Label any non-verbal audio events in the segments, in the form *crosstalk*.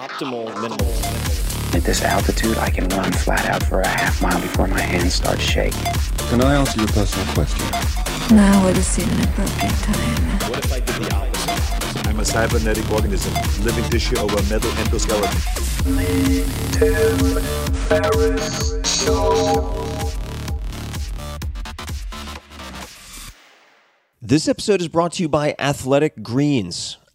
optimal minerals. At this altitude, I can run flat out for a half mile before my hands start shaking. Can I answer your personal question? Now would seem an appropriate time. What if I did the opposite? I'm a cybernetic organism, living tissue over a metal endoskeleton. This episode is brought to you by Athletic Greens.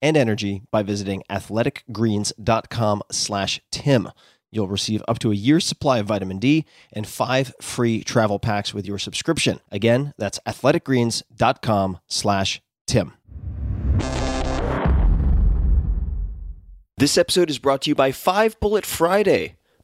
and energy by visiting athleticgreens.com slash tim. You'll receive up to a year's supply of vitamin D and five free travel packs with your subscription. Again, that's athleticgreens.com slash tim. This episode is brought to you by Five Bullet Friday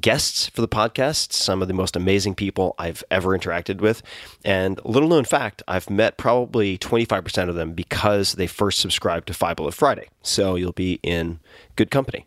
guests for the podcast, some of the most amazing people I've ever interacted with. And little known fact, I've met probably 25% of them because they first subscribed to Five Bullet Friday. So you'll be in good company.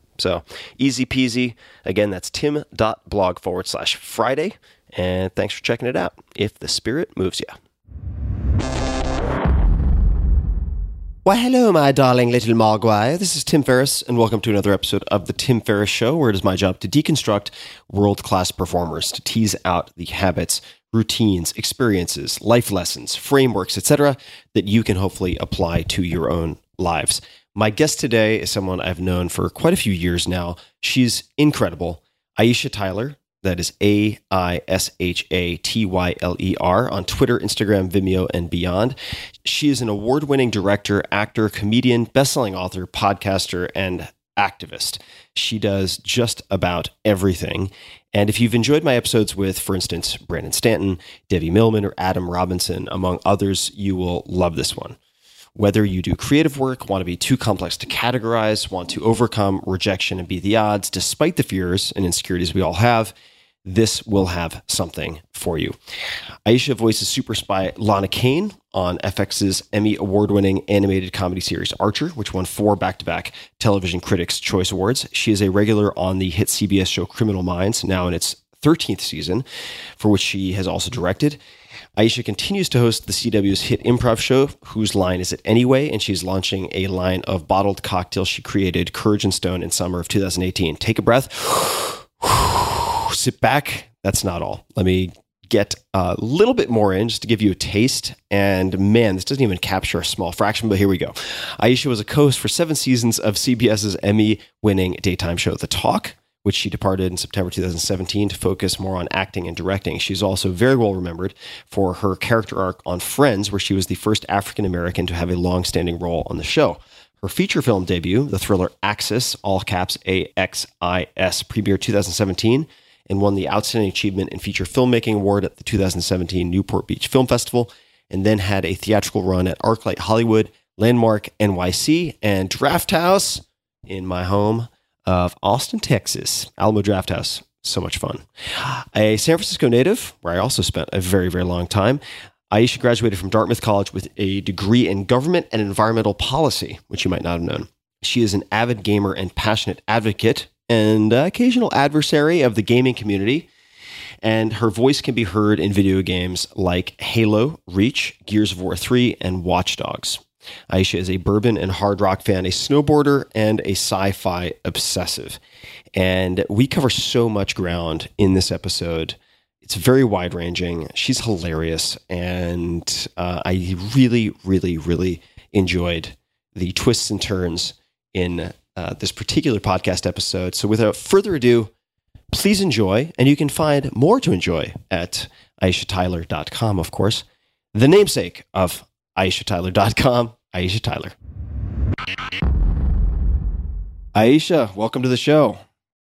So easy peasy. Again, that's tim.blog forward slash Friday. And thanks for checking it out. If the spirit moves you. Why, hello, my darling little Mogwai. This is Tim Ferriss, and welcome to another episode of The Tim Ferriss Show, where it is my job to deconstruct world class performers, to tease out the habits, routines, experiences, life lessons, frameworks, etc., that you can hopefully apply to your own lives. My guest today is someone I've known for quite a few years now. She's incredible. Aisha Tyler, that is A I S H A T Y L E R on Twitter, Instagram, Vimeo, and beyond. She is an award winning director, actor, comedian, bestselling author, podcaster, and activist. She does just about everything. And if you've enjoyed my episodes with, for instance, Brandon Stanton, Debbie Millman, or Adam Robinson, among others, you will love this one. Whether you do creative work, want to be too complex to categorize, want to overcome rejection and beat the odds, despite the fears and insecurities we all have, this will have something for you. Aisha voices super spy Lana Kane on FX's Emmy award winning animated comedy series Archer, which won four back to back Television Critics' Choice Awards. She is a regular on the hit CBS show Criminal Minds, now in its 13th season, for which she has also directed. Aisha continues to host the CW's hit improv show, Whose Line Is It Anyway? And she's launching a line of bottled cocktails she created, Courage and Stone, in summer of 2018. Take a breath, *sighs* sit back. That's not all. Let me get a little bit more in just to give you a taste. And man, this doesn't even capture a small fraction, but here we go. Aisha was a co host for seven seasons of CBS's Emmy winning daytime show, The Talk which she departed in September 2017 to focus more on acting and directing. She's also very well remembered for her character arc on Friends, where she was the first African American to have a long standing role on the show. Her feature film debut, the thriller Axis, all caps A X I S, premiered 2017 and won the Outstanding Achievement in Feature Filmmaking Award at the 2017 Newport Beach Film Festival, and then had a theatrical run at ArcLight Hollywood, Landmark NYC, and Draft House in my home of Austin, Texas, Alamo Drafthouse. So much fun. A San Francisco native, where I also spent a very, very long time. Aisha graduated from Dartmouth College with a degree in government and environmental policy, which you might not have known. She is an avid gamer and passionate advocate and occasional adversary of the gaming community. And her voice can be heard in video games like Halo, Reach, Gears of War 3, and Watch Dogs. Aisha is a bourbon and hard rock fan, a snowboarder, and a sci fi obsessive. And we cover so much ground in this episode. It's very wide ranging. She's hilarious. And uh, I really, really, really enjoyed the twists and turns in uh, this particular podcast episode. So without further ado, please enjoy. And you can find more to enjoy at aishatyler.com, of course. The namesake of aishatyler.com, Aisha Tyler. Aisha, welcome to the show.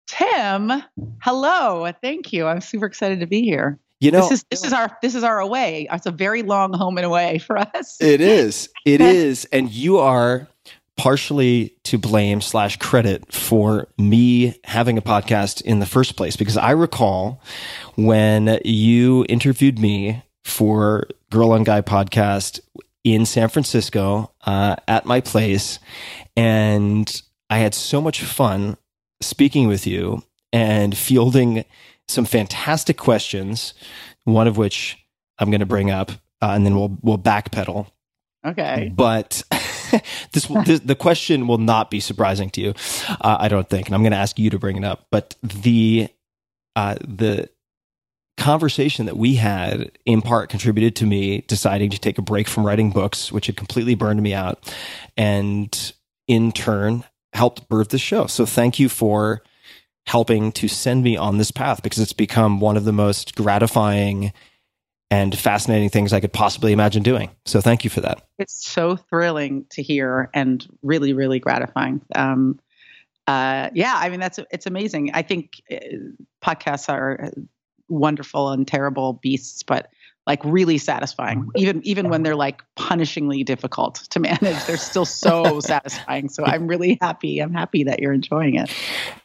Tim, hello. Thank you. I'm super excited to be here. You know, this is this is our this is our away. It's a very long home and away for us. it is. It *laughs* is. And you are partially to blame slash credit for me having a podcast in the first place because I recall when you interviewed me for Girl on Guy podcast in San Francisco uh, at my place, and I had so much fun speaking with you and fielding some fantastic questions. One of which I'm going to bring up, uh, and then we'll we'll backpedal. Okay. But *laughs* this, this, the question will not be surprising to you, uh, I don't think, and I'm going to ask you to bring it up. But the uh, the conversation that we had in part contributed to me deciding to take a break from writing books, which had completely burned me out, and in turn helped birth the show. So thank you for helping to send me on this path because it's become one of the most gratifying and fascinating things I could possibly imagine doing. So thank you for that. It's so thrilling to hear and really, really gratifying. Um, uh, yeah, I mean that's it's amazing. I think uh, podcasts are wonderful and terrible beasts, but like really satisfying. Even even when they're like punishingly difficult to manage, they're still so *laughs* satisfying. So I'm really happy. I'm happy that you're enjoying it.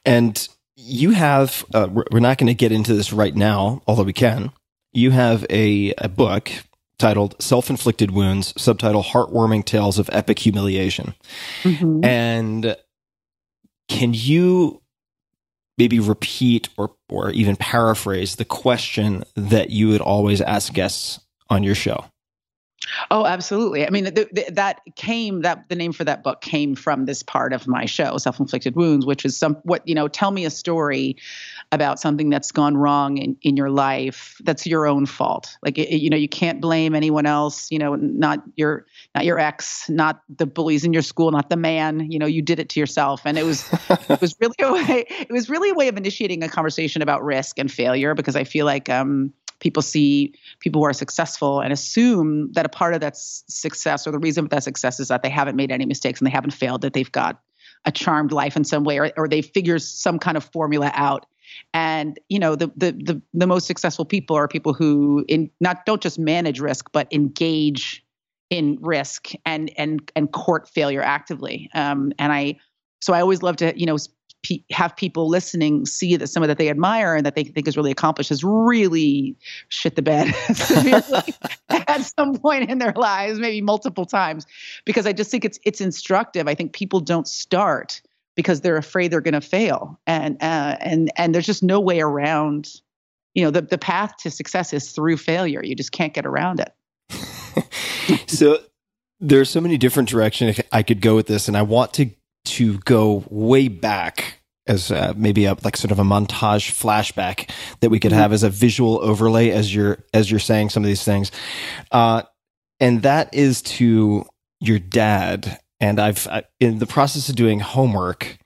And you have uh, we're not going to get into this right now, although we can. You have a, a book titled Self Inflicted Wounds, subtitle Heartwarming Tales of Epic Humiliation. Mhm. And can you maybe repeat or, or even paraphrase the question that you would always ask guests on your show? Oh, absolutely. I mean, th- th- that came that the name for that book came from this part of my show, Self-Inflicted Wounds, which is some what you know. Tell me a story about something that's gone wrong in, in your life that's your own fault. Like it, you know, you can't blame anyone else. You know, not your not your ex, not the bullies in your school, not the man. You know, you did it to yourself, and it was *laughs* it was really a way. It was really a way of initiating a conversation about risk and failure because I feel like um, people see people who are successful and assume that a part of that success or the reason for that success is that they haven't made any mistakes and they haven't failed, that they've got a charmed life in some way or, or they figure some kind of formula out. And you know the, the the the most successful people are people who in not don't just manage risk but engage in risk and and and court failure actively. Um, and I so I always love to you know have people listening see that someone that they admire and that they think is really accomplished has really shit the bed *laughs* severely *laughs* at some point in their lives, maybe multiple times, because I just think it's it's instructive. I think people don't start because they're afraid they're going to fail, and uh, and and there's just no way around you know the the path to success is through failure. You just can't get around it. *laughs* so there's so many different directions I could go with this, and I want to to go way back as uh, maybe a like sort of a montage flashback that we could have as a visual overlay as you're as you're saying some of these things, uh, and that is to your dad. And I've I, in the process of doing homework,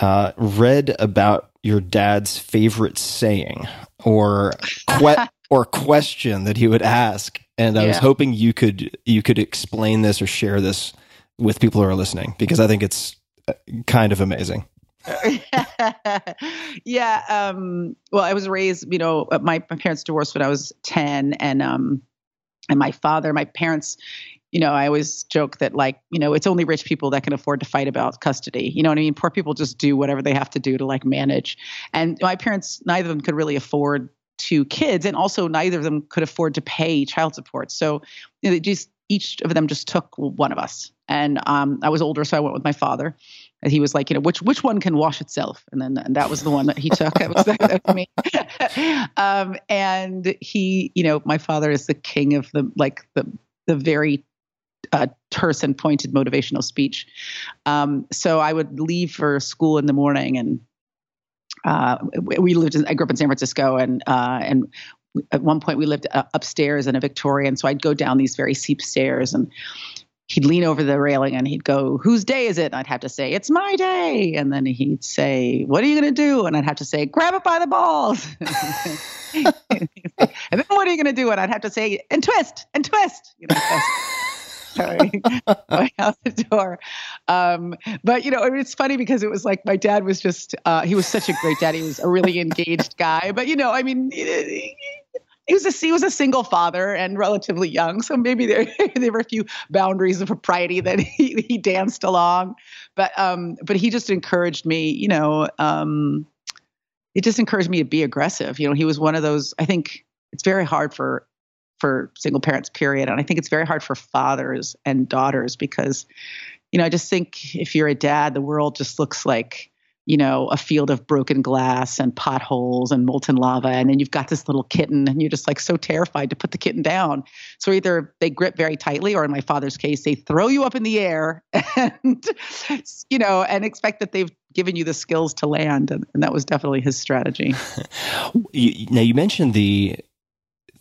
uh, read about your dad's favorite saying or que- *laughs* or question that he would ask, and I was hoping you could you could explain this or share this with people who are listening because I think it's uh, kind of amazing. *laughs* yeah. Um, well, I was raised, you know, uh, my, my parents divorced when I was 10 and, um, and my father, my parents, you know, I always joke that like, you know, it's only rich people that can afford to fight about custody. You know what I mean? Poor people just do whatever they have to do to like manage. And my parents, neither of them could really afford two kids, and also neither of them could afford to pay child support. So you know, they just each of them just took one of us. And um, I was older, so I went with my father. And he was like, you know, which which one can wash itself? And then and that was the one that he took. That was, *laughs* that was me. *laughs* um, and he, you know, my father is the king of the like the the very uh, terse and pointed motivational speech. Um, so I would leave for school in the morning, and uh, we lived. In, I grew up in San Francisco, and uh, and at one point we lived uh, upstairs in a Victorian. So I'd go down these very steep stairs, and he'd lean over the railing and he'd go, "Whose day is it?" And I'd have to say, "It's my day." And then he'd say, "What are you going to do?" And I'd have to say, "Grab it by the balls." *laughs* and then what are you going to do? And I'd have to say, "And twist, and twist." You know, twist. Sorry, *laughs* going out the door. Um, but you know, I mean, it's funny because it was like my dad was just, uh, he was such a great dad. He was a really engaged guy. But you know, I mean, he, he was a he was a single father and relatively young, so maybe there *laughs* there were a few boundaries of propriety that *laughs* he, he danced along. But um, but he just encouraged me, you know, um, it just encouraged me to be aggressive. You know, he was one of those. I think it's very hard for for single parents period. And i think it's very hard for fathers and daughters because you know i just think if you're a dad the world just looks like you know a field of broken glass and potholes and molten lava. And then you've got this little kitten and you're just like so terrified to put the kitten down. So either they grip very tightly or in my father's case they throw you up in the air *laughs* and you know and expect that they've given you the skills to land. And, and that was definitely his strategy. *laughs* You, now you mentioned the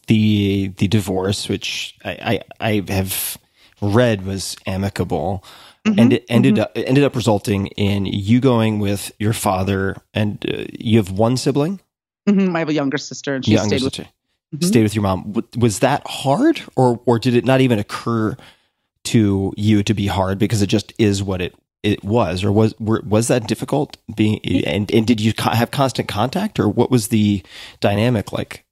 the the divorce, which I I, I have read was amicable, and it ended up it ended up resulting in you going with your father, and uh, you have one sibling, Mhm, i have a younger sister and she younger stayed with sister. Stayed with your mom. Was that hard, or or did it not even occur to you to be hard because it just is what it it was, or was were, was that difficult being and and did you co- have constant contact, or what was the dynamic like?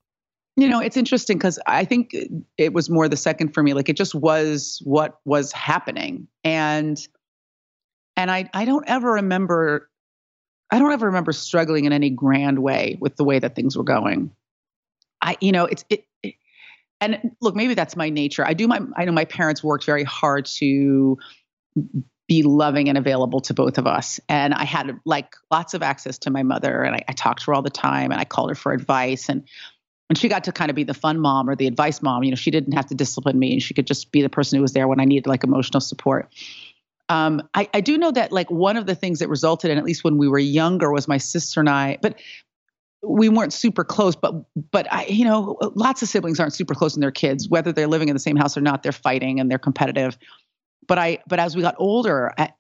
You know, it's interesting because I think it was more the second for me. Like it just was what was happening, and and I I don't ever remember, I don't ever remember struggling in any grand way with the way that things were going. I you know it's it, it and look maybe that's my nature. I do my I know my parents worked very hard to be loving and available to both of us. And I had like lots of access to my mother and I, I talked to her all the time and I called her for advice and and she got to kind of be the fun mom or the advice mom. You know, she didn't have to discipline me and she could just be the person who was there when I needed like emotional support. Um, I, I do know that like one of the things that resulted in, at least when we were younger, was my sister and I, but we weren't super close, but but I, you know, lots of siblings aren't super close in their kids, whether they're living in the same house or not, they're fighting and they're competitive. But I, but as we got older, I,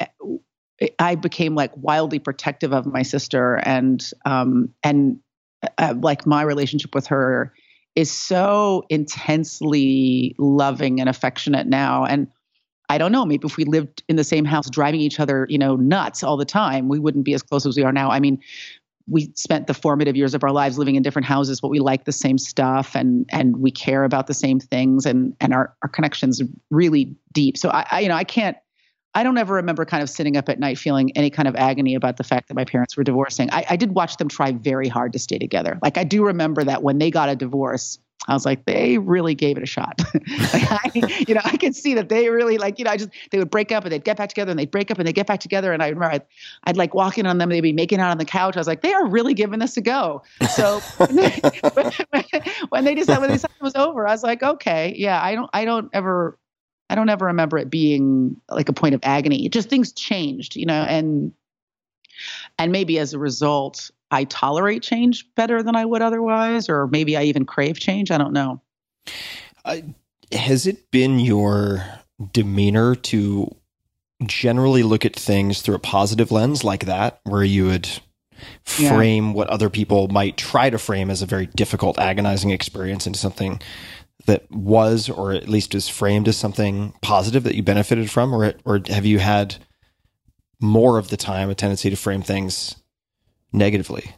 I became like wildly protective of my sister, and um, and uh, like my relationship with her is so intensely loving and affectionate now, and I don't know, maybe if we lived in the same house, driving each other, you know, nuts all the time, we wouldn't be as close as we are now. I mean, we spent the formative years of our lives living in different houses, but we like the same stuff and and we care about the same things and and our our connections really deep. So I, I you know I can't I don't ever remember kind of sitting up at night feeling any kind of agony about the fact that my parents were divorcing. I, I did watch them try very hard to stay together. Like I do remember that when they got a divorce, I was like, they really gave it a shot. *laughs* like I, you know, I could see that they really like, you know, I just they would break up and they'd get back together and they'd break up and they'd get back together. And I remember I'd, I'd like walk in on them, they'd be making out on the couch. I was like, they are really giving this a go. So *laughs* when, they, *laughs* when they decided when they decided it was over, I was like, okay, yeah, I don't I don't ever I don't ever remember it being like a point of agony. It just things changed, you know, and and maybe as a result, I tolerate change better than I would otherwise, or maybe I even crave change. I don't know. Uh, has it been your demeanor to generally look at things through a positive lens like that, where you would frame yeah. what other people might try to frame as a very difficult, agonizing experience into something that was, or at least is framed as something positive that you benefited from, or or have you had more of the time a tendency to frame things negatively?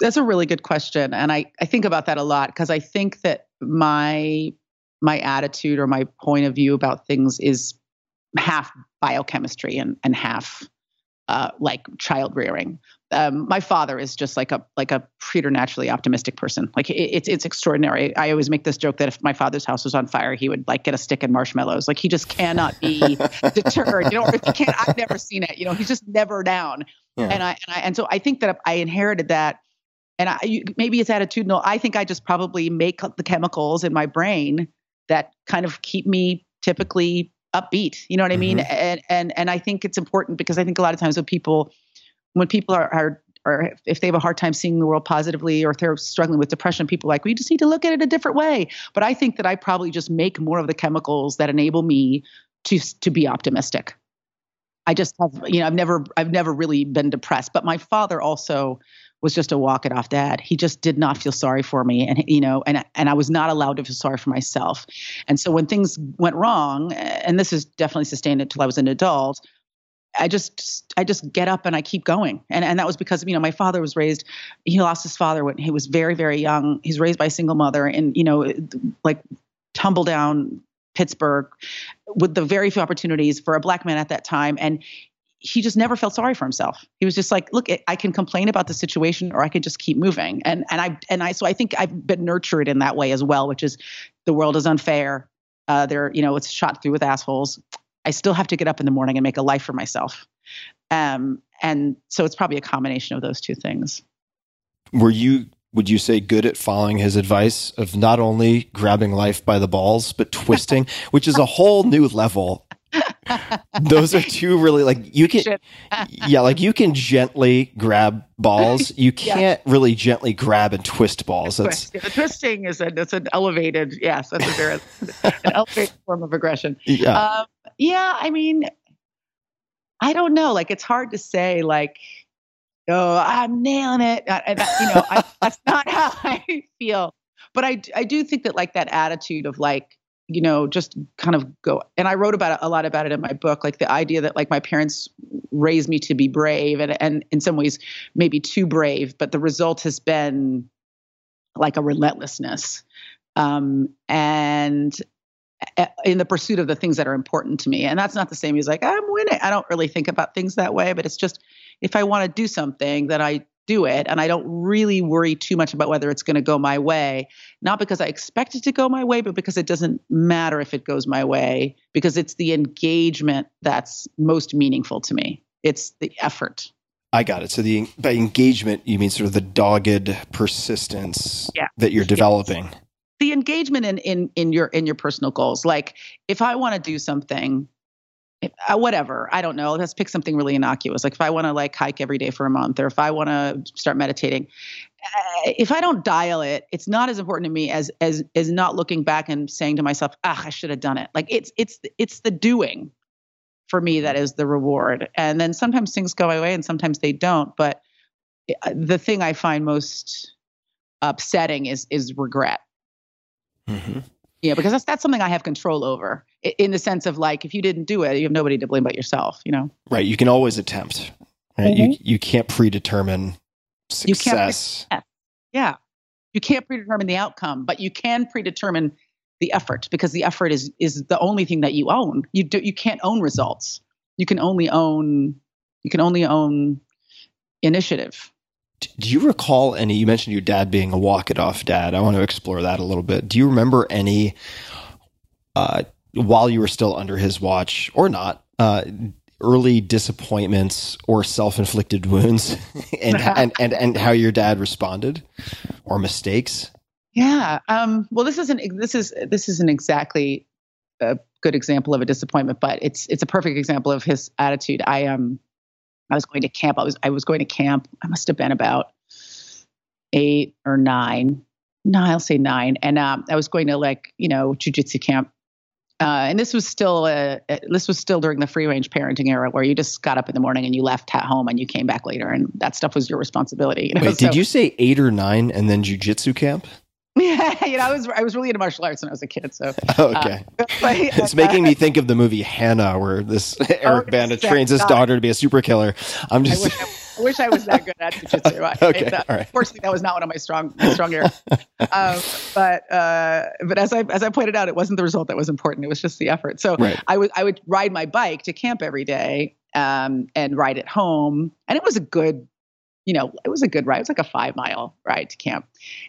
That's a really good question, and I I think about that a lot because I think that my my attitude or my point of view about things is half biochemistry and and half uh, like child rearing. Um, my father is just like a like a preternaturally optimistic person. Like it, it's it's extraordinary. I always make this joke that if my father's house was on fire, he would like get a stick and marshmallows. Like he just cannot be *laughs* deterred. You know, if he can't, I've never seen it. You know, he's just never down. Yeah. And I and I and so I think that I inherited that. And I maybe it's attitudinal. I think I just probably make the chemicals in my brain that kind of keep me typically upbeat. You know what I mean? Mm-hmm. And and and I think it's important because I think a lot of times when people when people are, are or if they have a hard time seeing the world positively or if they're struggling with depression, people are like, we just need to look at it a different way. But I think that I probably just make more of the chemicals that enable me to to be optimistic. I just have, you know, I've never I've never really been depressed. But my father also was just a walk it off dad. He just did not feel sorry for me, and you know, and and I was not allowed to feel sorry for myself. And so when things went wrong, and this is definitely sustained until I was an adult. I just I just get up and I keep going. And and that was because you know my father was raised he lost his father when he was very very young. He's raised by a single mother and you know like tumble down Pittsburgh with the very few opportunities for a black man at that time and he just never felt sorry for himself. He was just like, look, I can complain about the situation or I can just keep moving. And and I and I so I think I've been nurtured in that way as well, which is the world is unfair. Uh, there, you know, it's shot through with assholes. I still have to get up in the morning and make a life for myself. Um, and so it's probably a combination of those two things. Were you would you say good at following his advice of not only grabbing life by the balls but twisting, *laughs* which is a whole new level? Those are two really like you can yeah like you can gently grab balls. *laughs* You can't yeah. really gently grab and twist balls. That's yeah, twisting is a it's an elevated yes that's a very an elevated form of aggression. Yeah. Um, yeah i mean i don't know like it's hard to say like oh i'm nailing it. And you know I, *laughs* that's not how *laughs* i feel. But i i do think that like that attitude of like you know just kind of go and i wrote about it, a lot about it in my book like the idea that like my parents raised me to be brave and and in some ways maybe too brave but the result has been like a relentlessness. Um, and in the pursuit of the things that are important to me and that's not the same as like i'm winning i don't really think about things that way but it's just if i want to do something that i do it and I don't really worry too much about whether it's going to go my way, not because I expect it to go my way, but because it doesn't matter if it goes my way, because it's the engagement that's most meaningful to me. It's the effort. I got it. So the by engagement you mean sort of the dogged persistence yeah. that you're developing. The engagement in in in your in your personal goals. Like if I want to do something uh, whatever i don't know let's pick something really innocuous. Like if i want to like hike every day for a month or if i want to start meditating uh, if i don't dial it it's not as important to me as as as not looking back and saying to myself ah i should have done it. Like it's it's it's the doing for me that is the reward. And then sometimes things go my way and sometimes they don't but uh, the thing i find most upsetting is is regret mm-hmm. Yeah, because that's that's something I have control over in the sense of like if you didn't do it, you have nobody to blame but yourself. You know. Right. You can always attempt. Right. Mm-hmm. You you can't predetermine success. You can't, yeah. You can't predetermine the outcome, but you can predetermine the effort because the effort is is the only thing that you own. You do you can't own results. You can only own you can only own initiative. Do you recall any? You mentioned your dad being a walk it off dad. I want to explore that a little bit. Do you remember any, uh, while you were still under his watch or not, uh, early disappointments or self inflicted wounds, *laughs* and, *laughs* and and and how your dad responded, or mistakes? Yeah. Um, well, this isn't this is this isn't exactly a good example of a disappointment, but it's it's a perfect example of his attitude. I um I was going to camp. I was I was going to camp. I must have been about eight or nine. No, I'll say nine. And um, I was going to like you know jujitsu camp. Uh, and this was still uh, this was still during the free range parenting era, where you just got up in the morning and you left at home and you came back later, and that stuff was your responsibility. You know? Wait, So- did you say eight or nine, and then jujitsu camp? *laughs* Yeah, you know, I was I was really into martial arts when I was a kid. So *laughs* Okay. *laughs* but, It's making me think of the movie Hanna, where this Eric Bana yes, trains his daughter to be a super killer. I'm I just wish I, I wish I was that good at jujitsu. I- Okay, uh, all right. Unfortunately, that was not one of my strong my strong areas. um, but uh, but as I as I pointed out, it wasn't the result that was important. It was just the effort. So Right. I would I would ride my bike to camp every day um, and ride it home, and it was a good, you know, it was a good ride. It was like a five mile ride to camp,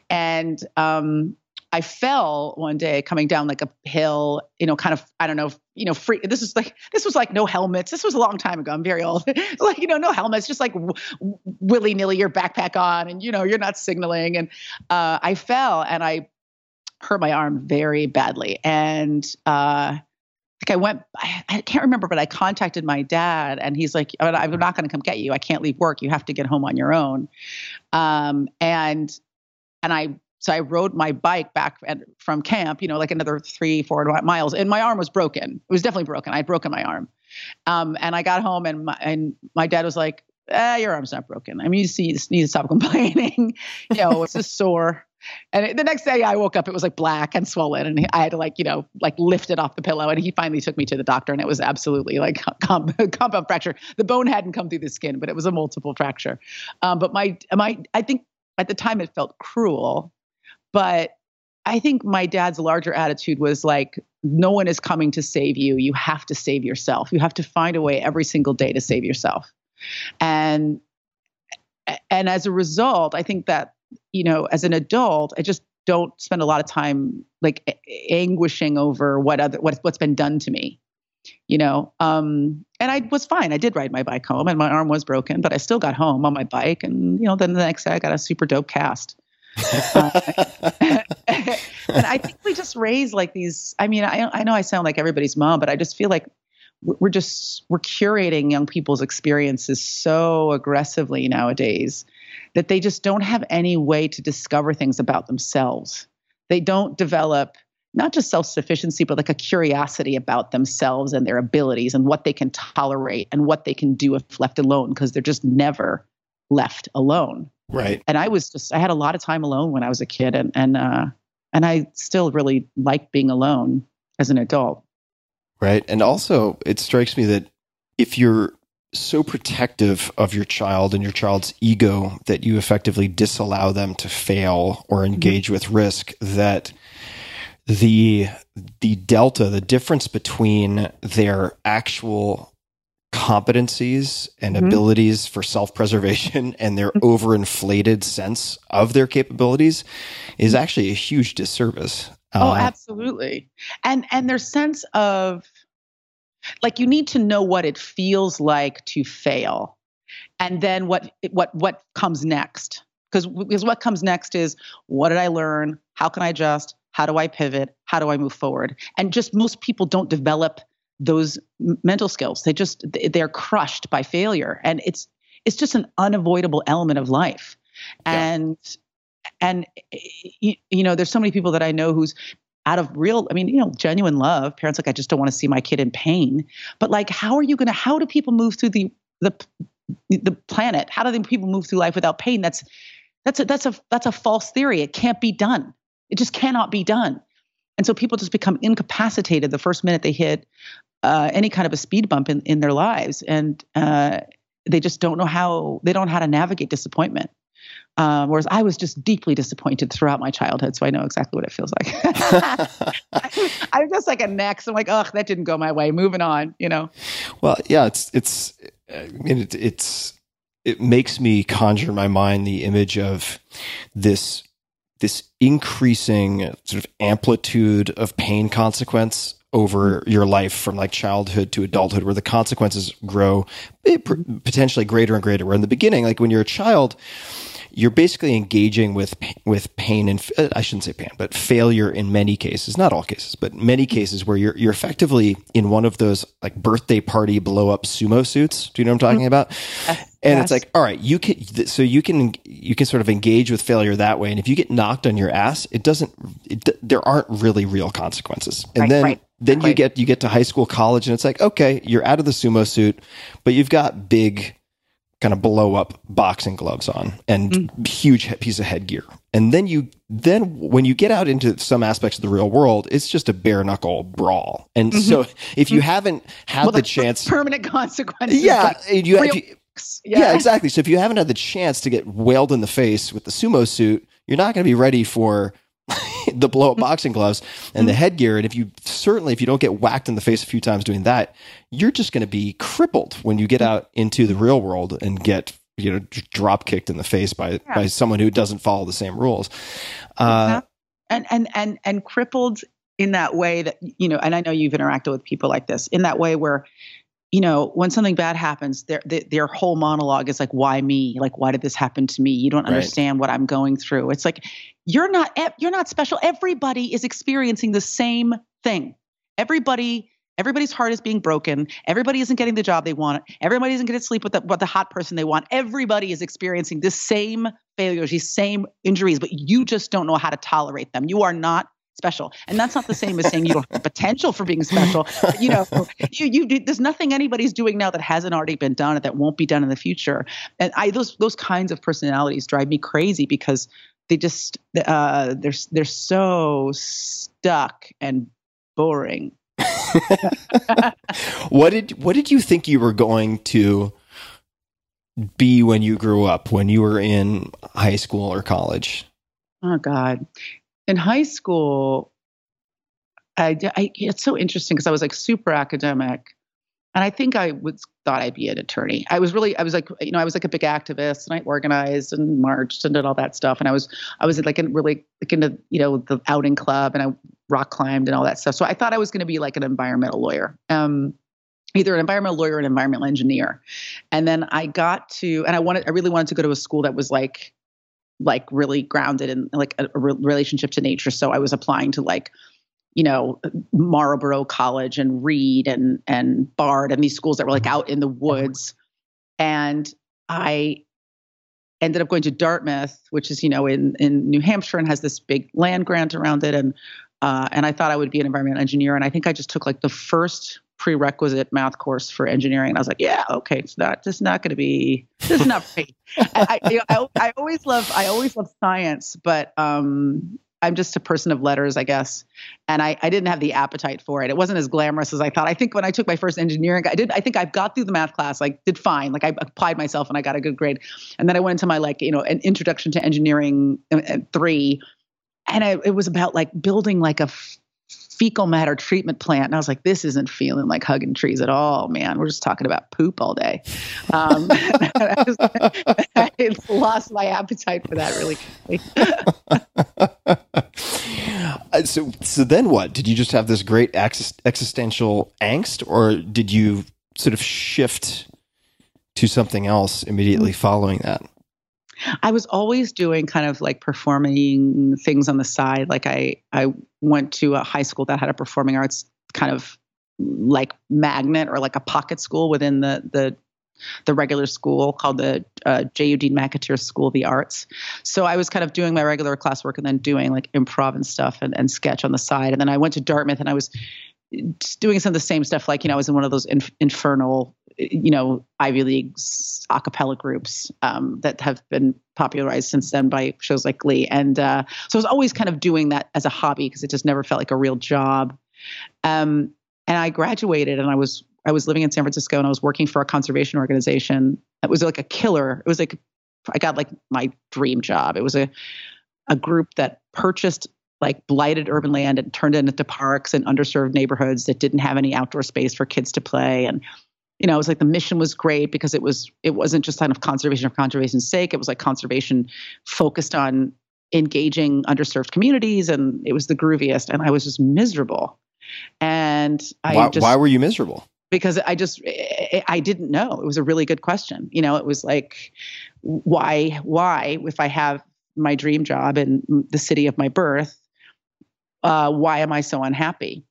and um, I fell one day coming down like a hill, you know, kind of, I don't know, you know, free. This is like, this was like no helmets. This was a long time ago. I'm very old. *laughs* like, you know, no helmets, just like w- willy nilly your backpack on and, you know, you're not signaling. And uh, I fell and I hurt my arm very badly. And, uh, like I went, I, I can't remember, but I contacted my dad and he's like, "Oh, I'm not going to come get you. I can't leave work. You have to get home on your own. Um, and, and I, so I rode my bike back at, from camp, you know, like another three, four miles, and my arm was broken. It was definitely broken. I had broken my arm. Um, and I got home, and my, and my dad was like, eh, "Your arm's not broken. I mean, you see, you just need to stop *laughs* complaining. you know, it's just sore." And it, the next day, I woke up, it was like black and swollen, and I had to like, you know, like lift it off the pillow. And he finally took me to the doctor, and it was absolutely like *laughs* com- compound fracture. The bone hadn't come through the skin, but it was a multiple fracture. Um, but my my, I think at the time it felt cruel but I think my dad's larger attitude was like, no one is coming to save you. You have to save yourself. You have to find a way every single day to save yourself. And and as a result, I think that, you know, as an adult, I just don't spend a lot of time like anguishing over what other what what's been done to me. You know, um, and I was fine. I did ride my bike home, and my arm was broken, but I still got home on my bike. And you know, then the next day I got a super dope cast. *laughs* *laughs* and I think we just raise like these. I mean, I I know I sound like everybody's mom, but I just feel like we're we're just we're curating young people's experiences so aggressively nowadays that they just don't have any way to discover things about themselves. They don't develop not just self-sufficiency but like a curiosity about themselves and their abilities and what they can tolerate and what they can do if left alone because they're just never left alone right. and I was just I had a lot of time alone when I was a kid and and uh and I still really like being alone as an adult. Right. And also, it strikes me that if you're so protective of your child and your child's ego that you effectively disallow them to fail or engage with risk, that the the delta, the difference between their actual competencies and Mhm. abilities for self-preservation *laughs* and their overinflated sense of their capabilities is actually a huge disservice. Oh, Uh, absolutely. And and their sense of like you need to know what it feels like to fail. And then what what what comes next? Because because what comes next is what did I learn? How can I adjust? How do I pivot? How do I move forward? And just most people don't develop those mental skills. They just they- they're crushed by failure and it's it's just an unavoidable element of life. Yeah. And and you, you know there's so many people that I know who's out of real i mean you know genuine love parents like i just don't want to see my kid in pain. But like how are you going to how do people move through the the the planet? How do people move through life without pain? That's that's a that's a that's a false theory. It can't be done. It just cannot be done. And so people just become incapacitated the first minute they hit uh, any kind of a speed bump in, in their lives. And uh, they just don't know how they don't know how to navigate disappointment um, whereas I was just deeply disappointed throughout my childhood, so I know exactly what it feels like. *laughs* I'm just like a next. I'm like, oh, that didn't go my way. Moving on, you know. Well, yeah, it's it's. I mean, it, it's it makes me conjure in my mind the image of this this increasing sort of amplitude of pain consequence over your life from like childhood to adulthood where the consequences grow eh, potentially greater and greater where in the beginning like when you're a child you're basically engaging with with pain and uh, I shouldn't say pain, but failure in many cases, not all cases, but many cases where you're you're effectively in one of those like birthday party blow up sumo suits. Do you know what I'm talking mm-hmm. about? And it's like, all right, you can so you can you can sort of engage with failure that way, and if you get knocked on your ass, it doesn't. It, there aren't really real consequences, and Right, then right, then you get you get to high school, college, and it's like, okay, you're out of the sumo suit, but you've got big kind of blow up boxing gloves on and Mm. huge piece of headgear. And then you then when you get out into some aspects of the real world, it's just a bare knuckle brawl. And so *laughs* if you haven't had Mm-hmm. well, the that's chance permanent *laughs* consequences. yeah, like you, real you, yeah. yeah. exactly. So if you haven't had the chance to get whaled in the face with the sumo suit, you're not going to be ready for *laughs* the blow up mm-hmm. boxing gloves and the mm-hmm. headgear. And if you certainly, if you don't get whacked in the face a few times doing that, you're just going to be crippled when you get mm-hmm. out into the real world and get you know drop kicked in the face by by someone who doesn't follow the same rules. Uh, and and and and crippled in that way that you know and i know you've interacted with people like this in that way where you know when something bad happens their their, their whole monologue is like why me? Like why did this happen to me? You don't Right. understand what i'm going through. It's like you're not you're not special. Everybody is experiencing the same thing. Everybody everybody's heart is being broken. Everybody isn't getting the job they want. Everybody isn't going to sleep with the, with the hot person they want. Everybody is experiencing the same failures these same injuries but you just don't know how to tolerate them. You are not special and that's not the same as saying you don't have the potential for being special But, you know you you do- there's nothing anybody's doing now that hasn't already been done and that won't be done in the future and i those those kinds of personalities drive me crazy because they just uh they're they're so stuck and boring *laughs* what did what did you think you were going to be when you grew up? When you were in high school or college? Oh God. In high school, I, I it's so interesting because I was like super academic. And I think I was thought I'd be an attorney. I was really, I was like, you know, I was like a big activist and I organized and marched and did all that stuff. And I was, I was like in really like into, you know, the outing club and I rock climbed and all that stuff. So I thought I was going to be like an environmental lawyer. Um, either an environmental lawyer or an environmental engineer. And then I got to, and I wanted, I really wanted to go to a school that was like, like really grounded in like a, a re- relationship to nature. So I was applying to like, you know, Marlboro College and Reed and and Bard and these schools that were like out in the woods. And I ended up going to Dartmouth, which is you know in in New Hampshire and has this big land grant around it. And uh, and I thought I would be an environmental engineer. And I think I just took like the first prerequisite math course for engineering. And I was like, yeah, okay, it's not just not going to be this is not for me. I, I, I always love I always love science, but um, I'm just a person of letters, I guess, and I, I didn't have the appetite for it. It wasn't as glamorous as I thought. I think when I took my first engineering, I did. I think I got through the math class, like did fine, like I applied myself and I got a good grade, and then I went into my like you know an introduction to engineering uh, uh, three, and I, it was about like building like a fecal matter treatment plant, and I was like, this isn't feeling like hugging trees at all, man. We're just talking about poop all day. Um, I, *laughs* I lost my appetite for that really quickly. *laughs* So so then what? Did you just have this great ex- existential angst, or did you sort of shift to something else immediately following that? I was always doing kind of like performing things on the side. Like I I went to a high school that had a performing arts kind of like magnet or like a pocket school within the the the regular school called the uh, J. Eugene McAteer School of the Arts. So I was kind of doing my regular classwork and then doing like improv and stuff and, and sketch on the side. And then I went to Dartmouth and I was doing some of the same stuff. Like, you know, I was in one of those inf- infernal, you know, Ivy League a cappella groups um, that have been popularized since then by shows like Glee. And uh, so I was always kind of doing that as a hobby because it just never felt like a real job. Um, and I graduated and I was I was living in San Francisco and I was working for a conservation organization. It was like a killer. It was like I got like my dream job. It was a a group that purchased like blighted urban land and turned it into parks and underserved neighborhoods that didn't have any outdoor space for kids to play and you know, it was like the mission was great because it was it wasn't just kind of conservation for conservation's sake. It was like conservation focused on engaging underserved communities, and it was the grooviest. And I was just miserable. And I why, just why were you miserable? because I just I I didn't know. It was a really good question. You know, it was like why why if I have my dream job in the city of my birth, uh, why am I so unhappy?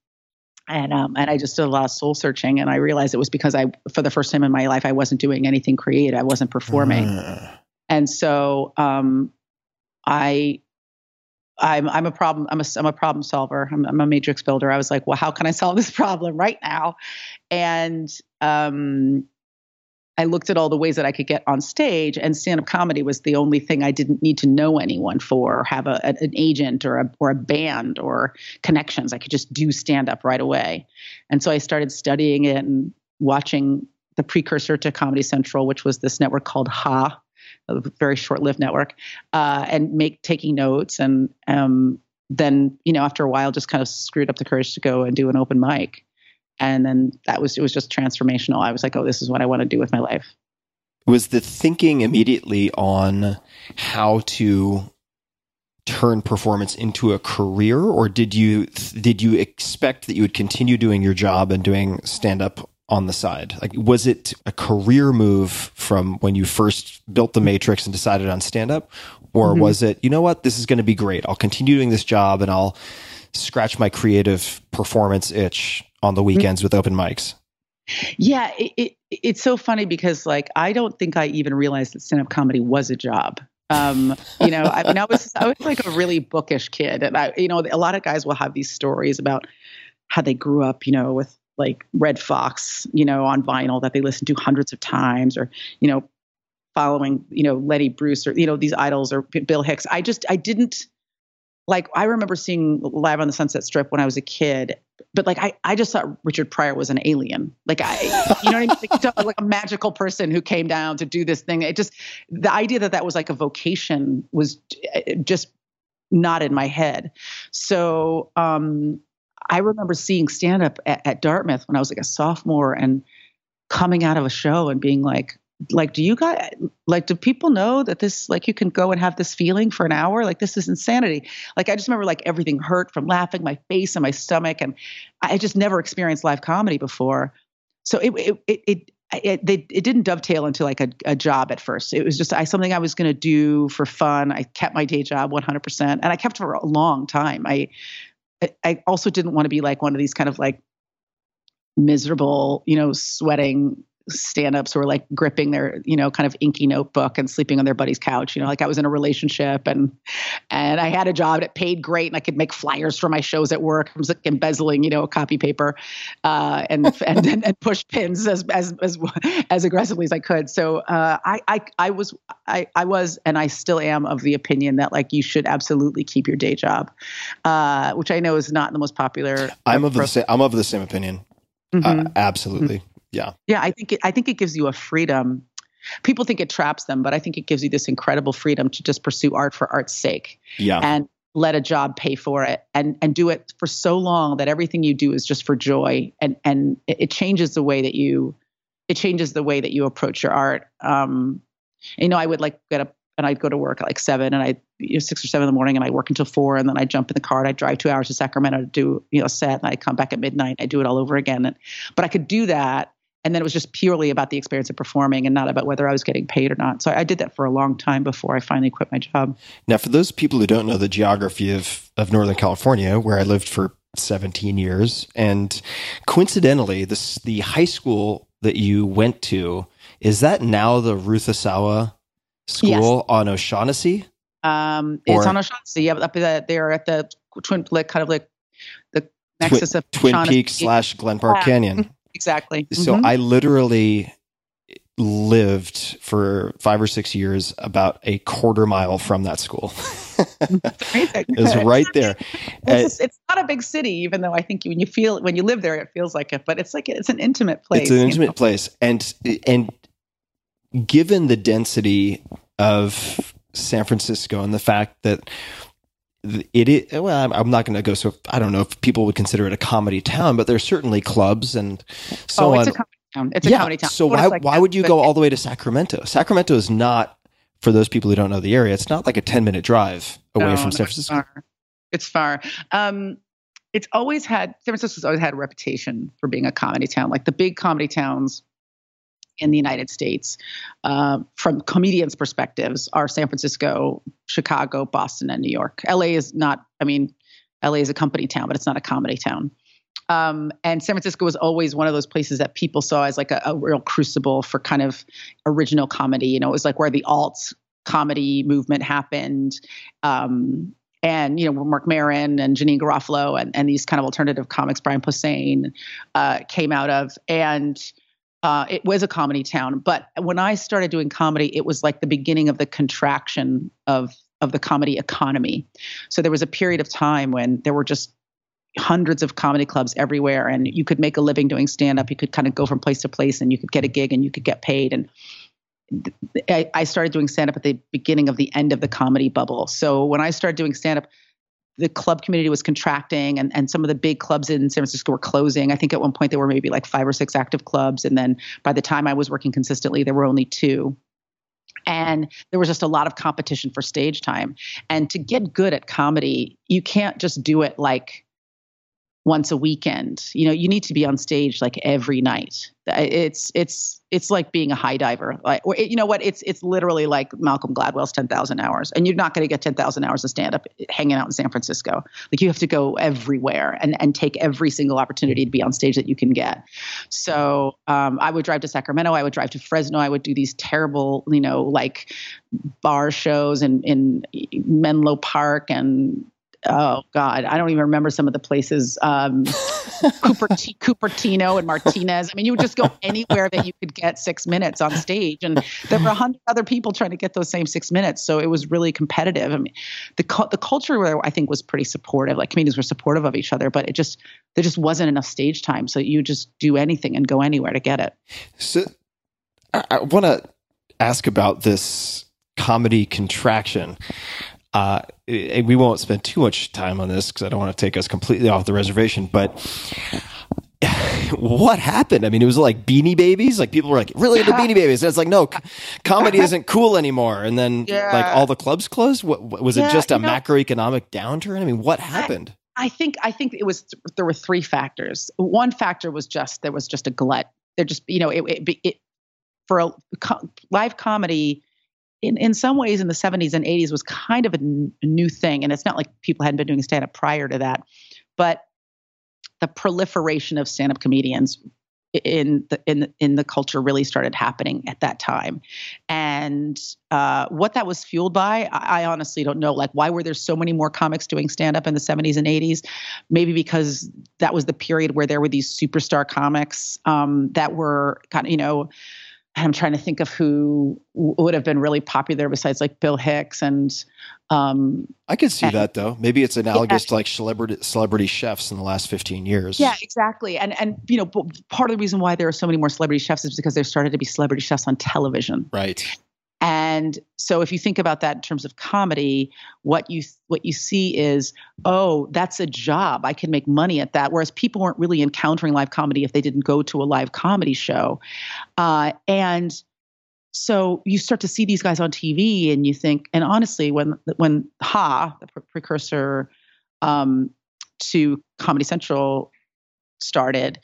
And um, and I just did a lot of soul searching, and I realized it was because I, for the first time in my life, I wasn't doing anything creative. I wasn't performing, Uh, and so um, I. I'm I'm a problem I'm a I'm a problem solver. I'm, I'm a matrix builder. I was like, well, how can I solve this *laughs* problem right now? And um, I looked at all the ways that I could get on stage, and stand-up comedy was the only thing I didn't need to know anyone for, or have a, an agent or a or a band or connections. I could just do stand-up right away, and so I started studying it and watching the precursor to Comedy Central, which was this network called Ha, a very short-lived network, uh, and make taking notes, and um, then you know after a while, just kind of screwed up the courage to go and do an open mic and then that was it was just transformational. I was like oh this is what i want to do with my life. Was the thinking immediately on how to turn performance into a career or did you did you expect that you would continue doing your job and doing stand up on the side? Like was it a career move from when you first built the matrix and decided on stand up or Mhm. was it you know what this is going to be great. I'll continue doing this job and i'll scratch my creative performance itch on the weekends with open mics? Yeah it, it, it's so funny because like i don't think i even realized that stand-up comedy was a job. Um you know i mean i was i was like a really bookish kid and i you know a lot of guys will have these stories about how they grew up you know with like Redd Foxx you know on vinyl that they listened to hundreds of times or you know following you know Lenny Bruce or you know these idols or bill hicks. I just i didn't like I remember seeing live on the Sunset Strip when I was a kid, but like I, I just thought Richard Pryor was an alien. Like I, you know what I mean? Like, *laughs* like a magical person who came down to do this thing. It just the idea that that was like a vocation was just not in my head. So um, I remember seeing stand up at, at Dartmouth when I was like a sophomore and coming out of a show and being like, like do you guys like do people know that this like you can go and have this feeling for an hour? Like this is insanity. Like i just remember like everything hurt from laughing my face and my stomach and i just never experienced live comedy before. So it it it it, it, they, it didn't dovetail into like a, a job at first. It was just I, something i was going to do for fun. I kept my day job 100% and i kept for a long time. I i also didn't want to be like one of these kind of like miserable you know sweating stand-ups who were like gripping their you know kind of inky notebook and sleeping on their buddy's couch you know like i was in a relationship and and i had a job that paid great and i could make flyers for my shows at work. I was like embezzling you know copy paper uh, and, *laughs* and and and push pins as as as as aggressively as i could. So uh, I, I i was i i was and i still am of the opinion that like you should absolutely keep your day job uh, which i know is not the most popular i'm of the same i'm of the same opinion. Uh, absolutely yeah Yeah, I think it, I think it gives you a freedom. People think it traps them, but I think it gives you this incredible freedom to just pursue art for art's sake yeah and let a job pay for it and and do it for so long that everything you do is just for joy and and it, changes the way that you it changes the way that you approach your art. Um, you know, I would like get up and I'd go to work at like seven and I you know, six or seven in the morning and I work until four and then I jump in the car and I drive two hours to Sacramento to do you know a set and I come back at midnight. I do it all over again. And, but I could do that and then it was just purely about the experience of performing and not about whether I was getting paid or not. So I did that for a long time before I finally quit my job. Now, for those people who don't know the geography of, of Northern California, where I lived for 17 years, and coincidentally, this the high school that you went to, is that now the Ruth Asawa School on O'Shaughnessy? Um, it's Or- on O'Shaughnessy. Yeah, up there at the twin, like kind of like the Twi- nexus of Twin. Peaks slash Glen Park Yeah. Canyon. *laughs* Exactly. So Mhm. I literally lived for five or six years about a quarter mile from that school. Amazing. *laughs* it was right there. It's, just- it's not a big city, even though I think when you feel when you live there, it feels like it. But it's like it's an intimate place. It's an intimate know? place, and and given the density of San Francisco and the fact that it is well, I'm- not going to go so. I don't know if people would consider it a comedy town, but there's certainly clubs and so oh, on. it's a comedy town. It's a comedy town. So why like why would you go all the way to Sacramento? Sacramento is not for those people who don't know the area. It's not like a ten minute drive away No, from San it's Francisco. far. It's far. Um, it's always had San Francisco's always had a reputation for being a comedy town. Like the big comedy towns in the United States, uh, from comedians' perspectives, are San Francisco, Chicago, Boston, and New York. LA is not. I mean, LA is a company town, but it's not a comedy town. Um, and San Francisco was always one of those places that people saw as like a, a real crucible for kind of original comedy. You know, it was like where the alt comedy movement happened. Um, and you know, Marc Maron and Janeane Garofalo and, and these kind of alternative comics, Brian Posehn, uh, came out of. And uh, it was a comedy town. But when I started doing comedy, it was like the beginning of the contraction of of the comedy economy. So there was a period of time when there were just hundreds of comedy clubs everywhere and you could make a living doing stand up you could kind of go from place to place and you could get a gig and you could get paid and I, I started doing stand up at the beginning of the end of the comedy bubble so when i started doing stand up the club community was contracting and, and some of the big clubs in san francisco were closing. I think at one point there were maybe like five or six active clubs. And then by the time i was working consistently there were only two. And there was just a lot of competition for stage time. And to get good at comedy you can't just do it like once a weekend. You know you need to be on stage like every night. It's it's it's like being a high diver. Like or you know what? It's it's literally like malcolm gladwell's 10,000 hours and you're not going to get 10,000 hours of stand up hanging out in san francisco. Like you have to go everywhere and and take every single opportunity to be on stage that you can get. So um, i would drive to sacramento i would drive to fresno i would do these terrible you know like bar shows in in menlo park and oh god. I don't even remember some of the places um *laughs* Cooper cupertino and martinez. I mean you would just go anywhere that you could get six minutes on stage. And there were a hundred other people trying to get those same six minutes. So it was really competitive. I mean the, cu- the culture there i think was pretty supportive like comedians were supportive of each other but it just there just wasn't enough stage time. So you just do anything and go anywhere to get it. So I, I want to ask about this comedy contraction. Uh, we won't spend too much time on this because I don't want to take us completely off the reservation. But *sighs* what happened? I mean, it was like Beanie Babies. Like people were like, "Really the Beanie Babies?" And it's like, no, comedy isn't cool anymore. And then Yeah. like all the clubs closed. What, was it just a know- macroeconomic downturn? I mean, what happened? I think I think it was there were three factors. One factor was just there was just a glut. There just you know it it, it for a co- live comedy in in some ways in the 70s and 80s was kind of a new thing and it's not like people hadn't been doing stand up prior to that. But the proliferation of stand up comedians in the in in the culture really started happening at that time, and uh, what that was fueled by, I, I honestly don't know. Like, why were there so many more comics doing stand up in the '70s and '80s? Maybe because that was the period where there were these superstar comics um, that were kind of, you know. I'm trying to think of who would have been really popular besides like Bill Hicks and um, I could see and- that though. Maybe it's analogous to like celebrity celebrity chefs in the last 15 years. Yeah, exactly. And and you know, part of the reason why there are so many more celebrity chefs is because there started to be celebrity chefs on television. Right. And so if you think about that in terms of comedy, what you what you see is, oh, that's a job. I can make money at that. Whereas people weren't really encountering live comedy if they didn't go to a live comedy show. Uh, and so you start to see these guys on TV, and you think, and honestly, when when Ha, the pre- precursor um, to Comedy Central, started,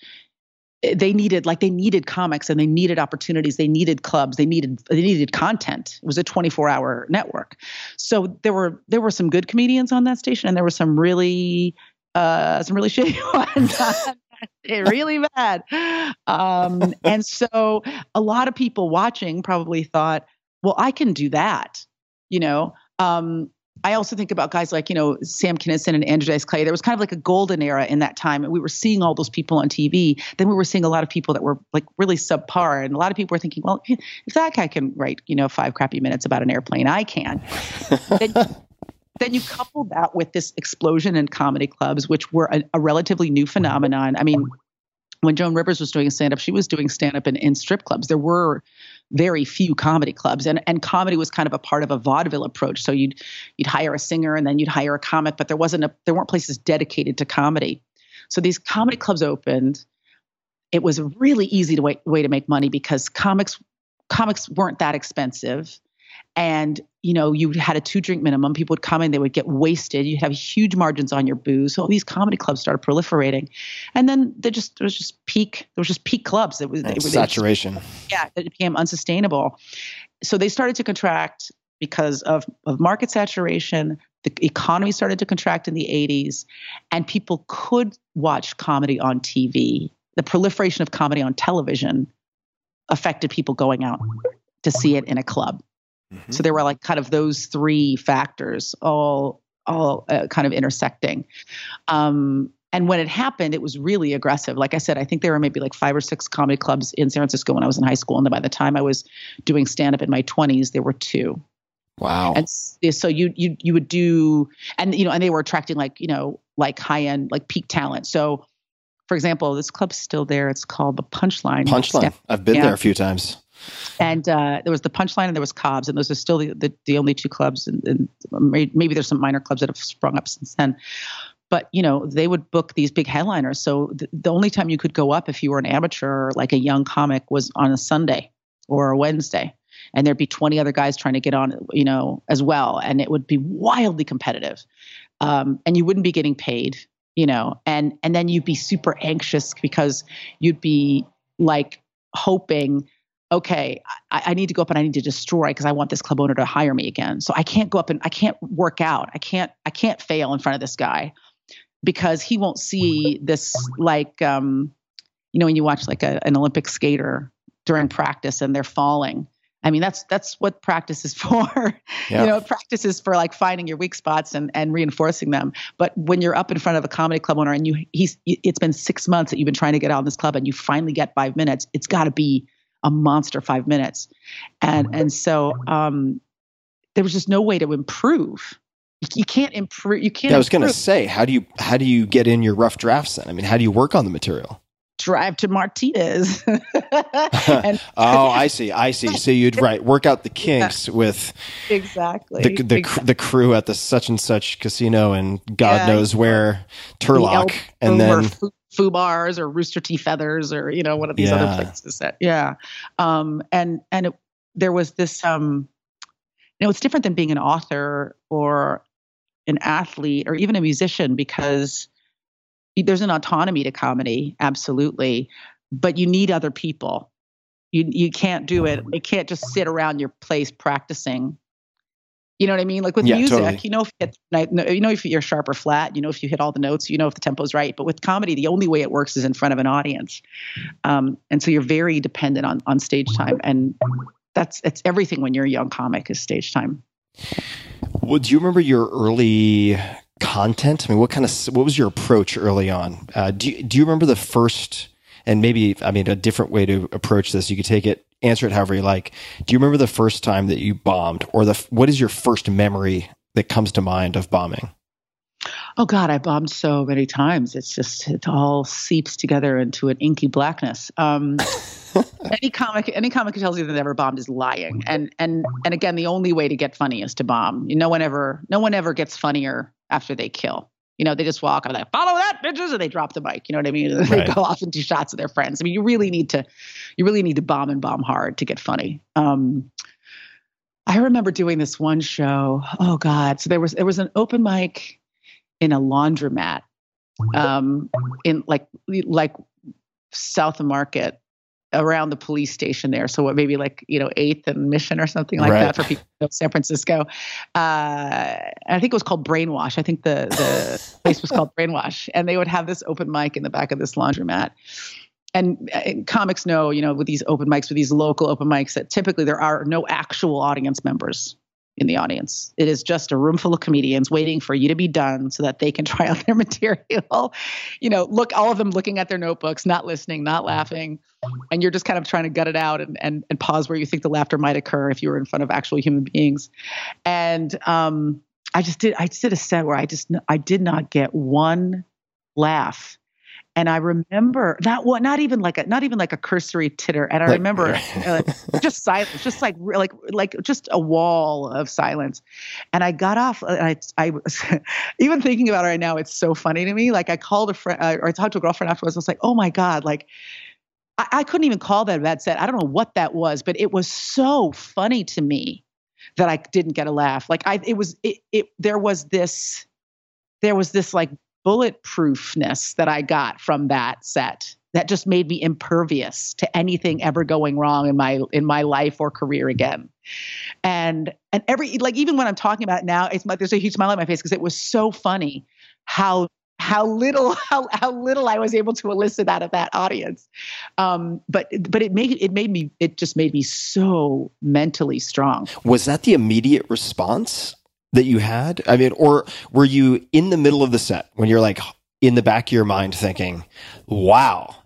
they needed like they needed comics and they needed opportunities. They needed clubs. They needed they needed content. It was a 24 hour network. So there were there were some good comedians on that station and there were some really uh some really *laughs* shitty ones. *laughs* Really bad. Um and so a lot of people watching probably thought well i can do that you know? Um I also think about guys like, you know, Sam Kinison and Andrew Dice Clay. There was kind of like a golden era in that time. And we were seeing all those people on TV. Then we were seeing a lot of people that were like really subpar. And a lot of people were thinking, well, eh, if that guy can write, you know, five crappy minutes about an airplane, I can. *laughs* then, then you couple that with this explosion in comedy clubs, which were a, a relatively new phenomenon. I mean, when Joan Rivers was doing stand up, she was doing stand up in, in strip clubs. There were very few comedy clubs and, and comedy was kind of a part of a vaudeville approach. So you'd you'd hire a singer and then you'd hire a comic, but there wasn't a there weren't places dedicated to comedy. So these comedy clubs opened it was a really easy to way, way to make money because comics comics weren't that expensive and you know you had a two drink minimum people would come in they would get wasted you'd have huge margins on your booze so all these comedy clubs started proliferating and then there just there was just peak there was just peak clubs it was And it was- saturation. yeah, it became unsustainable. So they started to contract because of, of market saturation. The economy started to contract in the 80s, and people could watch comedy on TV. The proliferation of comedy on television affected people going out to see it in a club. So there were like kind of those three factors all all uh, kind of intersecting. Um, and when it happened, it was really aggressive. Like I said, I think there were maybe like five or six comedy clubs in San Francisco when I was in high school. And then by the time I was doing stand up in my 20s, there were two. Wow. And so you you you would do, and you know, and they were attracting like you know like high end like peak talent. So, for example, this club's still there. It's called the Punchline. Punchline. I've been Yeah. there a few times. And uh, there was the Punchline and there was Cobb's, and those are still the, the, the only two clubs. And, and maybe there's some minor clubs that have sprung up since then. But you know, they would book these big headliners. So the, only time you could go up if you were an amateur like a young comic was on a Sunday or a Wednesday, and there'd be 20 other guys trying to get on, you know, as well, and it would be wildly competitive. Um, and you wouldn't be getting paid, you know, and and then you'd be super anxious because you'd be like hoping okay, I, I need to go up and I need to destroy because I want this club owner to hire me again. So I can't go up and I can't work out. I can't I can't fail in front of this guy because he won't see this like um, you know when you watch like a, an Olympic skater during practice and they're falling. I mean that's that's what practice is *laughs* for. Yeah. You know, practice is for like finding your weak spots and and reinforcing them. But when you're up in front of a comedy club owner and you he's it's been six months that you've been trying to get out in this club and you finally get five minutes, it's got to be a monster five minutes and and so um there was just no way to improve you, can't improve you can't Yeah, I was going to say, how do you how do you get in your rough drafts? Then I mean, how do you work on the material? drive to martinez *laughs* and oh, I see, I see. So you'd *laughs* right work out the kinks with exactly the the, cr- the crew at the such and such casino and God Yeah. knows where Turlock, and then Foo, bars or Rooster T. Feathers or you know one of these Yeah. other places that yeah, um, and and it, there was this um, you know it's different than being an author or an athlete or even a musician because there's an autonomy to comedy absolutely, but you need other people. You you can't do it. You can't just sit around your place practicing. You know what I mean? Like with Yeah, music, totally. you know if you, hit, you know if you're sharp or flat. You know if you hit all the notes. You know if the tempo's right. But with comedy, the only way it works is in front of an audience, um, and so you're very dependent on on stage time, and that's it's everything when you're a young comic is stage time. well, do you remember your early content? I mean, what kind of what was your approach early on? Uh, do you, do you remember the first? And maybe I mean a different way to approach this. You could take it, answer it however you like. Do you remember the first time that you bombed, or the what is your first memory that comes to mind of bombing? Oh God, I bombed so many times. It's just it all seeps together into an inky blackness. Um, *laughs* any comic, any comic who tells you they've never bombed is lying. And and and again, the only way to get funny is to bomb. No one ever, no one ever gets funnier after they kill. You know, they just walk and like follow that bitches, and they drop the mic. You know what I mean? And *laughs* they go off and do shots of their friends. I mean, you really need to, you really need to bomb and bomb hard to get funny. Um, I remember doing this one show. Oh God! So there was there was an open mic in a laundromat um, in like like South Market around the police station there. So what maybe like you know Eighth and Mission or something like Right. that for people in San Francisco. Uh, I think it was called Brainwash. I think the the *laughs* place was called Brainwash, and they would have this open mic in the back of this laundromat. And, and comics know, you know, with these open mics, with these local open mics, that typically there are no actual audience members in the audience. It is just a room full of comedians waiting for you to be done so that they can *laughs* try out their material. you know, look, all of them looking at their notebooks, not listening, not laughing. And you're just kind of trying to gut it out and, and, and pause where you think the laughter might occur if you were in front of actual human beings. And um, I just did, I just did a set where I just, I did not get one laugh. And I remember not what, not even like a, not even like a cursory titter. And I Like- remember uh, just silence, just like like like just a wall of silence. And I got off. And I I was *laughs* even thinking about it right now. It's so funny to me. Like I called a friend uh, or I talked to a girlfriend afterwards. I was like, oh my god, like I, I couldn't even call that a bad set. I don't know what that was, but it was so funny to me that I didn't get a laugh. Like I, it was, it, it there was this, there was this like bulletproofness that I got from that set that just made me impervious to anything ever going wrong in my in my life or career again. And and every like even when I'm talking about it now, it's like there's a huge smile on my face because it was so funny how how little *laughs* how how little I was able to elicit out of that audience. Um, but but it made it made me it just made me so mentally strong. Was that the immediate response that you had? I mean, or were you in the middle of the set when you're like in the back of your mind thinking, "Wow,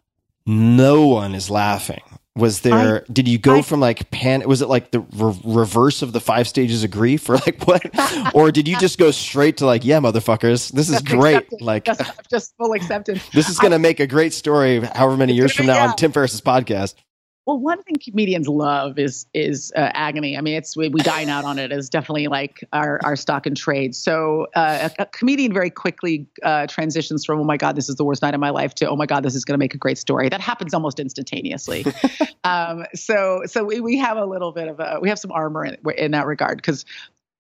no one is laughing." Was there? I- did you go I- from like pan? Was it like the re- reverse of the five stages of grief, or like what? *laughs* or did you just go straight to like, "Yeah, motherfuckers, this is great." acceptance, Like, just, just full acceptance. *laughs* this is going to make a great story. However many years from now Yeah. on Tim Ferriss's podcast. Well, one thing comedians love is is uh, agony. I mean, it's we, we dine out on it. It's definitely like our our stock and trade. So uh, a, a comedian very quickly uh, transitions from "Oh my God, this is the worst night of my life" to "Oh my God, this is going to make a great story." That happens almost instantaneously. *laughs* um, so so we, we have a little bit of a we have some armor in, in that regard because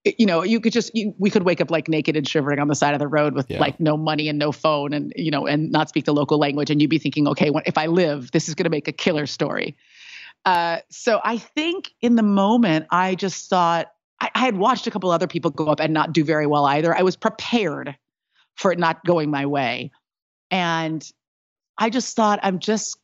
you know you could just you, we could wake up like naked and shivering on the side of the road with Yeah. like no money and no phone and you know and not speak the local language and you'd be thinking okay when, if i live this is going to make a killer story uh, so i think in the moment i just thought I, I had watched a couple other people go up and not do very well either. I was prepared for it not going my way. And i just thought i'm just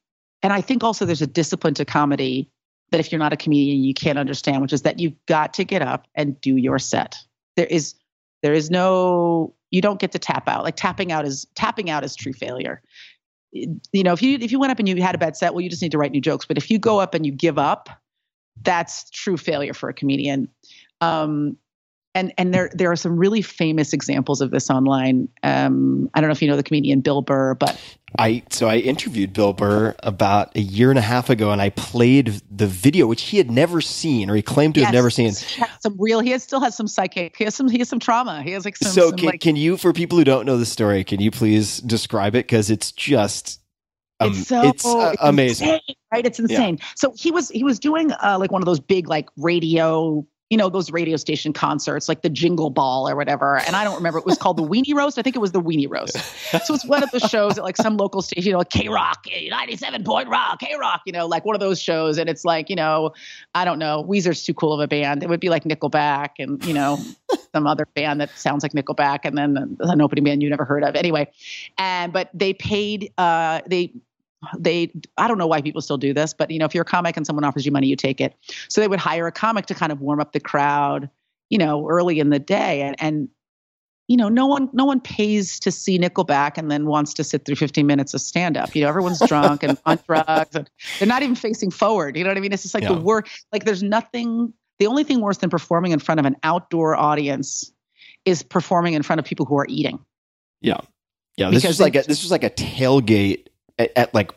and i think also there's a discipline to comedy that if you're not a comedian you can't understand which is that you've got to get up and do your set. There is there is no you don't get to tap out. Like tapping out is tapping out is true failure you know if you if you went up and you had a bad set well you just need to write new jokes. But if you go up and you give up that's true failure for a comedian. Um and and there there are some really famous examples of this online. Um i don't know if you know the comedian bill burr but I so I interviewed Bill Burr about a year and a half ago, and I played the video, which he had never seen, or he claimed to have never seen. some real he has, still has some psychic he has some he has some trauma he has like some, so some, can, like, can you, for people who don't know the story, can you please describe it? Because it's just, um, it's so it's, uh, amazing. insane, right it's insane so he was he was doing uh, like one of those big like radio you know those radio station concerts like the jingle ball or whatever. And i don't remember it was called the weenie roast? I think it was the weenie roast. So it's one of those shows at like some local station you know like k-rock 97 point rock k-rock you know like one of those shows. And it's like you know i don't know weezer's too cool of a band. It would be like nickelback and you know some other band that sounds like nickelback and then an opening band you never heard of. Anyway and but they paid uh they they i don't know why people still do this but you know if you're a comic and someone offers you money you take it. So they would hire a comic to kind of warm up the crowd you know early in the day. And and you know no one no one pays to see nickelback and then wants to sit through 15 minutes of stand up you know everyone's *laughs* drunk and on drugs and they're not even facing forward. You know what i mean? It's just like the Yeah. work like there's nothing the only thing worse than performing in front of an outdoor audience is performing in front of people who are eating. Yeah, yeah. This Because was like a, this was like a tailgate at, at like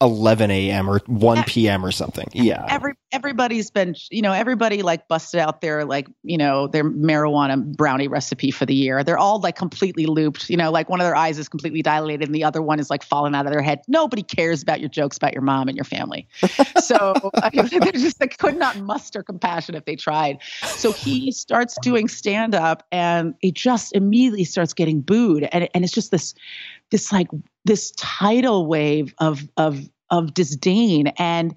11 a.m. or 1 p.m. or something. Yeah, every everybody's been you know everybody like busted out their like you know their marijuana brownie recipe for the year. They're all like completely looped. You know like one of their eyes is completely dilated and the other one is like falling out of their head. Nobody cares about your jokes about your mom and your family. *laughs* So I mean, *laughs* they just like could not muster compassion if they tried. So he starts doing stand up and he just immediately starts getting booed. And, and it's just this this like this tidal wave of of of disdain. And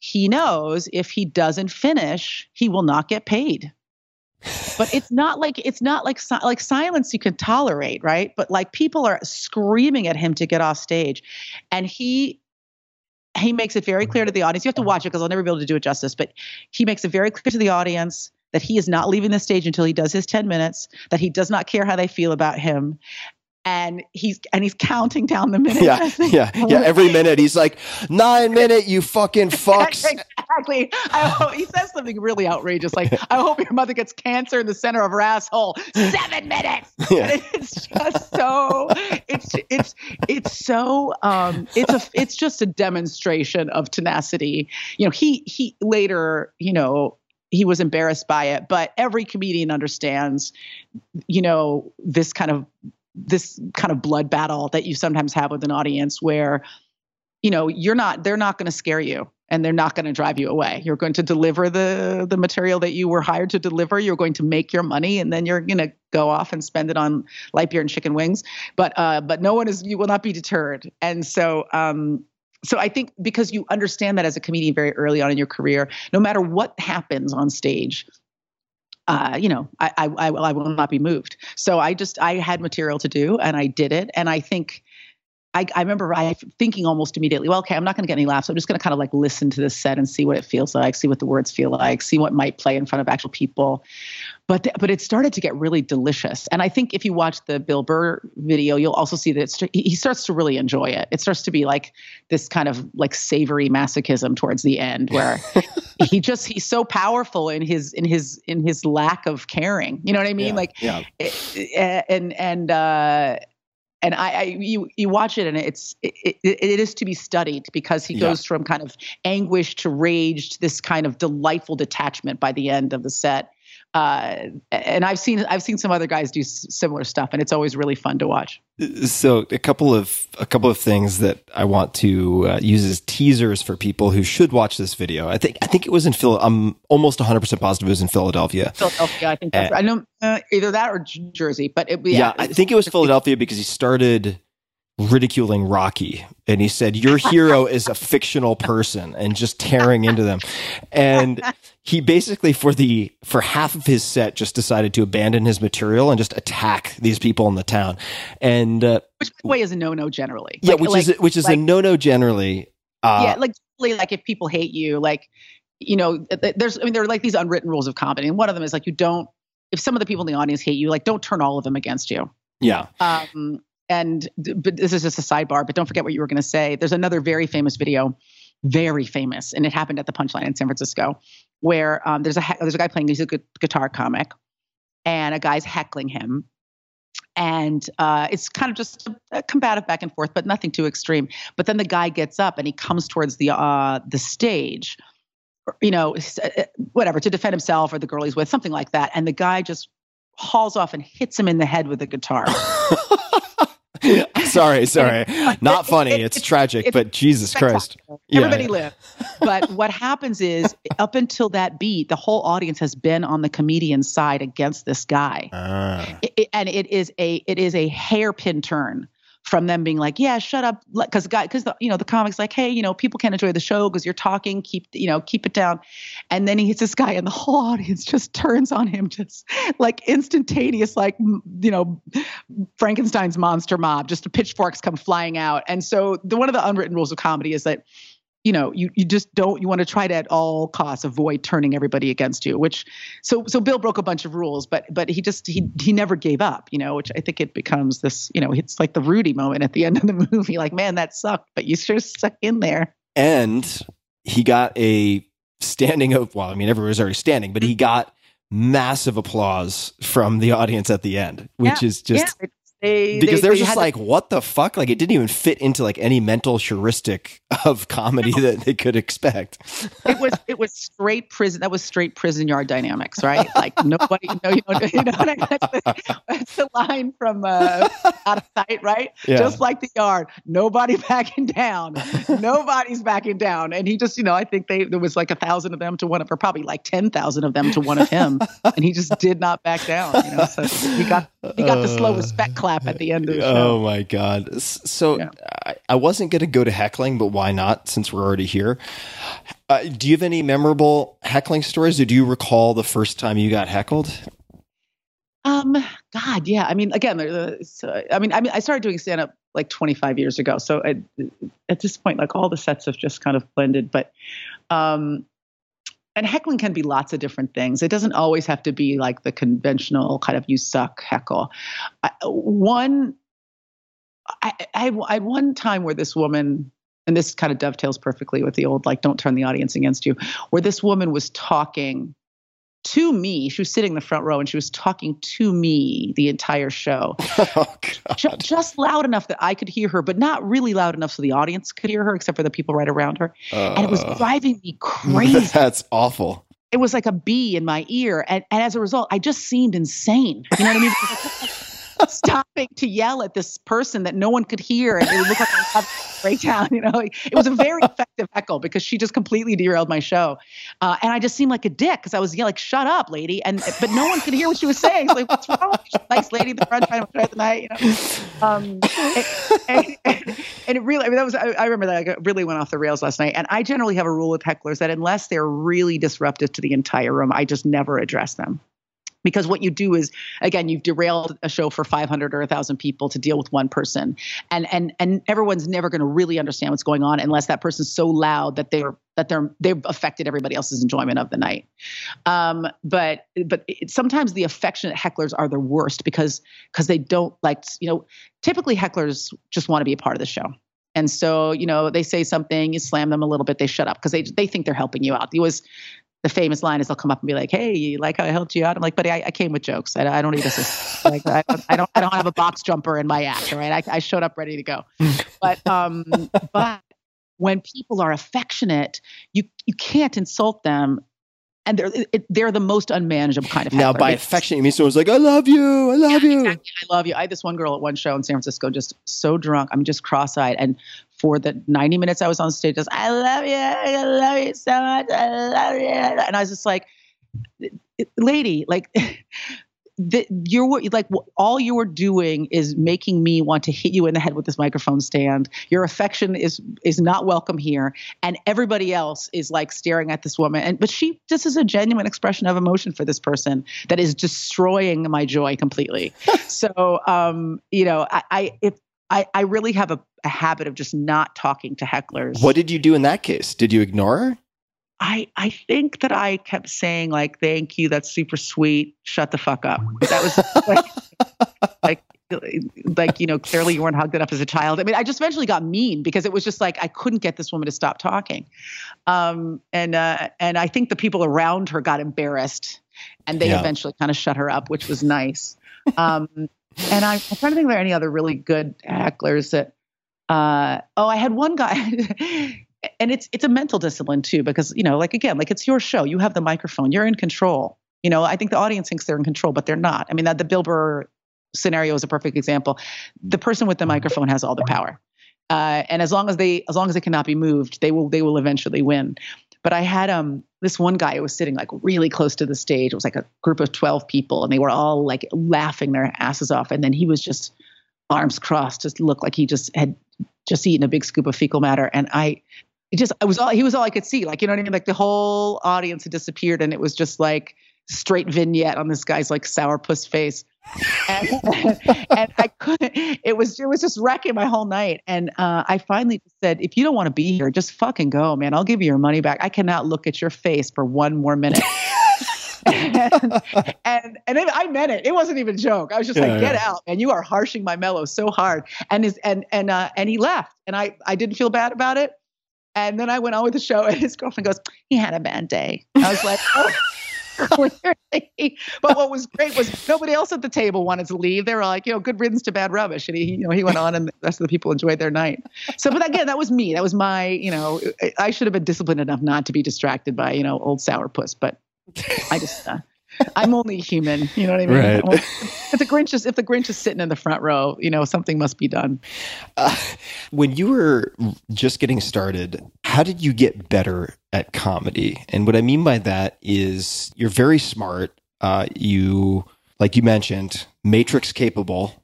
he knows if he doesn't finish he will not get paid. But it's *laughs* not like it's not like like silence you can tolerate right? But like people are screaming at him to get off stage. And he he makes it very clear to the audience. You have to watch it because i'll never be able to do it justice but he makes it very clear to the audience that he is not leaving the stage until he does his 10 minutes that he does not care how they feel about him and he's and he's counting down the minutes yeah, yeah, yeah. Every minute he's like nine minute, you fucking *laughs* fucks. Exactly. I hope, he says something really outrageous, like, "I hope your mother gets cancer in the center of her asshole." Seven minutes. *laughs* Yeah. And it's just so. It's it's it's so. Um. It's a. It's just a demonstration of tenacity. You know. He he later. You know. He was embarrassed by it, but every comedian understands. You know this kind of this kind of blood battle that you sometimes have with an audience where you know, you're not. They're not going to scare you, and they're not going to drive you away. You're going to deliver the the material that you were hired to deliver. You're going to make your money, and then you're going to go off and spend it on light beer and chicken wings. But uh, but no one is. You will not be deterred. And so um, so I think because you understand that as a comedian very early on in your career, no matter what happens on stage, uh, you know, I, I, I, I will not be moved. So I just, I had material to do and I did it. And I think, I, I remember I thinking almost immediately, well, okay, I'm not going to get any laughs. I'm just going to kind of like listen to this set and see what it feels like, see what the words feel like, see what might play in front of actual people. But but it started to get really delicious. And I think if you watch the Bill Burr video, you'll also see that he starts to really enjoy it. It starts to be like this kind of like savory masochism towards the end, where *laughs* he just he's so powerful in his in his in his lack of caring. You know what I mean? Yeah, like yeah. eh, and and uh and I, I you you watch it and it's it, it, it is to be studied because he Yeah. goes from kind of anguish to rage to this kind of delightful detachment by the end of the set. Uh, and I've seen I've seen some other guys do s- similar stuff, and it's always really fun to watch. So a couple of a couple of things that I want to uh, use as teasers for people who should watch this video. I think I think it was in Phil. I'm almost 100 percent positive it was in Philadelphia. Philadelphia, I think that's, Uh, I know uh, either that or Jersey, but it, Yeah, yeah, I think it was Philadelphia because he started ridiculing Rocky and he said your hero is a fictional person and just tearing into them. And he basically for the for half of his set just decided to abandon his material and just attack these people in the town. And uh, which by the way is a no no generally. yeah, Like- which like- is which is a no-no generally. Uh, yeah, like like if people hate you, like you know, there's I mean there are like these unwritten rules of comedy, and one of them is like you don't if some of the people in the audience hate you, like don't turn all of them against you. yeah. Um, and but this is just a sidebar, but don't forget what you were going to say. There's another very famous video, very famous, and it happened at the Punchline in San Francisco, where um, there's a there's a guy playing. He's a gu- guitar comic, and a guy's heckling him, and uh, it's kind of just a, a combative back and forth, but nothing too extreme. But then the guy gets up and he comes towards the uh, the stage, you know, uh, whatever to defend himself or the girl he's with, something like that, and the guy just hauls off and hits him in the head with a guitar. *laughs* *laughs* sorry, sorry. Not funny. it- It's it's- tragic, it's but Jesus Christ. Everybody yeah. live. But *laughs* what happens is, up until that beat, the whole audience has been on the comedian's side against this guy, Ah. It- it- and it is a it is a hairpin turn from them being like, "Yeah, shut up," because guy because you know the comics like, "Hey, you know, people can't enjoy the show because you're talking. Keep you know keep it down," and then he hits this guy, and the whole audience just turns on him, just like instantaneous, like you know, Frankenstein's monster mob. Just the pitchforks come flying out, and so the one of the unwritten rules of comedy is that you know you you just don't you want to try to at all costs avoid turning everybody against you which so so bill broke a bunch of rules but but he just he he never gave up you know which i think it becomes this you know it's like the rudy moment at the *laughs* end of the movie like man that sucked but you sure stuck in there. And he got a standing o- well i mean everyone was already standing but he mm-hmm. got massive applause from the audience at the end which Yeah, is just yeah, they, because they, they're they just had to- like what the fuck? Like it didn't even fit into like any mental heuristic of comedy that they could expect. It was it was straight prison that was straight prison yard dynamics right? Like nobody you know you know, you know what I mean? that's, the, that's the line from uh, out of sight right? Yeah. just like the yard nobody *laughs* backing down nobody's backing down. And he just you know i think they there was like a thousand of them to one of or probably like 10,000 of them to one of him. And he just did not back down you know so he got he got the slowest respect clap at the end of the show oh my god so Yeah. I, I wasn't going to go to heckling but why not since we're already here uh, do you have any memorable heckling stories or do you recall the first time you got heckled Um, God, yeah. I mean, again, the- I mean, I mean, I started doing stand up like 25 years ago. So at, at this point, like all the sets have just kind of blended. But, um, and heckling can be lots of different things. It doesn't always have to be like the conventional kind of "you suck" heckle. I, one, I, I, I one time where this woman, and this kind of dovetails perfectly with the old like "don't turn the audience against you," where this woman was talking to me. She was sitting in the front row and she was talking to me the entire show, *laughs* oh Ju- just loud enough that I could hear her, but not really loud enough so the audience could hear her, except for the people right around her. and it was Uh, driving me *laughs* crazy. that's awful it was like a bee in my ear, and, and as a result, I just seemed insane. You know what I mean? *laughs* stopping to yell at this person that no one could hear, and it would look like a breakdown. *laughs* You know, it was a very effective heckle because she just completely derailed my show, uh, and I just seemed like a dick because I was yelling, like, "Shut up, lady!" And but no one could hear what she was saying. It's like, "What's wrong?" Nice lady, the front trying to try the night. You know, um, and, and, and, it really, I mean, that was I, I remember that I really went off the rails last night. And I generally have a rule with hecklers that unless they're really disruptive to the entire room, I just never address them because what you do is again you've derailed a show for 500 or 1000 people to deal with one person. And and and everyone's never going to really understand what's going on unless that person's so loud that they're that they're they've affected everybody else's enjoyment of the night. Um, but but it, sometimes the affectionate hecklers are the worst because because they don't like you know typically hecklers just want to be a part of the show. And so, you know, they say something, you slam them a little bit, they shut up because they they think they're helping you out. It was the famous line is they'll come up and be like, "Hey, you like how I helped you out?" I'm like, "Buddy, I, I came with jokes. I, I don't need assistance. *laughs* like, I, I, don't, I don't have a box jumper in my act. Right? I, I showed up ready to go. But, um, *laughs* but when people are affectionate, you you can't insult them, and they're it, they're the most unmanageable kind of. Now, by affectionate, you mean someone's like, "I love you, I love yeah, you, exactly. I love you." I had this one girl at one show in San Francisco, just so drunk. I'm just cross-eyed, and for the 90 minutes I was on stage, just I love you, I love you so much, I love you, and I was just like, lady, like. *laughs* The, you're like all you are doing is making me want to hit you in the head with this microphone stand. Your affection is is not welcome here, and everybody else is like staring at this woman. And but she this is a genuine expression of emotion for this person that is destroying my joy completely. *laughs* so um, you know, I, I if I, I really have a, a habit of just not talking to hecklers. What did you do in that case? Did you ignore her? I, I think that I kept saying like, "Thank you, that's super sweet. Shut the fuck up." That was *laughs* like, like, like you know, clearly you weren't hugged enough as a child. I mean, I just eventually got mean because it was just like I couldn't get this woman to stop talking, um, and uh, and I think the people around her got embarrassed, and they yeah. eventually kind of shut her up, which was nice. Um, and I'm, I'm trying to think of any other really good hecklers that. Uh, oh, I had one guy, *laughs* and it's it's a mental discipline too, because you know, like again, like it's your show. You have the microphone. You're in control. You know, I think the audience thinks they're in control, but they're not. I mean, that the Bill Burr scenario is a perfect example. The person with the microphone has all the power, uh, and as long as they as long as it cannot be moved, they will they will eventually win. But I had um this one guy who was sitting like really close to the stage. It was like a group of 12 people and they were all like laughing their asses off. And then he was just arms crossed, just looked like he just had just eaten a big scoop of fecal matter. And I it just I was all he was all I could see. Like, you know what I mean? Like the whole audience had disappeared and it was just like straight vignette on this guy's like sourpuss face and, *laughs* and I couldn't. It was it was just wrecking my whole night. And uh, I finally said, if you don't want to be here, just fucking go, man. I'll give you your money back. I cannot look at your face for one more minute. And *laughs* and, and it, I meant it. It wasn't even a joke. I was just yeah, like, "Get yeah. out, man! You are harshing my mellow so hard." And his and and uh, and he left, and I I didn't feel bad about it. And then I went on with the show, *laughs* and his girlfriend goes, "He had a bad day." I was like, *laughs* "Oh." clearly. But what was great was nobody else at the table wanted to leave. They were like, you know, good riddance to bad rubbish. And he, you know, he went on and the rest of the people enjoyed their night. So, but again, that was me. That was my, you know, I should have been disciplined enough not to be distracted by, you know, old sourpuss. But I just, uh, I'm only human. You know what I mean? Right. If the Grinch is if the Grinch is sitting in the front row, you know something must be done. Uh, when you were just getting started, how did you get better at comedy? And what I mean by that is you're very smart. Uh, you, like you mentioned, Matrix capable.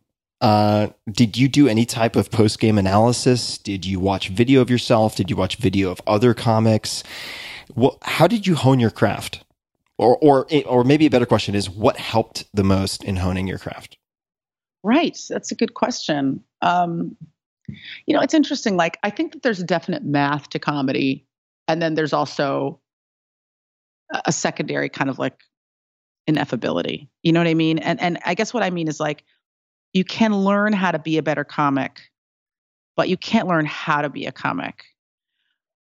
Uh, did you do any type of post game analysis? Did you watch video of yourself? Did you watch video of other comics? Well, how did you hone your craft? Or or or maybe a better question is what helped the most in honing your craft? Right. That's a good question. Um, you know it's interesting. Like i think that there's a definite math to comedy and then there's also a secondary kind of like ineffability. You know what i mean? And and i guess what i mean is like you can learn how to be a better comic but you can't learn how to be a comic.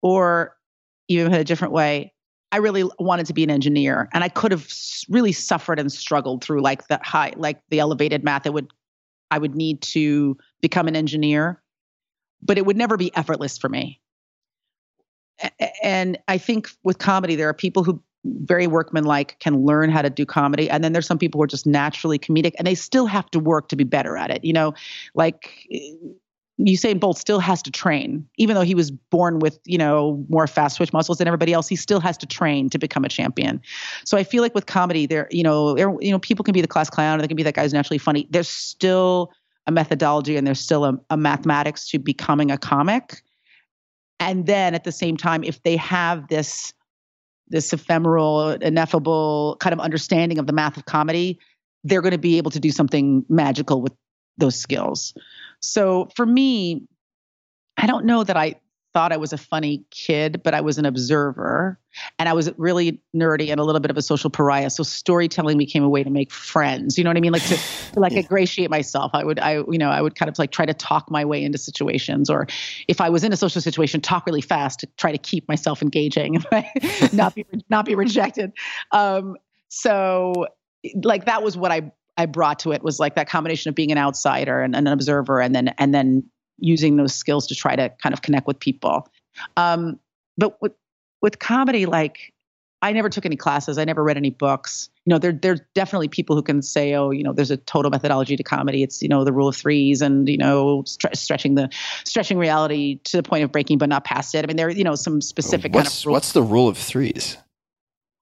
Or even in a different way I really wanted to be an engineer and I could have really suffered and struggled through like the high like the elevated math it would I would need to become an engineer but it would never be effortless for me and I think with comedy there are people who very workmanlike, can learn how to do comedy. And then there's some people who are just naturally comedic and they still have to work to be better at it. You know, like eh, Usain Bolt still has to train, even though he was born with, you know, more fast twitch muscles than everybody else. He still has to train to become a champion. So I feel like with comedy, there, you know, there, you know, people can be the class clown, or they can be that guy who's naturally funny. There's still a methodology and there's still a, a mathematics to becoming a comic. And then at the same time, if they have this this ephemeral, ineffable kind of understanding of the math of comedy, they're going to be able to do something magical with those skills. So for me, I don't know that I thought I was a funny kid, but I was an observer and I was really nerdy and a little bit of a social pariah. So storytelling became a way to make friends. You know what I mean? Like to, to like yeah. ingratiate myself. I would, I, you know, I would kind of like try to talk my way into situations or if I was in a social situation, talk really fast to try to keep myself engaging *laughs* not be, not be rejected. Um, so like that was what I I brought to it was like that combination of being an outsider and, and an observer, and then and then using those skills to try to kind of connect with people. Um, but with with comedy, like I never took any classes. I never read any books. You know, there there's definitely people who can say, oh, you know, there's a total methodology to comedy. It's you know the rule of threes and you know stre- stretching the stretching reality to the point of breaking, but not past it. I mean, there you know some specific what's, kind of Rule. what's the rule of threes?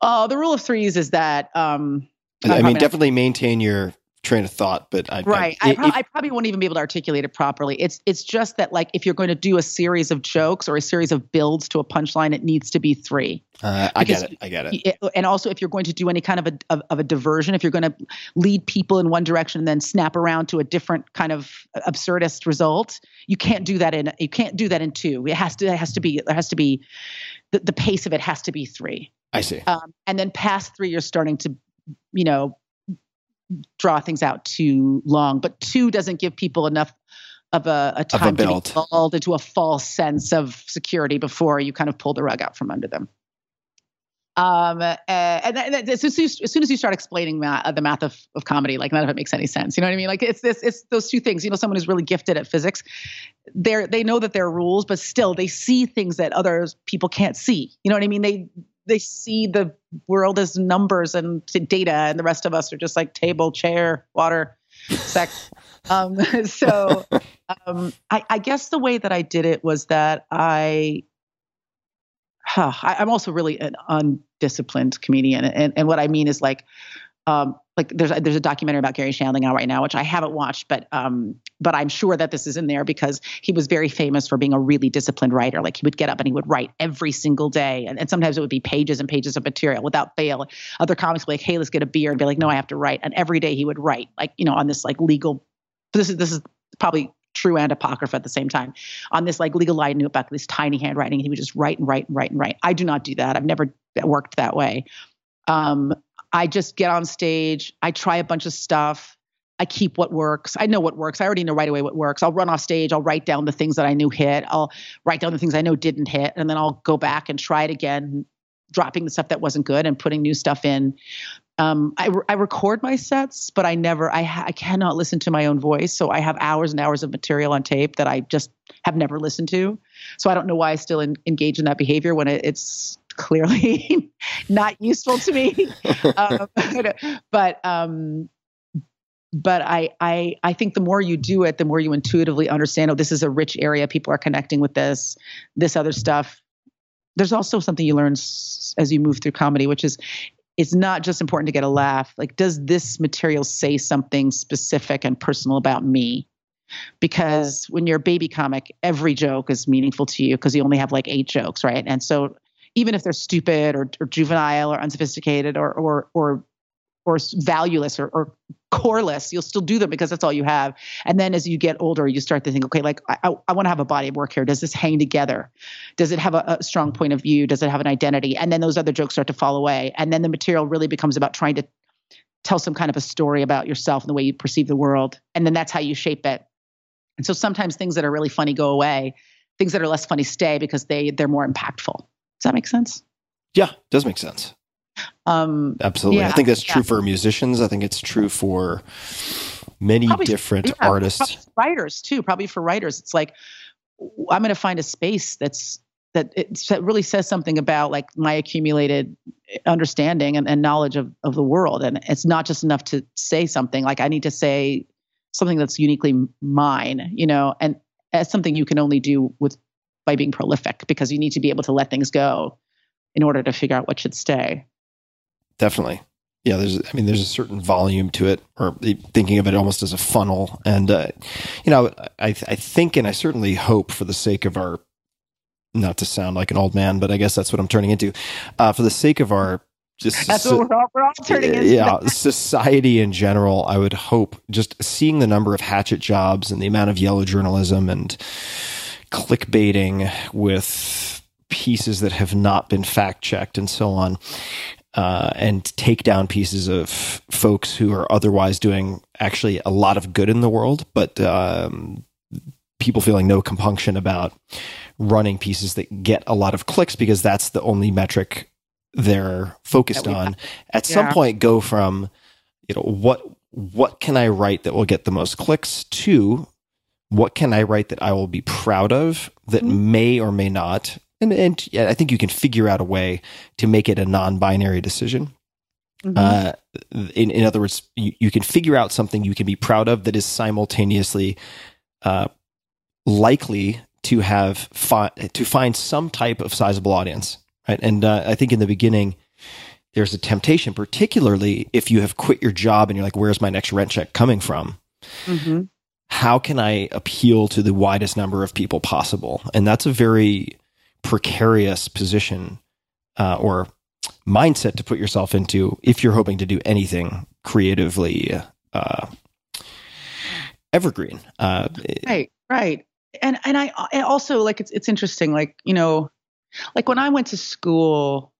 Oh, the rule of threes is that um, I mean, definitely maintain your train of thought, but I, right. I, I, pro- I, probably won't even be able to articulate it properly. It's it's just that like if you're going to do a series of jokes or a series of builds to a punchline, it needs to be three. Uh, I get it. I get it. it. And also, if you're going to do any kind of a of, of, a diversion, if you're going to lead people in one direction and then snap around to a different kind of absurdist result, you can't do that in you can't do that in two. It has to it has to be there has to be the, the pace of it has to be three. I see. Um, and then past three, you're starting to you know draw things out too long. But two doesn't give people enough of a, a time a to be lulled into a false sense of security before you kind of pull the rug out from under them. Um, uh, and, and as, soon as, as soon as you start explaining math, uh, the math of, of comedy, like none of it makes any sense. You know what I mean? Like it's this, it's those two things. You know, someone who's really gifted at physics, they're they know that there are rules, but still they see things that other people can't see. You know what I mean? They they see the world as numbers and data, and the rest of us are just like table, chair, water, sex. *laughs* um, *laughs* so um, I, I, guess the way that I did it was that I, huh, I am also really an undisciplined comedian, and and what I mean is like um, like there's a, there's a documentary about Garry Shandling out right now, which I haven't watched, but um, but I'm sure that this is in there because he was very famous for being a really disciplined writer. Like he would get up and he would write every single day, and, and sometimes it would be pages and pages of material without fail. Other comics would be like, "Hey, let's get a beer," and be like, "No, I have to write." And every day he would write, like you know, on this like legal. This is this is probably true and apocrypha at the same time on this like legal line notebook, this tiny handwriting, and he would just write and write and write and write. I do not do that. I've never worked that way. Um, I just get on stage, I try a bunch of stuff. I keep what works. I know what works. I already know right away what works. I'll run off stage. I'll write down the things that I knew hit. I'll write down the things I know didn't hit. And then I'll go back and try it again, dropping the stuff that wasn't good and putting new stuff in. Um, I, I record my sets, but I never, I, ha- I cannot listen to my own voice. So I have hours and hours of material on tape that I just have never listened to. So I don't know why I still in, engage in that behavior when it, it's clearly *laughs* not useful to me. *laughs* um, but um, but I, I I think the more you do it, the more you intuitively understand. Oh, this is a rich area. People are connecting with this, this other stuff. There's also something you learn as you move through comedy, which is it's not just important to get a laugh. Like, does this material say something specific and personal about me? Because when you're a baby comic, every joke is meaningful to you because you only have like eight jokes, right? And so even if they're stupid or, or juvenile or unsophisticated or or or or valueless or, or coreless, you'll still do them because that's all you have. And then as you get older, you start to think, okay, like I, I, want to have a body of work here. Does this hang together? Does it have a, a, strong point of view? Does it have an identity? And then those other jokes start to fall away. And then the material really becomes about trying to tell some kind of a story about yourself and the way you perceive the world. And then that's how you shape it. And so sometimes things that are really funny go away. Things that are less funny stay because they they're more impactful. Does that make sense? Yeah, it does make sense. Um, Absolutely. Yeah, I think that's true yeah. for musicians. I think it's true for many probably, different yeah, artists. Writers too. Probably for writers. It's like I'm going to find a space that's that it sa- really says something about like my accumulated understanding and, and knowledge of, of the world. And it's not just enough to say something like I need to say something that's uniquely mine, you know, and as something you can only do with by being prolific because you need to be able to let things go in order to figure out what should stay. Definitely. Yeah, there's. I mean, there's a certain volume to it, or thinking of it almost as a funnel. And uh, you know, I, I think, and I certainly hope, for the sake of our, not to sound like an old man, but I guess that's what I'm turning into. Uh, for the sake of our, just That's what we're all, we're all turning into. yeah, society in general, I would hope just seeing the number of hatchet jobs and the amount of yellow journalism and clickbaiting with pieces that have not been fact checked and so on, uh, and take down pieces of folks who are otherwise doing actually a lot of good in the world, but um, people feeling no compunction about running pieces that get a lot of clicks because that's the only metric they're focused on. At some point, go from you know what what can I write that will get the most clicks to what can I write that I will be proud of that Mm-hmm. may or may not. And, and I think you can figure out a way to make it a non-binary decision. Mhm. Uh, in, in other words, you, you can figure out something you can be proud of that is simultaneously uh, likely to have fi- to find some type of sizable audience, right? And uh, I think in the beginning, there's a temptation, particularly if you have quit your job and you're like, "Where's my next rent check coming from?" Mhm. How can I appeal to the widest number of people possible? And that's a very precarious position uh, or mindset to put yourself into if you're hoping to do anything creatively uh, evergreen. Uh, Right, right. And and I, I also like it's it's interesting. Like you know, like when I went to school,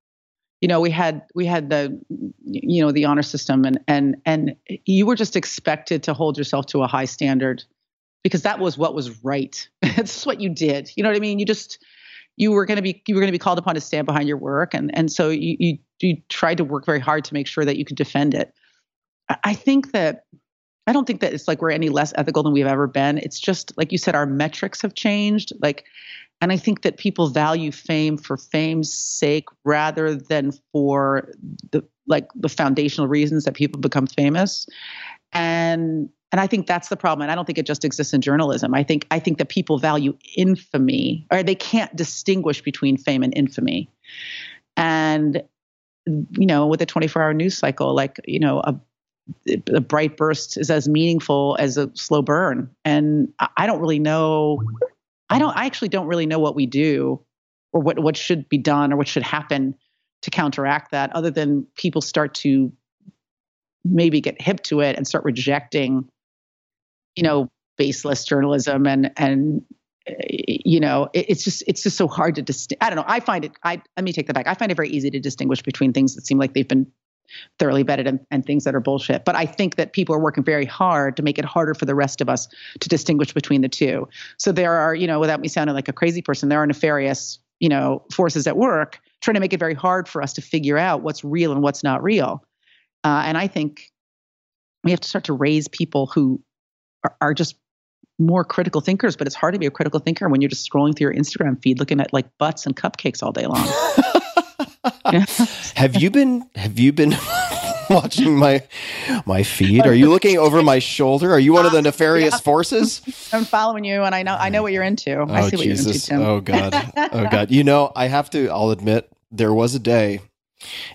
you know, we had we had the you know the honor system, and and and you were just expected to hold yourself to a high standard because that was what was right. *laughs* it's what you did. You know what I mean? You just you were going to be you were going to be called upon to stand behind your work, and and so you you you tried to work very hard to make sure that you could defend it. I- I think that I don't think that it's like we're any less ethical than we've ever been. It's just like you said, our metrics have changed. Like, and I think that people value fame for fame's sake rather than for the like the foundational reasons that people become famous. And and I think that's the problem. And I don't think it just exists in journalism. I think I think that people value infamy, or they can't distinguish between fame and infamy. And you know, with a 24-hour news cycle, like you know, a a bright burst is as meaningful as a slow burn. And I- I don't really know. I don't. I actually don't really know what we do, or what what should be done, or what should happen to counteract that, other than people start to maybe get hip to it and start rejecting, you know, baseless journalism and and uh, you know it, it's just it's just so hard to distinguish. I don't know. I find it. I let me take that back. I find it very easy to distinguish between things that seem like they've been thoroughly vetted and, and things that are bullshit. But I think that people are working very hard to make it harder for the rest of us to distinguish between the two. So there are, you know, without me sounding like a crazy person, there are nefarious, you know, forces at work trying to make it very hard for us to figure out what's real and what's not real. Uh, and I think we have to start to raise people who are, are just more critical thinkers. But it's hard to be a critical thinker when you're just scrolling through your Instagram feed looking at like butts and cupcakes all day long. *laughs* *laughs* have you been? Have you been? *laughs* watching my my feed are you looking over my shoulder are you one of the uh, nefarious forces I'm following you, and I know I know what you're into. I oh see what jesus you're into, Tim. oh god oh *laughs* god you know i have to i'll admit there was a day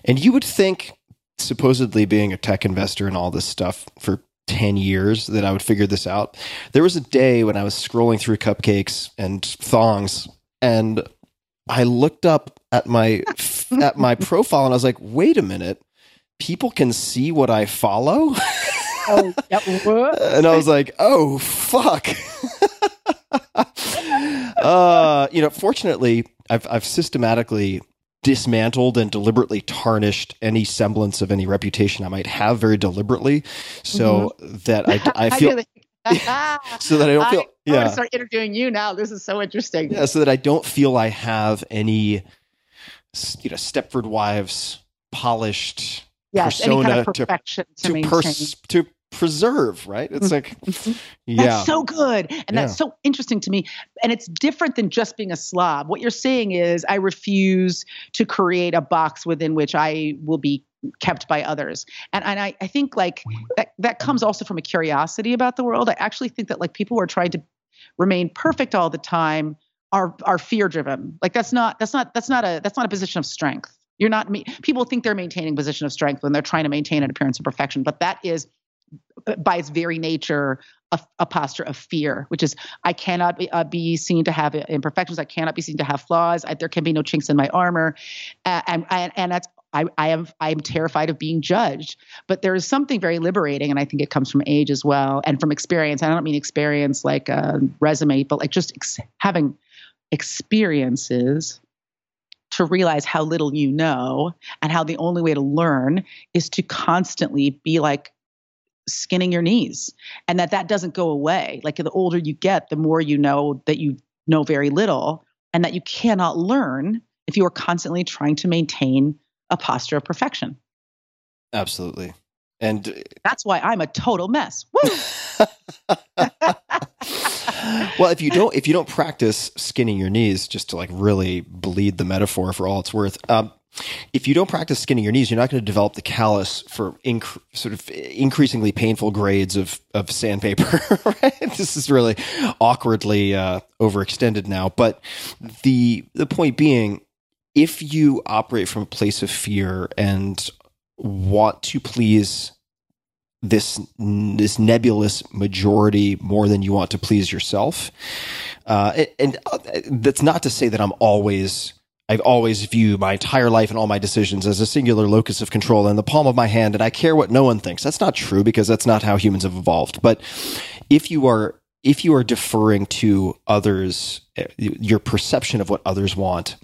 and you would think supposedly being a tech investor and all this stuff for 10 years that i would figure this out there was a day when i was scrolling through cupcakes and thongs and i looked up at my *laughs* at my profile and i was like wait a minute people can see what i follow *laughs* Oh, yep. And I was like, "Oh fuck." *laughs* uh, you know, fortunately, I've I've systematically dismantled and deliberately tarnished any semblance of any reputation I might have very deliberately, so that I I I feel so that I don't feel I, I yeah to start interviewing you now. This is so interesting. yeah so that I don't feel I have any you know Stepford Wives polished yes, any kind persona of to- perfection to, to pers- to preserve, right? It's mm-hmm. like, mm-hmm. That's so good. And that's so interesting to me. And it's different than just being a slob. What you're saying is, I refuse to create a box within which I will be kept by others. And, and I, I think like that, that comes also from a curiosity about the world. I actually think that like people who are trying to remain perfect all the time are, are fear driven. Like that's not, that's not, that's not a, that's not a position of strength. You're not, people think they're maintaining position of strength when they're trying to maintain an appearance of perfection, but that is by its very nature a, a posture of fear, which is I cannot be, uh, be seen to have imperfections. I cannot be seen to have flaws. I, there can be no chinks in my armor, uh, and, and and that's I I am I am terrified of being judged. But there is something very liberating, and I think it comes from age as well and from experience. I don't mean experience like a resume, but like just ex- having experiences to realize how little you know and how the only way to learn is to constantly be like skinning your knees and that that doesn't go away like the older you get the more you know that you know very little and that you cannot learn if you are constantly trying to maintain a posture of perfection absolutely. And that's why i'm a total mess Woo! *laughs* *laughs* well, if you don't if you don't practice skinning your knees, just to like really bleed the metaphor for all it's worth, um, if you don't practice skinning your knees, you're not going to develop the callus for inc- sort of increasingly painful grades of of sandpaper. *laughs* Right? This is really awkwardly uh, overextended now, but the the point being, if you operate from a place of fear and want to please this this nebulous majority more than you want to please yourself. Uh, and, and uh, that's not to say that I'm always. I've always viewed my entire life and all my decisions as a singular locus of control in the palm of my hand, and I care what no one thinks. That's not true because that's not how humans have evolved. But if you are if you are deferring to others, uh, your perception of what others want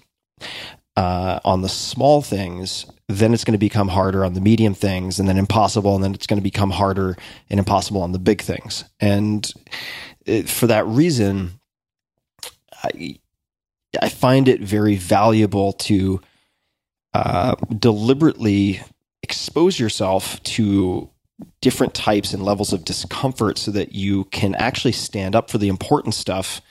uh, on the small things, then it's going to become harder on the medium things, and then impossible, and then it's going to become harder and impossible on the big things. And it, for that reason, I I find it very valuable to uh, deliberately expose yourself to different types and levels of discomfort so that you can actually stand up for the important stuff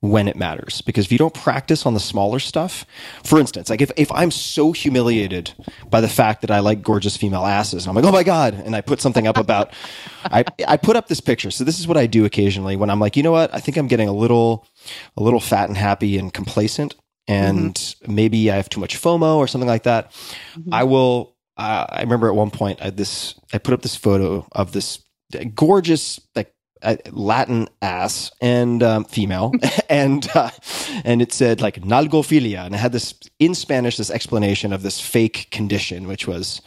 when it matters. Because if you don't practice on the smaller stuff, for instance, like if, if I'm so humiliated by the fact that I like gorgeous female asses, and I'm like, oh my God, and I put something up about, *laughs* I, I put up this picture. So this is what I do occasionally when I'm like, you know what, I think I'm getting a little, a little fat and happy and complacent. And maybe I have too much FOMO or something like that. I will, uh, I remember at one point I this, I put up this photo of this gorgeous, like, Latin ass and um, female, *laughs* *laughs* and uh, and it said like nalgophilia, and it had this in Spanish this explanation of this fake condition, which was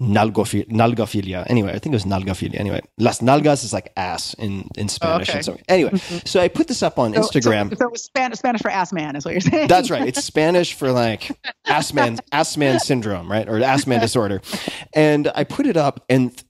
nalgophi- nalgophilia. Anyway, I think it was nalgophilia. Anyway, las nalgas is like ass in in Spanish. okay. And so anyway, so I put this up on So- Instagram. so, so it was Spanish, Spanish for ass man is what you're saying That's right. It's *laughs* Spanish for like ass man, ass man syndrome, right? Or ass man disorder. And I put it up, and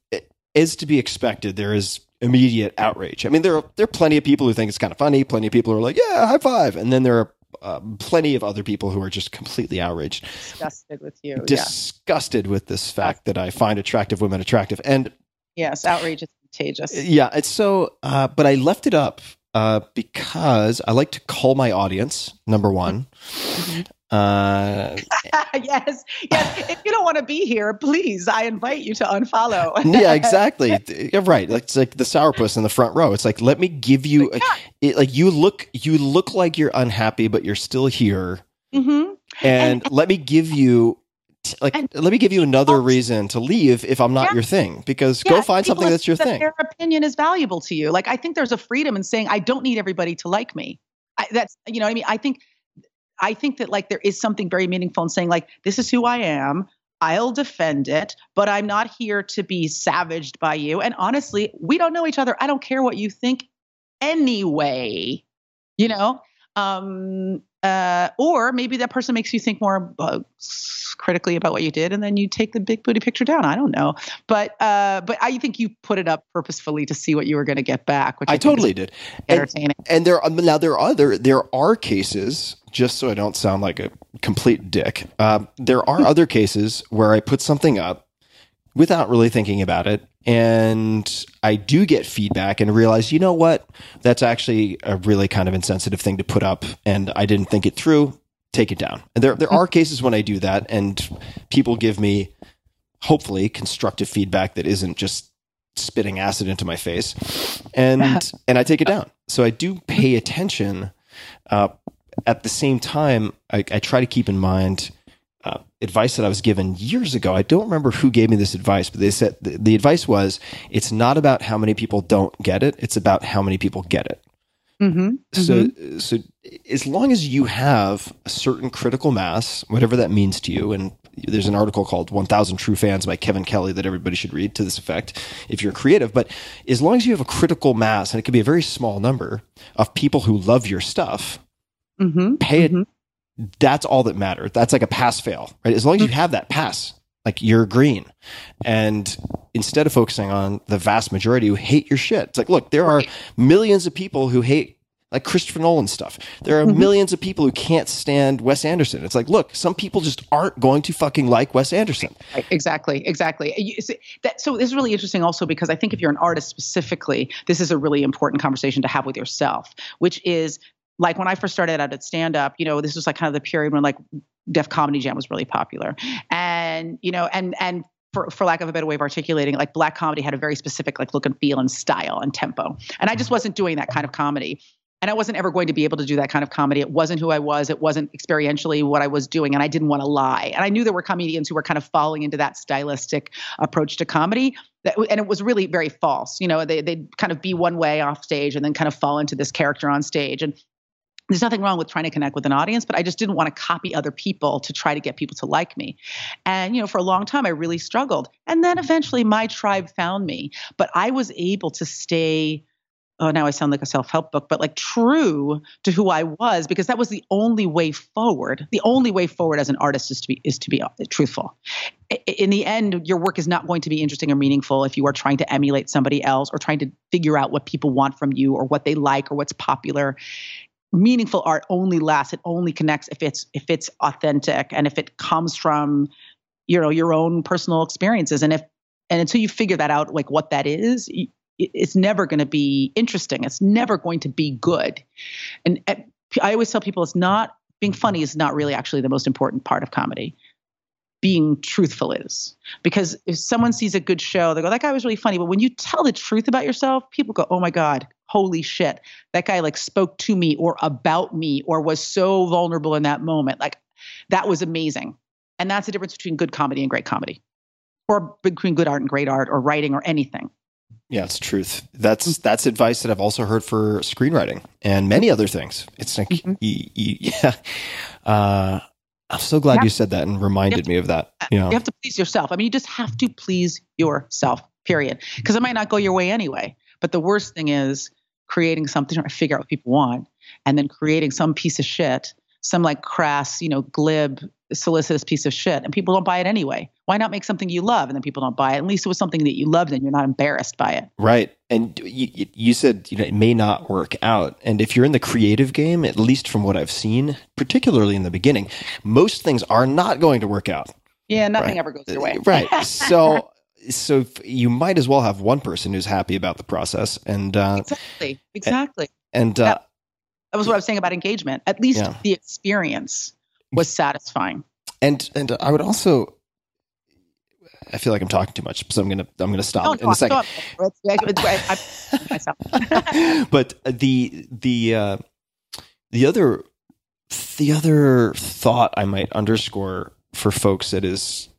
as to be expected, there is immediate outrage. I mean, there are there are plenty of people who think it's kind of funny. Plenty of people who are like, "Yeah, high five. and then there are uh, plenty of other people who are just completely outraged, disgusted with you yeah. disgusted with this fact that I find attractive women attractive. And yes outrage is contagious yeah, it's so. Uh, but I left it up uh, because I like to call my audience. Number one. Uh, *laughs* yes, yes. If you don't want to be here, please, I invite you to unfollow. *laughs* yeah, exactly. You're right. Like, it's like the sourpuss in the front row. It's like let me give you, it, like you look, you look like you're unhappy, but you're still here, Mm-hmm. and, let me give you. Like, and- let me give you another reason to leave if I'm not Yeah. your thing. Because go find something that's your thing. Their opinion is valuable to you. Like I think there's a freedom in saying I don't need everybody to like me. I, that's you know what I mean. I think I think that like there is something very meaningful in saying like this is who I am. I'll defend it, but I'm not here to be savaged by you. And honestly, we don't know each other. I don't care what you think anyway. You know, um, uh, or maybe that person makes you think more uh, critically about what you did, and then you take the big booty picture down. I don't know, but uh, but I think you put it up purposefully to see what you were going to get back. Which I, I totally did. And, entertaining. and there are now there are other there are cases just so I don't sound like a complete dick. Um, there are *laughs* other cases where I put something up without really thinking about it. And I do get feedback and realize, you know what? That's actually a really kind of insensitive thing to put up. And I didn't think it through. Take it down. And there, there are cases when I do that and people give me hopefully constructive feedback that isn't just spitting acid into my face. And, *laughs* and I take it down. So I do pay attention. Uh, at the same time, I, I try to keep in mind uh, advice that I was given years ago. I don't remember who gave me this advice, but they said the, the advice was it's not about how many people don't get it, it's about how many people get it. Mm-hmm. So, so as long as you have a certain critical mass, whatever that means to you, and there's an article called 1000 True Fans by Kevin Kelly that everybody should read to this effect if you're creative. But as long as you have a critical mass, and it could be a very small number of people who love your stuff, Mm-hmm. pay it. That's all that matters. That's like a pass fail, right? As long as you mm. have that pass, like you're green. And instead of focusing on the vast majority who hate your shit, it's like, look, there are millions of people who hate like Christopher Nolan stuff. There are mm-hmm. millions of people who can't stand Wes Anderson. It's like, look, some people just aren't going to fucking like Wes Anderson. Exactly, exactly. You see, that, so this is really interesting also because I think if you're an artist specifically, this is a really important conversation to have with yourself, which is like when I first started out at stand up, you know, this was like kind of the period when like Def Comedy Jam was really popular. And, you know, and and for, for lack of a better way of articulating it, like black comedy had a very specific like look and feel and style and tempo. And I just mm-hmm. wasn't doing that kind of comedy. And I wasn't ever going to be able to do that kind of comedy. It wasn't who I was. It wasn't experientially what I was doing. And I didn't want to lie. And I knew there were comedians who were kind of falling into that stylistic approach to comedy. That, and it was really very false. You know, they, they'd kind of be one way off stage and then kind of fall into this character on stage. And there's nothing wrong with trying to connect with an audience, but I just didn't want to copy other people to try to get people to like me. And, you know, for a long time, I really struggled. And then eventually my tribe found me, but I was able to stay. Oh, now I sound like a self help book, but like true to who I was because that was the only way forward. The only way forward as an artist is to be is to be uh, truthful. In the end, your work is not going to be interesting or meaningful if you are trying to emulate somebody else or trying to figure out what people want from you or what they like or what's popular meaningful art only lasts it only connects if it's if it's authentic and if it comes from you know your own personal experiences. And if and until you figure that out like what that is it's never going to be interesting. It's never going to be good. And i always tell people it's not being funny is not really actually the most important part of comedy. Being truthful is. Because if someone sees a good show they go that guy was really funny. But when you tell the truth about yourself people go oh my god holy shit that guy like spoke to me or about me or was so vulnerable in that moment like that was amazing and that's the difference between good comedy and great comedy or between good art and great art or writing or anything Yeah, it's truth. That's that's advice that I've also heard for screenwriting and many other things. It's like, y- y- yeah. Uh, I'm so glad Yeah. you said that and reminded me of that. You know, you have to please yourself i mean you just have to please yourself period because it might not go your way anyway but the worst thing is creating something trying to figure out what people want and then creating some piece of shit some like crass you know glib solicitous piece of shit and people don't buy it anyway why not make something you love and then people don't buy it at least it was something that you loved and you're not embarrassed by it right? And you, you- said you know it may not work out, and if you're in the creative game, at least from what I've seen, particularly in the beginning, most things are not going to work out. yeah nothing Right. ever goes your way Right. *laughs* So, so you might as well have one person who's happy about the process, and uh, exactly exactly and uh, that was what i was saying about engagement at least Yeah. the experience was satisfying and and I would also. I feel like I'm talking too much, so I'm gonna I'm gonna stop in a second. no, it's- it's- I- I- myself. *laughs* but the the uh, the other the other thought I might underscore for folks that is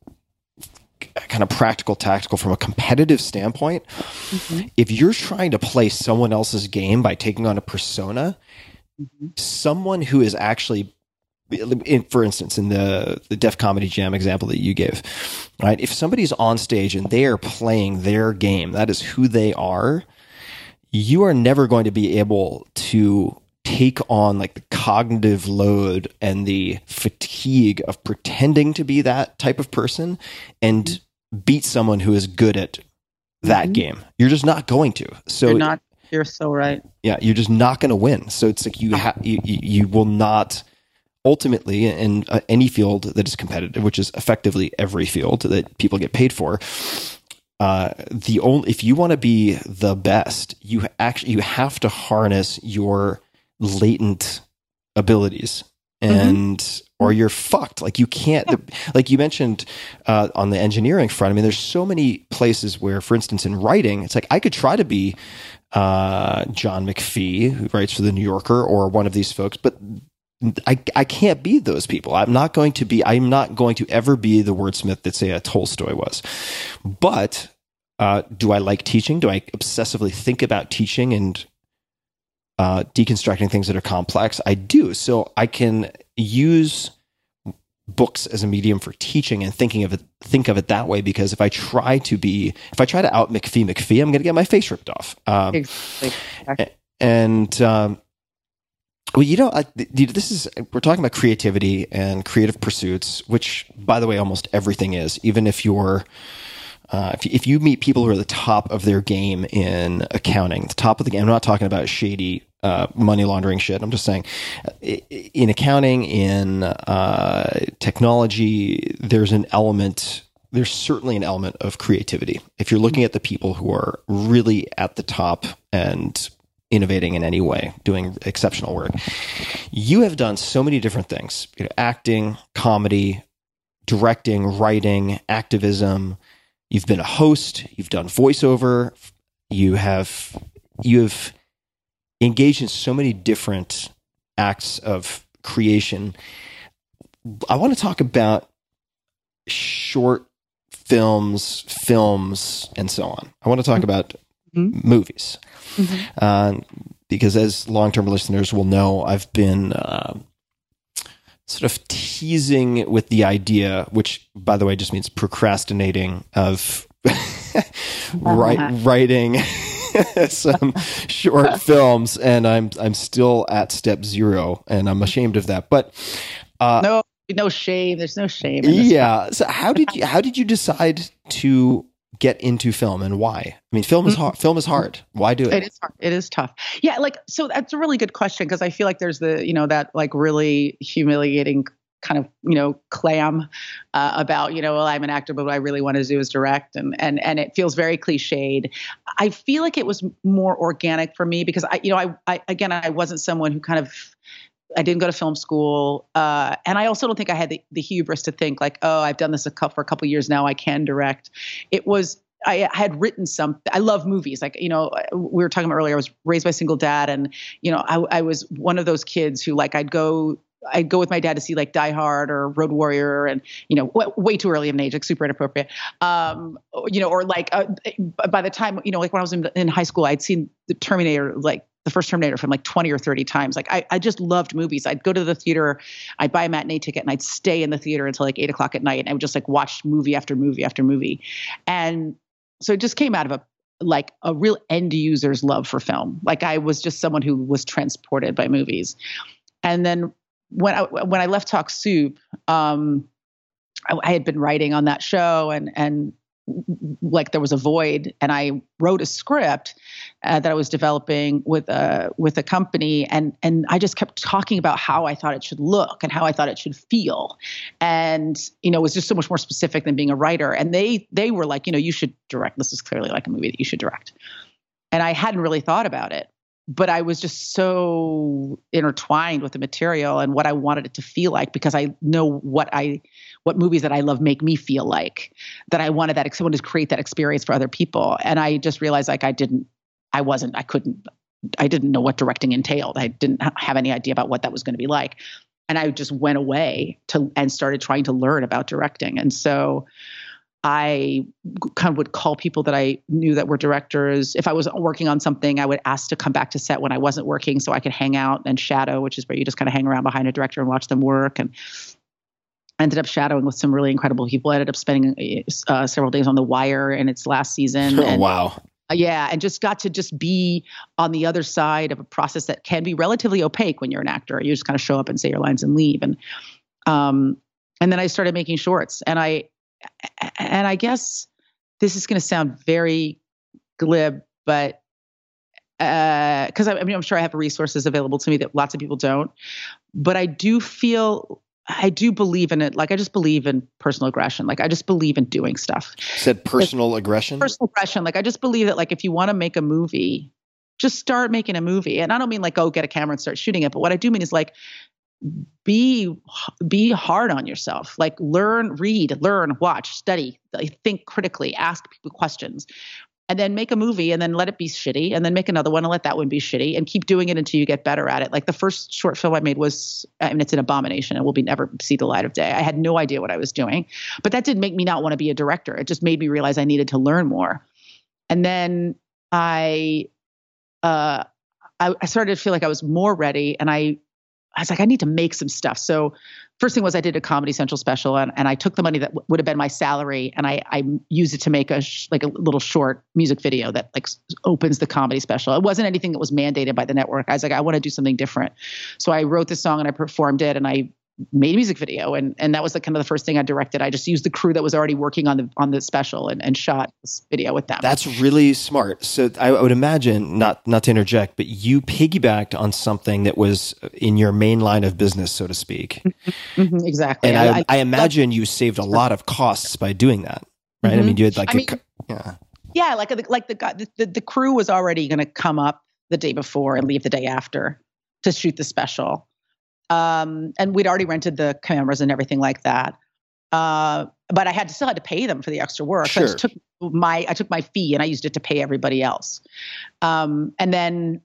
kind of practical tactical from a competitive standpoint mm-hmm. if you're trying to play someone else's game by taking on a persona mm-hmm. someone who is actually in, for instance in the the def comedy jam example that you gave right? If somebody's on stage and they are playing their game that is who they are you are never going to be able to take on like the cognitive load and the fatigue of pretending to be that type of person and mm-hmm. Beat someone who is good at that Mhm. game. You're just not going to. So you're not. You're so right. yeah, you're just not going to win. So it's like you have you, you will not ultimately, in uh, any field that is competitive, which is effectively every field that people get paid for, uh, the only if you want to be the best, you actually you have to harness your latent abilities and or you're fucked like you can't *laughs* like you mentioned uh, on the engineering front i mean there's so many places where for instance in writing it's like i could try to be uh, john mcphee who writes for the new yorker or one of these folks but I, I can't be those people. I'm not going to be, I'm not going to ever be the wordsmith that say a Tolstoy was. But uh, do I like teaching? Do I obsessively think about teaching and uh, deconstructing things that are complex? I do. So I can use books as a medium for teaching and thinking of it think of it that way because if I try to be if I try to out McPhee McPhee I'm going to get my face ripped off um, Exactly. and um, well you know I, th- this is we're talking about creativity and creative pursuits which by the way almost everything is even if you're uh, if, if you meet people who are the top of their game in accounting, the top of the game, I'm not talking about shady uh, money laundering shit. I'm just saying, in accounting, in uh, technology, there's an element. There's certainly an element of creativity. If you're looking at the people who are really at the top and innovating in any way, doing exceptional work, you have done so many different things: you know, acting, comedy, directing, writing, activism. You've been a host. You've done voiceover. You have you have engaged in so many different acts of creation. I want to talk about short films, films, and so on. I want to talk about Mhm. movies Mhm. uh, because, as long-term listeners will know, I've been. Uh, sort of teasing with the idea, which by the way just means procrastinating of *laughs* write, writing *laughs* *laughs* some short films, and I'm I'm still at step zero, and I'm ashamed of that. But uh, no, no shame. There's no shame. Yeah, so how did you how did you decide to get into film, and why? I mean, film is hard. Film is hard. Why do it? It is hard. It is tough. Yeah, like so that's a really good question because I feel like there's the, you know, that like really humiliating kind of, you know, clam uh, about, you know, well, I'm an actor, but what I really want to do is direct and and and it feels very cliched. I feel like it was more organic for me because I, you know, I, I again I wasn't someone who kind of I didn't go to film school, uh, and I also don't think I had the, the hubris to think like, oh, I've done this a couple for a couple years now, I can direct. It was I had written some. I love movies. Like you know, we were talking about earlier. I was raised by a single dad, and you know, I, I was one of those kids who like I'd go. I'd go with my dad to see like Die Hard or Road Warrior, and you know, w- way too early of an age, like super inappropriate. Um, you know, or like uh, by the time you know, like when I was in, in high school, I'd seen the Terminator like the first Terminator from like 20 or 30 times. Like I, I just loved movies. I'd go to the theater, I'd buy a matinee ticket and I'd stay in the theater until like eight o'clock at night. And I would just like watch movie after movie after movie. And so it just came out of a like a real end user's love for film. Like I was just someone who was transported by movies. And then when I when I left Talk Soup, um, I, I had been writing on that show and and like there was a void and i wrote a script uh, that i was developing with a with a company and and i just kept talking about how i thought it should look and how i thought it should feel. And you know it was just so much more specific than being a writer. And they they were like you know you should direct this is clearly like a movie that you should direct. And i hadn't really thought about it but I was just so intertwined with the material and what I wanted it to feel like because I know what I what movies that I love make me feel like that I wanted that someone to create that experience for other people. And I just realized like I didn't I wasn't I couldn't I didn't know what directing entailed. I didn't have any idea about what that was going to be like. And I just went away to and started trying to learn about directing. And so I kind of would call people that I knew that were directors. If I was working on something, I would ask to come back to set when I wasn't working so I could hang out and shadow, which is where you just kind of hang around behind a director and watch them work. And I ended up shadowing with some really incredible people. I ended up spending uh, several days on The Wire in its last season. *laughs* Oh, and, wow. uh, yeah, and just got to just be on the other side of a process that can be relatively opaque when you're an actor. You just kind of show up and say your lines and leave. And um, and then I started making shorts, and I and I guess this is going to sound very glib, but uh, because I, I mean, I'm sure I have resources available to me that lots of people don't, but I do feel I do believe in it. Like I just believe in personal aggression. Like I just believe in doing stuff. Said personal aggression. Personal aggression. Like I just believe that like if you want to make a movie, just start making a movie. And I don't mean like go get a camera and start shooting it, but what I do mean is like be be hard on yourself. Like learn, read, learn, watch, study, think critically, ask people questions and then make a movie and then let it be shitty and then make another one and let that one be shitty and keep doing it until you get better at it. Like the first short film I made was, I mean, it's an abomination and will be never see the light of day. I had no idea what I was doing, but that didn't make me not want to be a director. It just made me realize I needed to learn more. And then I, uh, I, I started to feel like I was more ready and I I was like, I need to make some stuff. So first thing was I did a Comedy Central special and, and I took the money that w- would have been my salary and I, I used it to make a sh- like a little short music video that like opens the comedy special. It wasn't anything that was mandated by the network. I was like, I want to do something different. So I wrote this song and I performed it and I made a music video and and that was the kind of the first thing I directed. I just used the crew that was already working on the on the special and, and shot this video with them. That's really smart. So I, I would imagine not not to interject, but you piggybacked on something that was in your main line of business, so to speak. Mhm, exactly. And I, I, imagine you saved a lot of costs by doing that, right? I Mhm. mean, you had like I a mean- yeah. yeah, like like the guy the, the, the crew was already going to come up the day before and leave the day after to shoot the special. Um, and we'd already rented the cameras and everything like that. Uh, but I had to still had to pay them for the extra work. So I just Sure. took my I took my fee and I used it to pay everybody else. Um, and then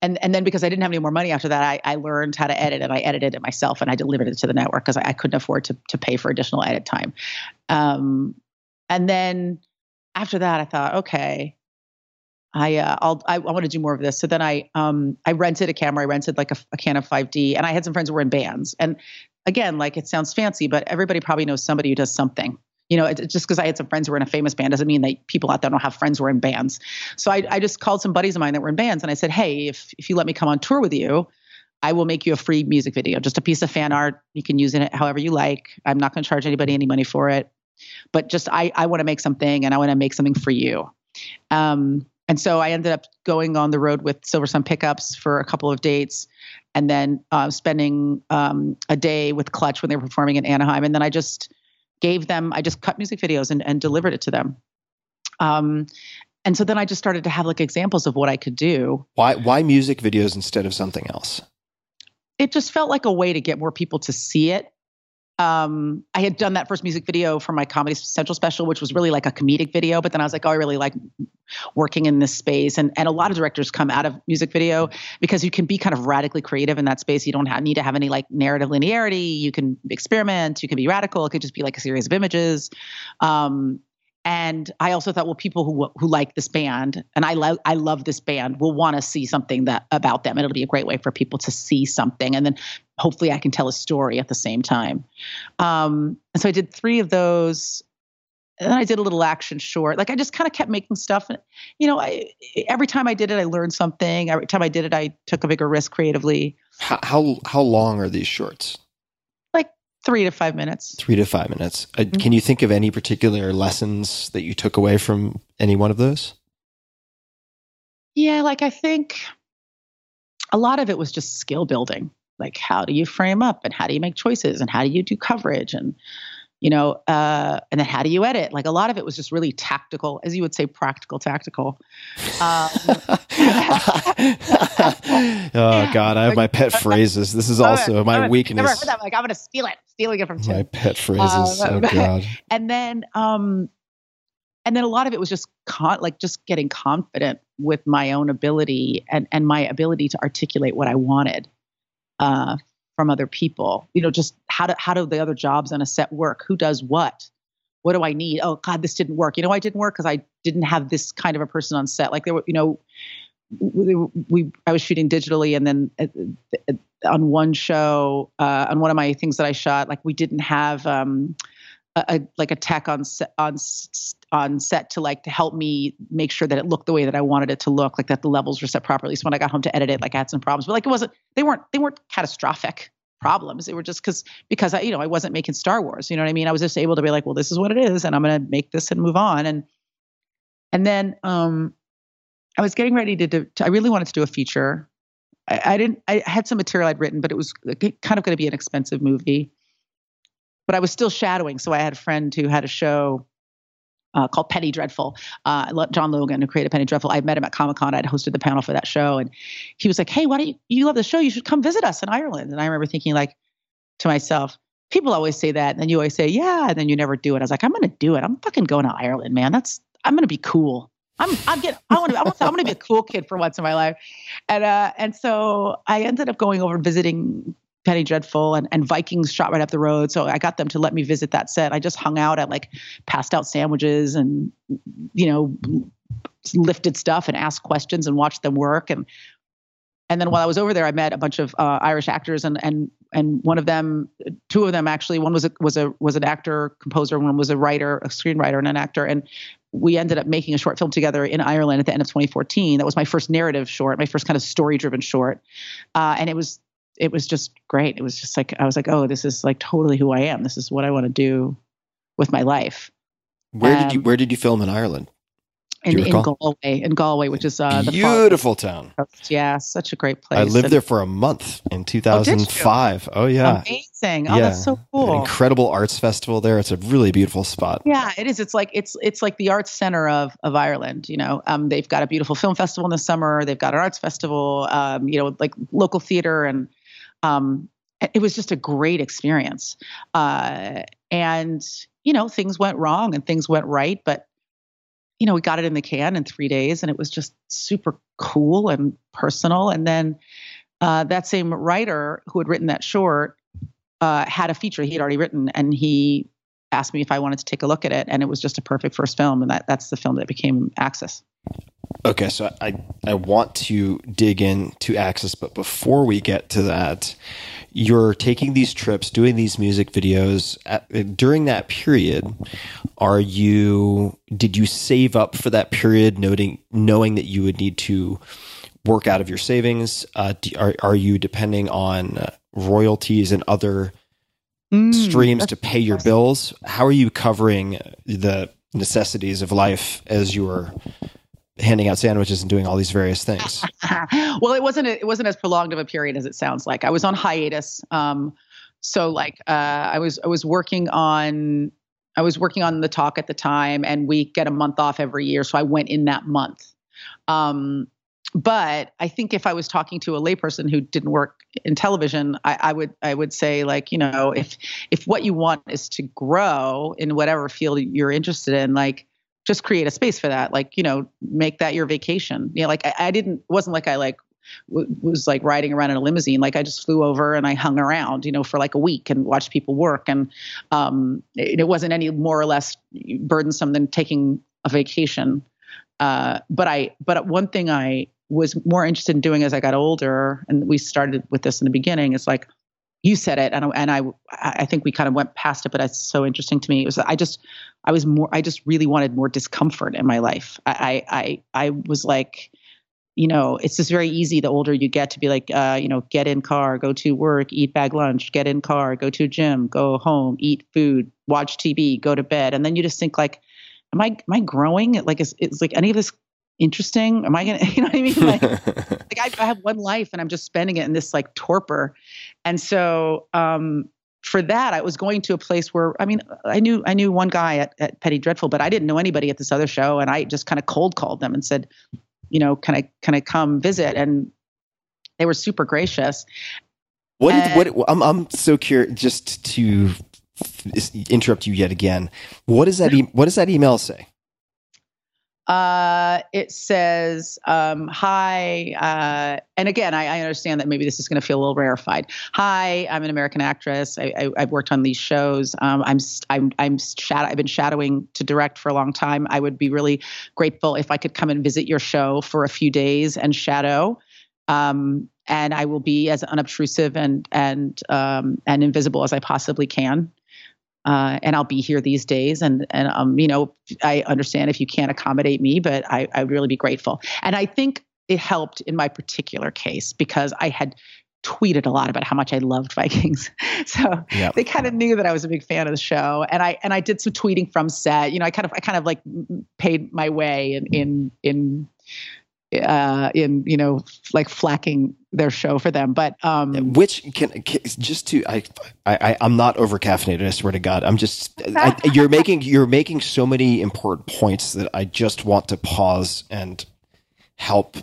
and and then because I didn't have any more money after that, I, I learned how to edit and I edited it myself and I delivered it to the network because I, I couldn't afford to to pay for additional edit time. Um, and then after that, I thought, okay, I uh, I'll I, I want to do more of this. So then I um I rented a camera. I rented like a, a Canon 5D, and I had some friends who were in bands. And again, like it sounds fancy, but everybody probably knows somebody who does something. You know, just because I had some friends who were in a famous band doesn't mean that people out there don't have friends who are in bands. So I I just called some buddies of mine that were in bands, and I said, hey, if if you let me come on tour with you. I will make you a free music video, just a piece of fan art. You can use it however you like. I'm not going to charge anybody any money for it, but just I, I want to make something and I want to make something for you. Um, and so I ended up going on the road with Silversun Pickups for a couple of dates, and then uh, spending um, a day with Clutch when they were performing in Anaheim. And then I just gave them, I just cut music videos and, and delivered it to them. Um, and so then I just started to have like examples of what I could do. Why why music videos instead of something else? It just felt like a way to get more people to see it. Um, I had done that first music video for my Comedy Central special, which was really like a comedic video. But then I was like, oh, I really like working in this space. And and a lot of directors come out of music video because you can be kind of radically creative in that space. You don't have, need to have any like narrative linearity. You can experiment. You can be radical. It could just be like a series of images. Um, and I also thought, well, people who who like this band and I love I love this band will want to see something that about them. And it'll be a great way for people to see something, and then hopefully I can tell a story at the same time. Um, and so I did three of those. And then I did a little action short. Like I just kind of kept making stuff. And, you know, I, every time I did it, I learned something. Every time I did it, I took a bigger risk creatively. How how, how long are these shorts? Three to five minutes. Three to five minutes. Uh, Mm-hmm. Can you think of any particular lessons that you took away from any one of those? Yeah, like I think a lot of it was just skill building. Like how do you frame up and how do you make choices and how do you do coverage and you know uh, and then how do you edit? Like a lot of it was just really tactical, as you would say, practical, tactical. Um, *laughs* *laughs* oh God, I have my pet *laughs* phrases. This is also my Never weakness. heard that. Like I'm gonna steal it, stealing it from Tim. My pet phrases. Uh, oh *laughs* God. and then um and then a lot of it was just con- like just getting confident with my own ability and and my ability to articulate what I wanted uh from other people you know just how do how do the other jobs on a set work who does what what do I need oh god this didn't work you know why it didn't work because I didn't have this kind of a person on set like there were you know we, we I was shooting digitally and then uh, uh, on one show uh, on one of my things that I shot like we didn't have um a, a like a tech on set on on set to like to help me make sure that it looked the way that I wanted it to look, like that the levels were set properly. So when I got home to edit it, like I had some problems, but like it wasn't they weren't they weren't catastrophic problems. They were just because because I you know I wasn't making Star Wars. You know what I mean? I was just able to be like, well, this is what it is, and I'm gonna make this and move on. And and then um I was getting ready to do. To, I really wanted to do a feature. I, I didn't. I had some material I'd written, but it was kind of going to be an expensive movie. But I was still shadowing, so I had a friend who had a show uh, called Penny Dreadful. Uh, John Logan, who created Penny Dreadful, I met him at Comic Con. I'd hosted the panel for that show, and he was like, "Hey, why don't you? You love the show? You should come visit us in Ireland." And I remember thinking, like, to myself, people always say that, and then you always say, "Yeah," and then you never do it. I was like, "I'm going to do it. I'm fucking going to Ireland, man. That's I'm going to be cool." I'm I'm getting I want to I want to, I'm going to be a cool kid for once in my life, and uh and so I ended up going over visiting Penny Dreadful and, and Vikings shot right up the road. So I got them to let me visit that set. I just hung out at like passed out sandwiches and, you know, lifted stuff and asked questions and watched them work. And and then while I was over there, I met a bunch of uh, Irish actors and and and one of them, two of them actually, one was a was a was an actor composer, one was a writer, a screenwriter, and an actor. And we ended up making a short film together in Ireland at the end of 2014. That was my first narrative short, my first kind of story driven short, uh, and it was it was just great. It was just like I was like, oh, this is like totally who I am. This is what I want to do with my life. Where um, did you um, Where did you film in Ireland? In, in Galway, in Galway, which is uh, the beautiful town. Yeah, such a great place. I lived and, there for a month in 2005. Oh, oh yeah, amazing. Oh, yeah. that's so cool. An incredible arts festival there. It's a really beautiful spot. Yeah, it is. It's like it's it's like the arts center of of Ireland. You know, um, they've got a beautiful film festival in the summer. They've got an arts festival. Um, you know, like local theater and um, it was just a great experience. Uh, and, you know, things went wrong and things went right, but, you know, we got it in the can in three days and it was just super cool and personal. And then uh, that same writer who had written that short uh, had a feature he had already written and he asked me if I wanted to take a look at it. And it was just a perfect first film. And that, that's the film that became Axis. Okay, so I I want to dig into Axis, but before we get to that, you're taking these trips, doing these music videos. At, during that period, are you? Did you save up for that period, noting knowing that you would need to work out of your savings? Uh, are are you depending on uh, royalties and other mm, streams to pay your bills? How are you covering the necessities of life as you are handing out sandwiches and doing all these various things. *laughs* well, it wasn't it wasn't as prolonged of a period as it sounds like. I was on hiatus. Um, so like uh, I was I was working on I was working on the talk at the time, and we get a month off every year. So I went in that month. Um, but I think if I was talking to a layperson who didn't work in television, I, I, would I would say like you know if if what you want is to grow in whatever field you're interested in, like just create a space for that like you know make that your vacation. You know like i, I didn't wasn't like i like w- was like riding around in a limousine. Like i just flew over and i hung around you know for like a week and watched people work. And um, it, it wasn't any more or less burdensome than taking a vacation. Uh, but i but one thing i was more interested in doing as i got older and we started with this in the beginning is like you said it and, and I, I think we kind of went past it but it's so interesting to me. It was i just i was more i just really wanted more discomfort in my life. I i i was like you know it's just very easy the older you get to be like uh, you know get in car go to work eat bag lunch get in car go to gym go home eat food watch tv go to bed and then you just think like am i am i growing? Like is, is like any of this interesting? Am I gonna, *laughs* you know what I mean? Like, *laughs* like I, I, have one life and I'm just spending it in this like torpor. And so um, for that, I was going to a place where I mean, I knew I knew one guy at, at Penny Dreadful, but I didn't know anybody at this other show, and I just kind of cold called them and said, you know, can I can I come visit? And they were super gracious. What? Did, what? I'm I'm so curious. Just to interrupt you yet again. What does that? E- what does that email say? Uh, it says, um, "Hi," uh, and again, I, I, understand that maybe this is going to feel a little rarefied. Hi, I'm an American actress. I, have worked on these shows. Um, I'm I'm I'm shadow, I've been shadowing to direct for a long time. I would be really grateful if I could come and visit your show for a few days and shadow. Um, and I will be as unobtrusive and and um, and invisible as I possibly can uh, and I'll be here these days. And and um, you know, I understand if you can't accommodate me, but I I would really be grateful. And I think it helped in my particular case because I had tweeted a lot about how much I loved *laughs* Vikings. So yep. they kind of knew that I was a big fan of the show. And I and I did some tweeting from set. You know, I kind of I kind of like paid my way in in in uh, in you know like flacking their show for them. But um, which can, can just to I, I I'm not over caffeinated. I swear to God, I'm just I, *laughs* you're making you're making so many important points that I just want to pause and help.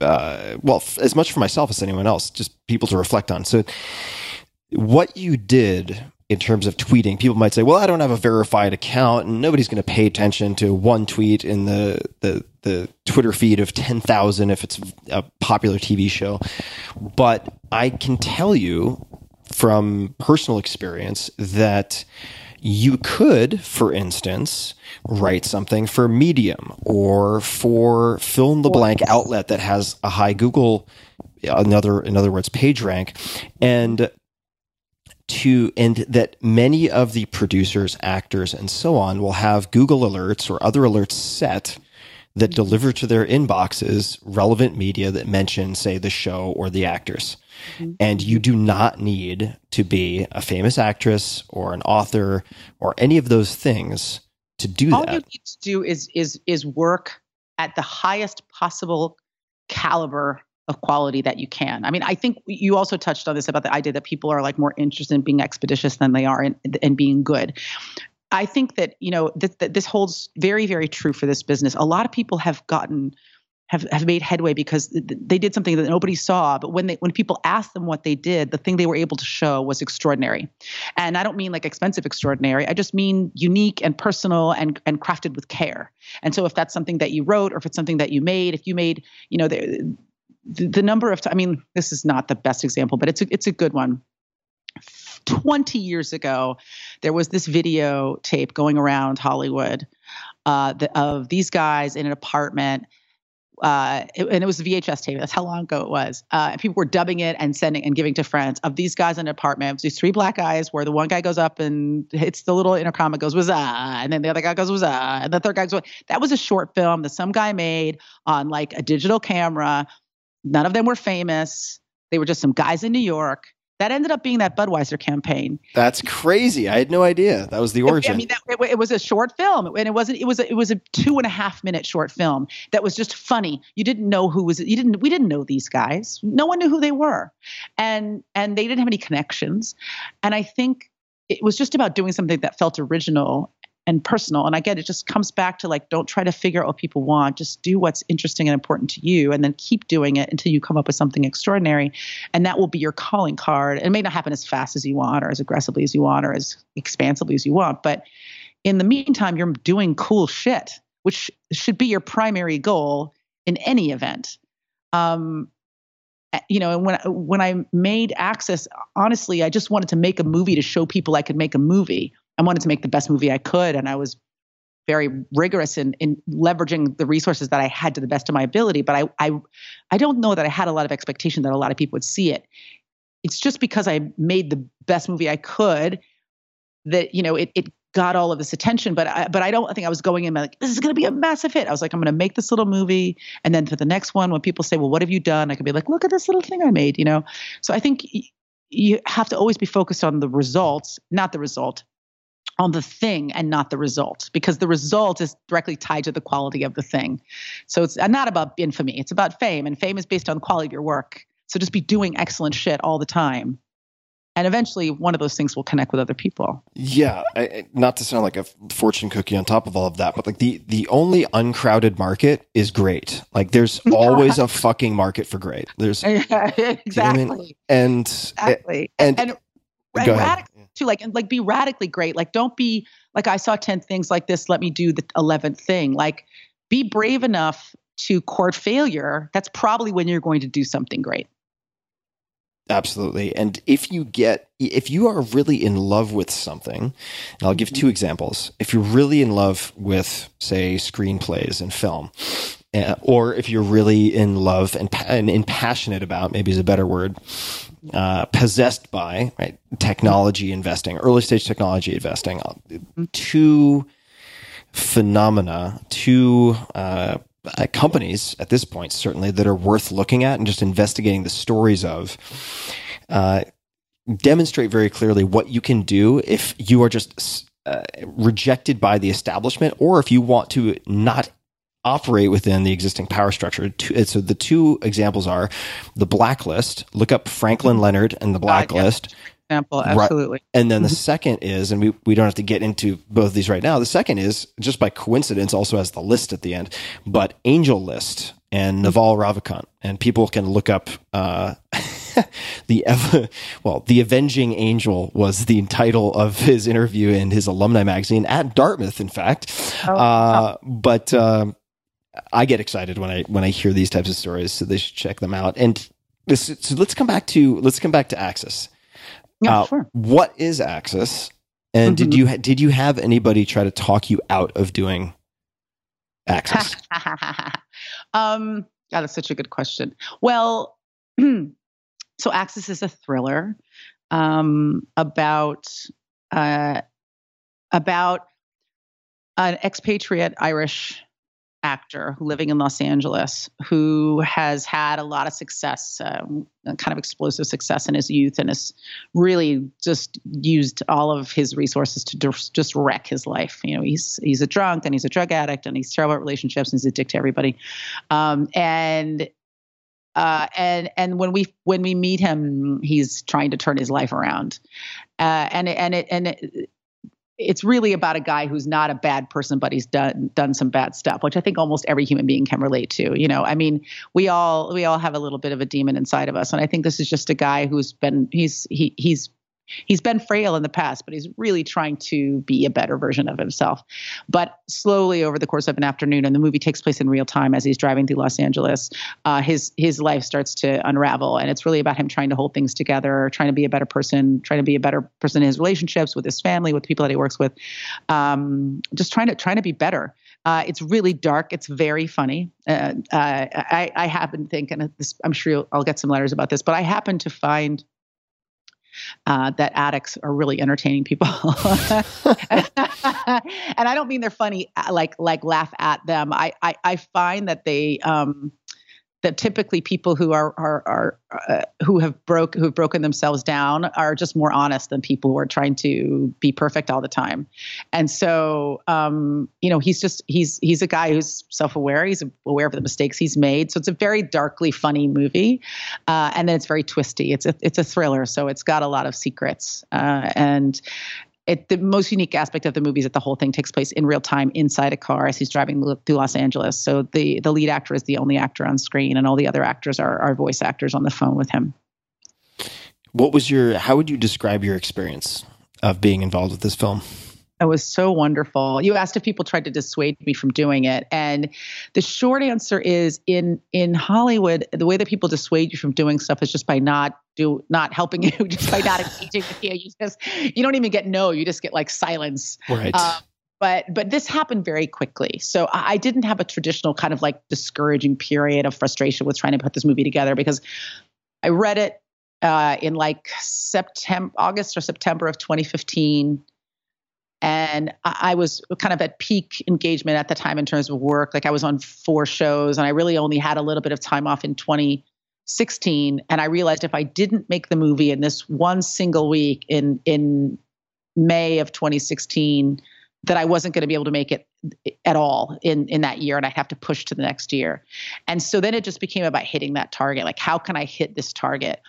Uh, well, f- as much for myself as anyone else, just people to reflect on. So, what you did in terms of tweeting, people might say, "Well, I don't have a verified account, and nobody's going to pay attention to one tweet in the the, the Twitter feed of ten thousand if it's a popular TV show." But I can tell you from personal experience that you could, for instance, write something for Medium or for fill in the blank outlet that has a high Google, another in other words, page rank, and to and that many of the producers, actors, and so on will have Google alerts or other alerts set that deliver to their inboxes relevant media that mention, say, the show or the actors. Mm-hmm. And you do not need to be a famous actress or an author or any of those things to do All that. All you need to do is is is work at the highest possible caliber of quality that you can. I mean, I think you also touched on this about the idea that people are like more interested in being expeditious than they are in, in being good. I think that you know th- that this holds very very true for this business. A lot of people have gotten have, have made headway because they did something that nobody saw. But when they when people asked them what they did, the thing they were able to show was extraordinary. And I don't mean like expensive extraordinary. I just mean unique and personal and and crafted with care. And so if that's something that you wrote or if it's something that you made, if you made, you know, the the, number of t- I mean, this is not the best example, but it's a, it's a good one. 20 years ago, there was this video tape going around Hollywood uh, the, of these guys in an apartment. Uh, it, and it was a VHS tape. That's how long ago it was. Uh, and people were dubbing it and sending and giving to friends of these guys in an apartment. These three black guys, where the one guy goes up and hits the little intercom and goes "was and then the other guy goes "was and the third guy goes. That was a short film that some guy made on like a digital camera. None of them were famous. They were just some guys in New York that ended up being that Budweiser campaign. That's crazy. I had no idea that was the origin. I mean, that, it, it, was a short film, and it wasn't. It was. A, it was a two and a half minute short film that was just funny. You didn't know who was. You didn't. We didn't know these guys. No one knew who they were, and and they didn't have any connections. And I think it was just about doing something that felt original and personal. And I get it just comes back to like, don't try to figure out what people want. Just do what's interesting and important to you, and then keep doing it until you come up with something extraordinary. And that will be your calling card. It may not happen as fast as you want, or as aggressively as you want, or as expansively as you want. But in the meantime, you're doing cool shit, which should be your primary goal in any event. Um, you know, and when when I made Axis, honestly, I just wanted to make a movie to show people I could make a movie. I wanted to make the best movie I could, and I was very rigorous in in leveraging the resources that I had to the best of my ability. But I I I don't know that I had a lot of expectation that a lot of people would see it. It's just because I made the best movie I could that you know it it got all of this attention. But I, but I don't think I was going in like this is going to be a massive hit. I was like I'm going to make this little movie, and then for the next one, when people say, well, what have you done? I could be like, look at this little thing I made. You know. So I think. You have to always be focused on the results, not the result on the thing and not the result because the result is directly tied to the quality of the thing. So it's not about infamy, it's about fame, and fame is based on the quality of your work. So just be doing excellent shit all the time. And eventually, one of those things will connect with other people. Yeah, I, not to sound like a fortune cookie on top of all of that, but like the the only uncrowded market is great. Like there's *laughs* always a fucking market for great. There's *laughs* exactly, you know I mean? and exactly, and, and, and, and radical, too like and like be radically great. Like don't be like i saw 10 things like this let me do the 11th thing. Like be brave enough to court failure. That's probably when you're going to do something great. Absolutely. And if you get if you are really in love with something and i'll give two examples. If you're really in love with say screenplays and film uh, or if you're really in love and, and, and passionate about maybe is a better word uh, possessed by right technology investing, early stage technology investing, two phenomena, two uh, companies at this point certainly that are worth looking at and just investigating the stories of. Uh, demonstrate very clearly what you can do if you are just uh, rejected by the establishment, or if you want to not operate within the existing power structure. So the two examples are the blacklist. Look up Franklin Leonard and the blacklist. Example, Right. absolutely. And then the second is, and we, we don't have to get into both of these right now. The second is just by coincidence also has the list at the end, but Angel List and Naval Ravikant, and people can look up uh, *laughs* the well, the Avenging Angel was the title of his interview in his alumni magazine at Dartmouth, in fact. uh, but um, I get excited when I when I hear these types of stories, so they should check them out. And this, so let's come back to let's come back to Axis. Yeah, Uh, sure. What is Axis? And did Mm-hmm. you ha- did you have anybody try to talk you out of doing Axis? *laughs* um, God, that's such a good question. Well, *clears throat* so Axis is a thriller um, about uh, about an expatriate Irish actor living in Los Angeles who has had a lot of success, um, kind of explosive success in his youth, and has really just used all of his resources to just wreck his life. You know, he's he's a drunk and he's a drug addict and he's terrible at relationships and he's a dick to everybody. Um, and uh, and and when we when we meet him, he's trying to turn his life around, uh, and and it and it, it's really about a guy who's not a bad person, but he's done done some bad stuff, which I think almost every human being can relate to. You know, I mean, we all we all have a little bit of a demon inside of us, and I think this is just a guy who's been he's he he's he's been frail in the past, but he's really trying to be a better version of himself. But slowly over the course of an afternoon, and the movie takes place in real time as he's driving through Los Angeles, uh, his his life starts to unravel, and it's really about him trying to hold things together, trying to be a better person, trying to be a better person in his relationships with his family, with people that he works with, um, just trying to trying to be better. Uh, it's really dark. It's very funny. Uh, uh, I, I happen to think, and this, I'm sure I'll get some letters about this, but I happen to find uh, that addicts are really entertaining people, *laughs* and I don't mean they're funny, uh, like like laugh at them. I I, I find that they um, that typically people who are are are uh, who have broke who have broken themselves down are just more honest than people who are trying to be perfect all the time. And so, um, you know, he's just he's he's a guy who's self-aware. He's aware of the mistakes he's made. So it's a very darkly funny movie, uh, and then it's very twisty. It's a it's a thriller, so it's got a lot of secrets uh, and. It, the most unique aspect of the movie is that the whole thing takes place in real time inside a car as he's driving through Los Angeles. So the the lead actor is the only actor on screen, and all the other actors are, are voice actors on the phone with him. What was your? How would you describe your experience of being involved with this film? It was so wonderful. You asked if people tried to dissuade me from doing it, and the short answer is in in Hollywood, the way that people dissuade you from doing stuff is just by not do not helping *laughs* you, just by not engaging with you. You just you don't even get no, you just get like silence. Right. Um, but but this happened very quickly. So I I didn't have a traditional kind of like discouraging period of frustration with trying to put this movie together because I read it uh, in like September, August or September of 2015 and I was kind of at peak engagement at the time in terms of work. Like I was on four shows, and I really only had a little bit of time off in 2016. And I realized if I didn't make the movie in this one single week in in May of 2016, that I wasn't going to be able to make it at all in in that year, and I'd have to push to the next year. And so then it just became about hitting that target. Like, how can I hit this target?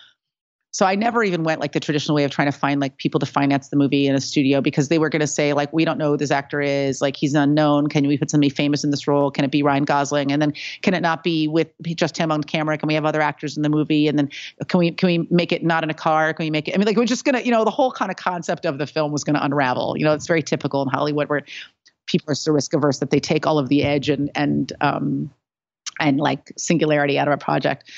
So I never even went like the traditional way of trying to find like people to finance the movie in a studio because they were going to say like we don't know who this actor is. Like he's unknown. Can we put somebody famous in this role? Can it be Ryan Gosling? And then can it not be with just him on camera? Can we have other actors in the movie? And then can we can we make it not in a car? Can we make it I mean like we're just gonna you know the whole kind of concept of the film was going to unravel. You know it's very typical in Hollywood where people are so risk averse that they take all of the edge and and um and like singularity out of a project.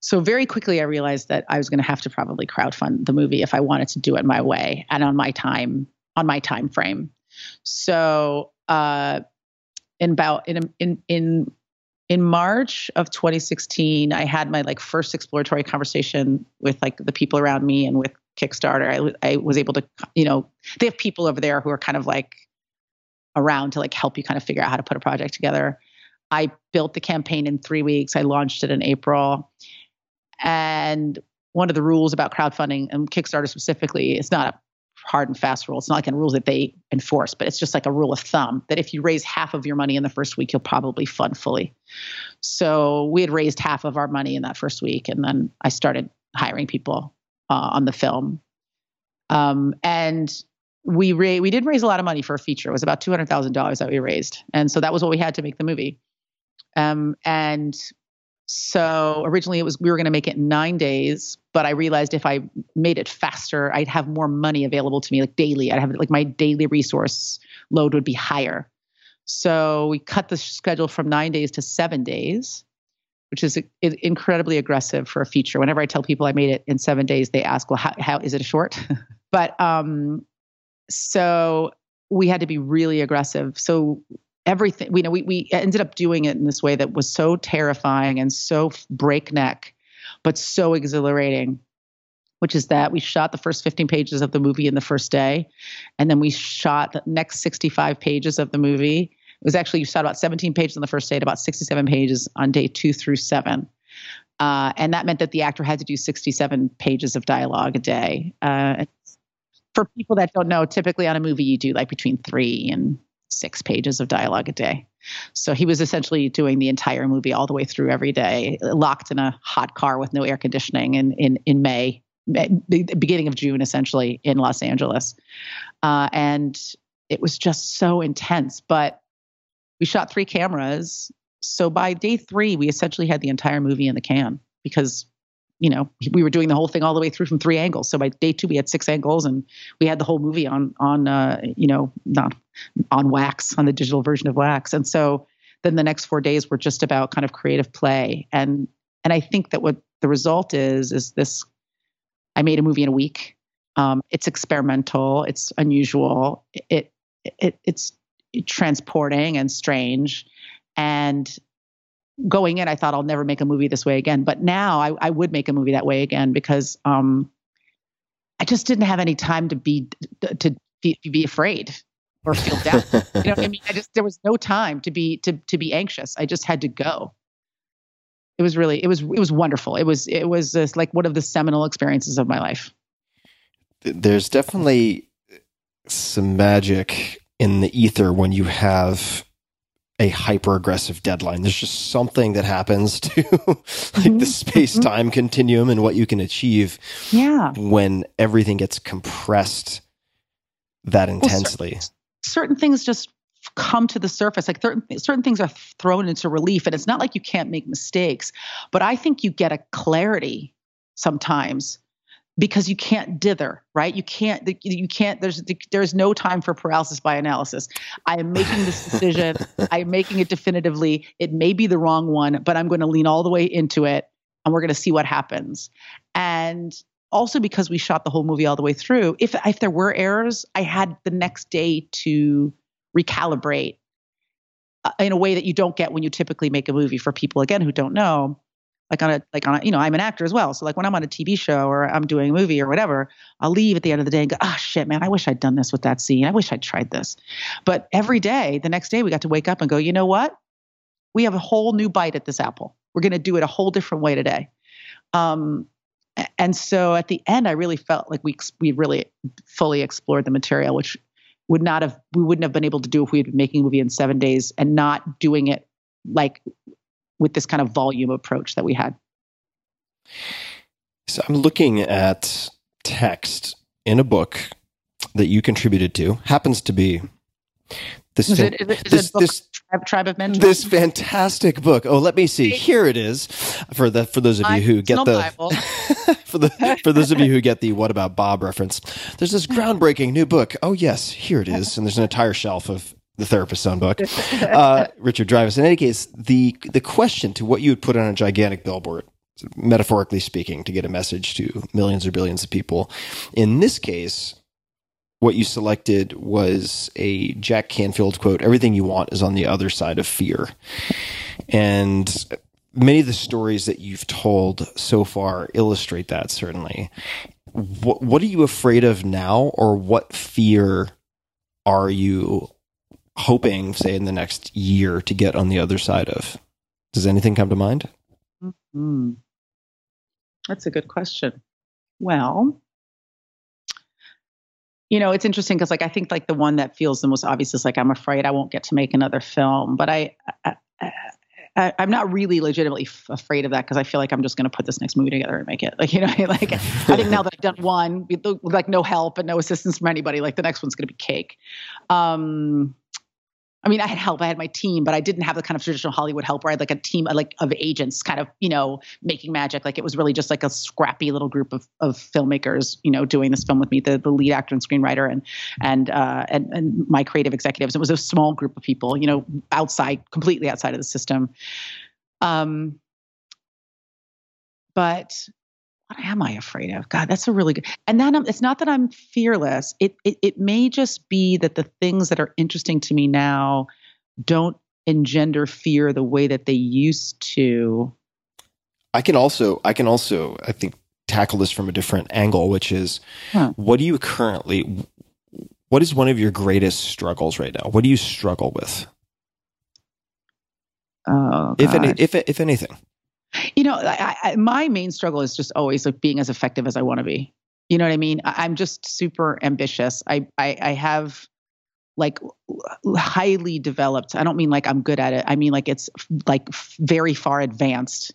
So very quickly I realized that I was going to have to probably crowdfund the movie if I wanted to do it my way and on my time on my time frame. So uh in about in in in in March of 2016, I had my like first exploratory conversation with like the people around me and with Kickstarter. I I was able to, you know, they have people over there who are kind of like around to like help you kind of figure out how to put a project together. I built the campaign in three weeks. I launched it in April. And one of the rules about crowdfunding and Kickstarter specifically, it's not a hard and fast rule. It's not like a rule that they enforce, but it's just like a rule of thumb that if you raise half of your money in the first week, you'll probably fund fully. So we had raised half of our money in that first week, and then I started hiring people uh, on the film. Um, and we ra- we did raise a lot of money for a feature. It was about two hundred thousand dollars that we raised, and so that was what we had to make the movie. Um, and so originally it was we were going to make it nine days, but I realized if I made it faster, I'd have more money available to me, like daily. I'd have like my daily resource load would be higher. So we cut the schedule from nine days to seven days, which is incredibly aggressive for a feature. Whenever I tell people I made it in seven days, they ask, "Well, how, how is it short?" *laughs* but um, so we had to be really aggressive. So everything, you know, we, we ended up doing it in this way that was so terrifying and so breakneck, but so exhilarating. Which is that we shot the first 15 pages of the movie in the first day, and then we shot the next 65 pages of the movie. It was actually you shot about 17 pages on the first day, and about 67 pages on day two through seven. Uh, and that meant that the actor had to do 67 pages of dialogue a day. Uh, for people that don't know, typically on a movie you do like between three and six pages of dialogue a day. So he was essentially doing the entire movie all the way through every day, locked in a hot car with no air conditioning in in, in May, the beginning of June, essentially in Los Angeles, uh, and it was just so intense. But we shot three cameras, so by day three, we essentially had the entire movie in the can because you know, we were doing the whole thing all the way through from three angles. So by day two, we had six angles, and we had the whole movie on on uh, you know not on wax on the digital version of wax. And so then the next four days were just about kind of creative play. And and I think that what the result is is this. I made a movie in a week. Um, it's experimental. It's unusual. It, it it's transporting and strange, and going in, I thought I'll never make a movie this way again. But now I, I would make a movie that way again because um, I just didn't have any time to be to be, be afraid or feel *laughs* down. you know what I mean? I just there was no time to be to to be anxious. I just had to go. It was really it was it was wonderful. It was it was just like one of the seminal experiences of my life. There's definitely some magic in the ether when you have a hyper aggressive deadline. There's just something that happens *laughs* to like mm-hmm. the space time mm-hmm. continuum and what you can achieve. Yeah. When everything gets compressed that intensely. Well, certain things just come to the surface. Like certain, certain things are thrown into relief, and it's not like you can't make mistakes, but I think you get a clarity sometimes because you can't dither, right? You can't, you can't, there's, there's no time for paralysis by analysis. I am making this decision. *laughs* I am making it definitively. It may be the wrong one, but I'm going to lean all the way into it and we're going to see what happens. And also because we shot the whole movie all the way through, if, if there were errors, I had the next day to recalibrate uh, in a way that you don't get when you typically make a movie for people, again, who don't know like on a like on a, you know i'm an actor as well. So like when i'm on a tv show or i'm doing a movie or whatever i'll leave at the end of the day and go oh shit man i wish i'd done this with that scene. I wish i'd tried this. But every day the next day we got to wake up and go you know what? We have a whole new bite at this apple. We're going to do it a whole different way today. Um, and so at the end i really felt like we we really fully explored the material which would not have we wouldn't have been able to do if we had been making a movie in seven days and not doing it like with this kind of volume approach that we had. So I'm looking at text in a book that you contributed to. Happens to be this, is it, is it, is this, this Tribe, Tribe, of Men. This fantastic book. Oh, let me see. Here it is for the for those of you who get the *laughs* for the for those of you who get the what about Bob reference. There's this groundbreaking new book. Oh yes, here it is, and there's an entire shelf of the therapist's own book. Uh, *laughs* Richard Dreyfuss. In any case, the the question to what you would put on a gigantic billboard, metaphorically speaking, to get a message to millions or billions of people. In this case, what you selected was a Jack Canfield quote: "Everything you want is on the other side of fear," and many of the stories that you've told so far illustrate that. Certainly, what what are you afraid of now, or what fear are you hoping, say, in the next year to get on the other side of? Does anything come to mind? Mm-hmm. That's a good question. Well, you know, it's interesting because like I think like the one that feels the most obvious is like I'm afraid I won't get to make another film, but I, I, I I'm not really legitimately f- afraid of that because I feel like I'm just going to put this next movie together and make it. *laughs* Like you know, *laughs* like I think now that I've done one like no help and no assistance from anybody, like the next one's going to be cake. Um, I mean, I had help. I had my team, but I didn't have the kind of traditional Hollywood help where I had like a team like of agents kind of, you know, making magic. Like it was really just like a scrappy little group of, of filmmakers, you know, doing this film with me, the, the lead actor and screenwriter and, and, uh, and, and my creative executives. It was a small group of people, you know, outside, completely outside of the system. Um, but what am I afraid of? God, that's a really good. And then I'm, it's not that I'm fearless. It, it it may just be that the things that are interesting to me now don't engender fear the way that they used to. I can also, I can also, I think, tackle this from a different angle, which is, Huh. what do you currently, what is one of your greatest struggles right now? What do you struggle with, Oh, if any, if if anything? You know, I, I, my main struggle is just always like being as effective as I want to be. You know what I mean? I, I'm just super ambitious. I, I, I have like highly developed. I don't mean like I'm good at it. I mean like it's like very far advanced.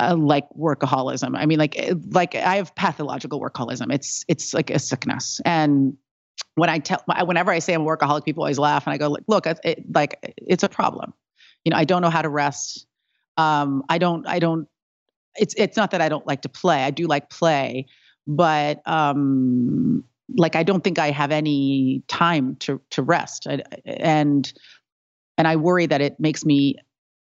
Uh, like workaholism. I mean, like, eh, like I have pathological workaholism. It's, it's like a sickness. And when I tell, whenever I say I'm a workaholic, people always laugh, and I go, "Look, it, like it's a problem. You know, I don't know how to rest. Um, I don't, I don't. It's, it's not that I don't like to play. I do like play, but um, like I don't think I have any time to to rest. I, and and I worry that it makes me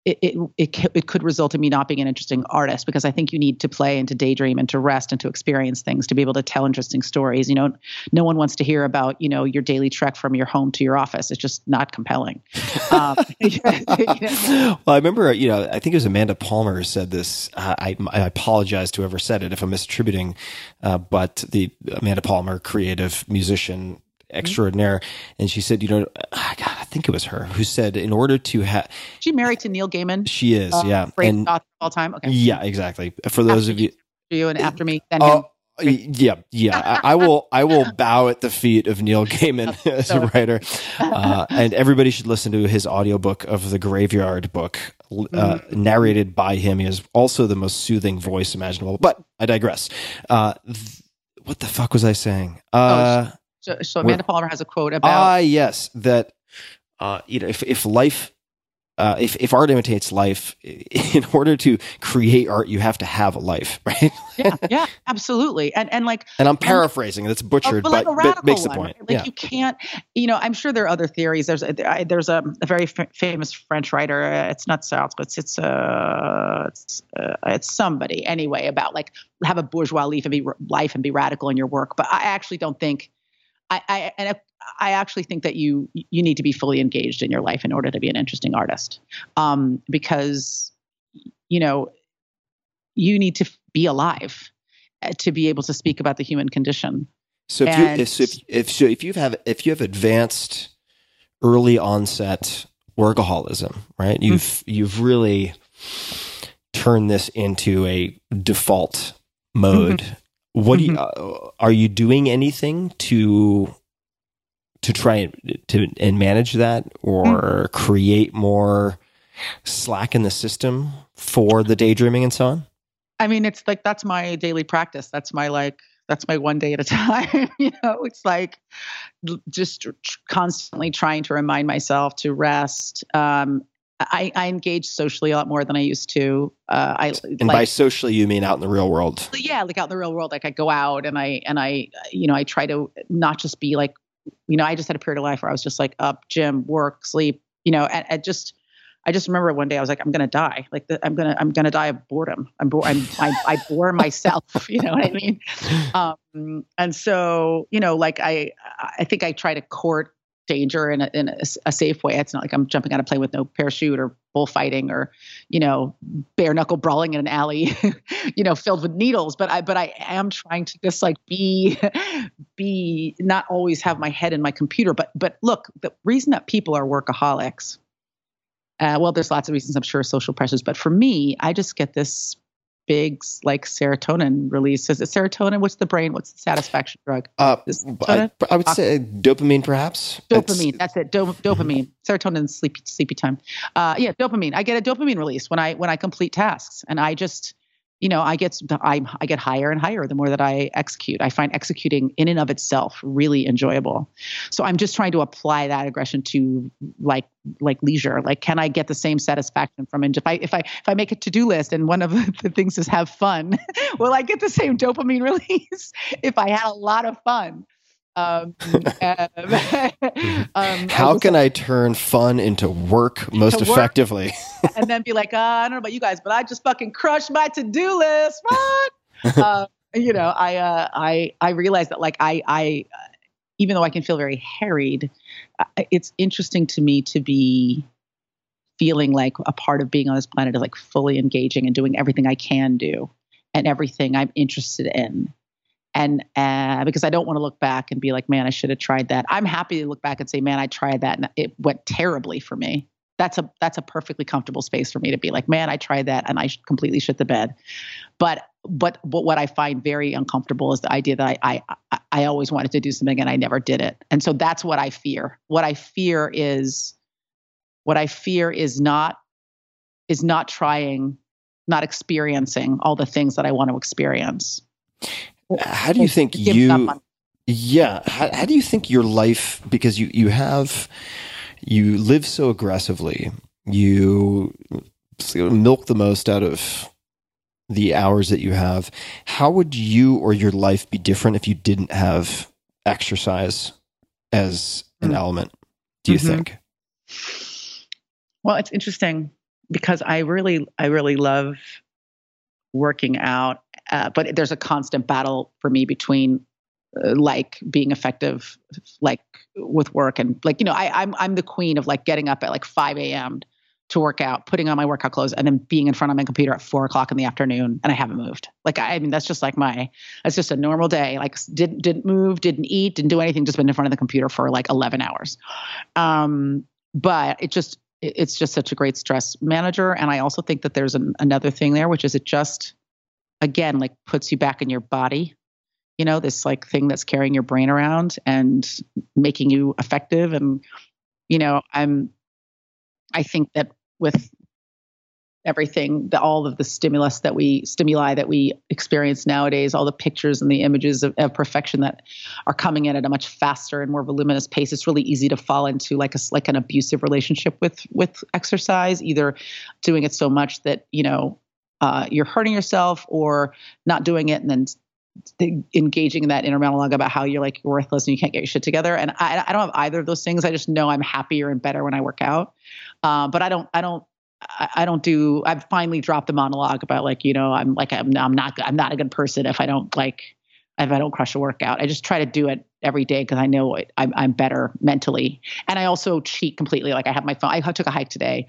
it, it it it could result in me not being an interesting artist because I think you need to play and to daydream and to rest and to experience things to be able to tell interesting stories. You know, no one wants to hear about you know your daily trek from your home to your office. It's just not compelling. *laughs* Um, *laughs* you know? Well, I remember, you know, I think it was Amanda Palmer who said this. Uh, I, I apologize to whoever said it if I'm misattributing, uh, but the Amanda Palmer, creative musician extraordinaire, and she said, you know, ah, God, I think it was her who said, in order to have, She married to Neil Gaiman. she is, uh, yeah, great and author all time. Okay, yeah, exactly. For those of you, you and after me, then. Oh, yeah, yeah. I, I will. I will *laughs* bow at the feet of Neil Gaiman as a writer, *laughs* uh, and everybody should listen to his audiobook of the Graveyard Book, uh, narrated by him. He has also the most soothing voice imaginable. But I digress. Uh, th- what the fuck was I saying? Uh, So, so Amanda Palmer has a quote about ah, yes, that uh, you know, if if life. Uh, if, if art imitates life, *laughs* in order to create art, you have to have a life, *laughs* right? yeah, yeah, absolutely, and and like And I'm paraphrasing. That's butchered, but like but, but makes the point. right? Like yeah. you can't, you know, I'm sure there are other theories. There's a, there's a, a very f- famous French writer. Uh, it's not Sartre, but it's it's uh, it's, uh, it's somebody anyway about like have a bourgeois life and be life and be radical in your work. But I actually don't think. I, I and I actually think that you you need to be fully engaged in your life in order to be an interesting artist, um, because you know you need to be alive uh, to be able to speak about the human condition. So if you if, if if so if you have if you have advanced early onset workaholism, right? You've you've really turned this into a default mode. Mm-hmm. What do you uh, are you doing anything to to try and to and manage that or Mm-hmm. create more slack in the system for the daydreaming and so on? I mean, it's like that's my daily practice. That's my like that's my one day at a *laughs* time. you know, it's like just constantly trying to remind myself to rest. Um, I, I engage socially a lot more than I used to. Uh, I And by socially, you mean out in the real world. yeah, like out in the real world, like I go out and I and I, you know, I try to not just be like, you know, I just had a period of life where I was just like up, gym, work, sleep, you know, and, and just. I just remember one day I was like, I'm gonna die. Like the, I'm gonna, I'm gonna die of boredom. I'm, bo- I'm, I, I bore myself. *laughs* You know what I mean? *laughs* Um, and so, you know, like I, I think I try to court danger in a, in a, a safe way. It's not like I'm jumping out of plane with no parachute or bullfighting or, you know, bare knuckle brawling in an alley, *laughs* you know, filled with needles. But I, but I am trying to just like be, *laughs* be not always have my head in my computer. But, but look, the reason that people are workaholics uh, well, there's lots of reasons, I'm sure, social pressures. But for me, I just get this big like serotonin release. Is it serotonin? What's the brain? What's the satisfaction drug? Uh, I. I would say dopamine, perhaps. Dopamine. It's- That's it. Do- dopamine. Serotonin. Sleepy. Sleepy time. Uh, yeah. Dopamine. I get a dopamine release when I when I complete tasks, and I just, you know, I get I I get higher and higher the more that I execute. I find executing in and of itself really enjoyable. So I'm just trying to apply that aggression to like like leisure. Like, can I get the same satisfaction from? If I if I if I make a to do list and one of *laughs* the things is have fun, *laughs* will I get the same dopamine *laughs* release if I had a lot of fun? Um, *laughs* um, *laughs* How can I turn fun into work *laughs* most work? effectively? and then be like, uh, I don't know about you guys, but I just fucking crushed my to do list. What? uh, you know, I uh, I I realize that like I I uh, even though I can feel very harried, uh, it's interesting to me to be feeling like a part of being on this planet is like fully engaging and doing everything I can do and everything I'm interested in. And uh, because I don't want to look back and be like, man, I should have tried that. I'm happy to look back and say, man, I tried that and it went terribly for me. That's a that's a perfectly comfortable space for me to be like, man, I tried that and I completely shit the bed. But but but what I find very uncomfortable is the idea that I, I I always wanted to do something and I never did it. And so that's what I fear. What I fear is what I fear is not is not trying, not experiencing all the things that I want to experience. How do you think you? Yeah. How, how do you think your life? Because you you have you live so aggressively. You milk the most out of the hours that you have. How would you or your life be different if you didn't have exercise as an Mm. element? Do you Mhm. think? Well, it's interesting because I really, I really love working out, uh, but there's a constant battle for me between uh, like being effective, like with work and like you know, I, I'm I'm the queen of like getting up at like 5 a.m. to work out, putting on my workout clothes, and then being in front of my computer at four o'clock in the afternoon, and I haven't moved. Like I, I mean, that's just like my, that's just a normal day. Like didn't didn't move, didn't eat, didn't do anything, just been in front of the computer for like 11 hours. Um, but it just it's just such a great stress manager and i also think that there's an, another thing there which is it just again like puts you back in your body you know this like thing that's carrying your brain around and making you effective. And you know i'm i think that with everything the, all of the stimulus that we stimuli that we experience nowadays all the pictures and the images of, of perfection that are coming in at a much faster and more voluminous pace it's really easy to fall into like a like an abusive relationship with with exercise either doing it so much that you know uh, you're hurting yourself or not doing it and then engaging in that inner monologue about how you're like worthless and you can't get your shit together and I, I don't have either of those things i just know i'm happier and better when i work out uh, but i don't i don't I don't do. I've finally dropped the monologue about like you know I'm like I'm I'm not I'm not a good person if I don't like if I don't crush a workout. I just try to do it every day because I know I'm I'm better mentally, and I also cheat completely. Like I have my phone. I took a hike today.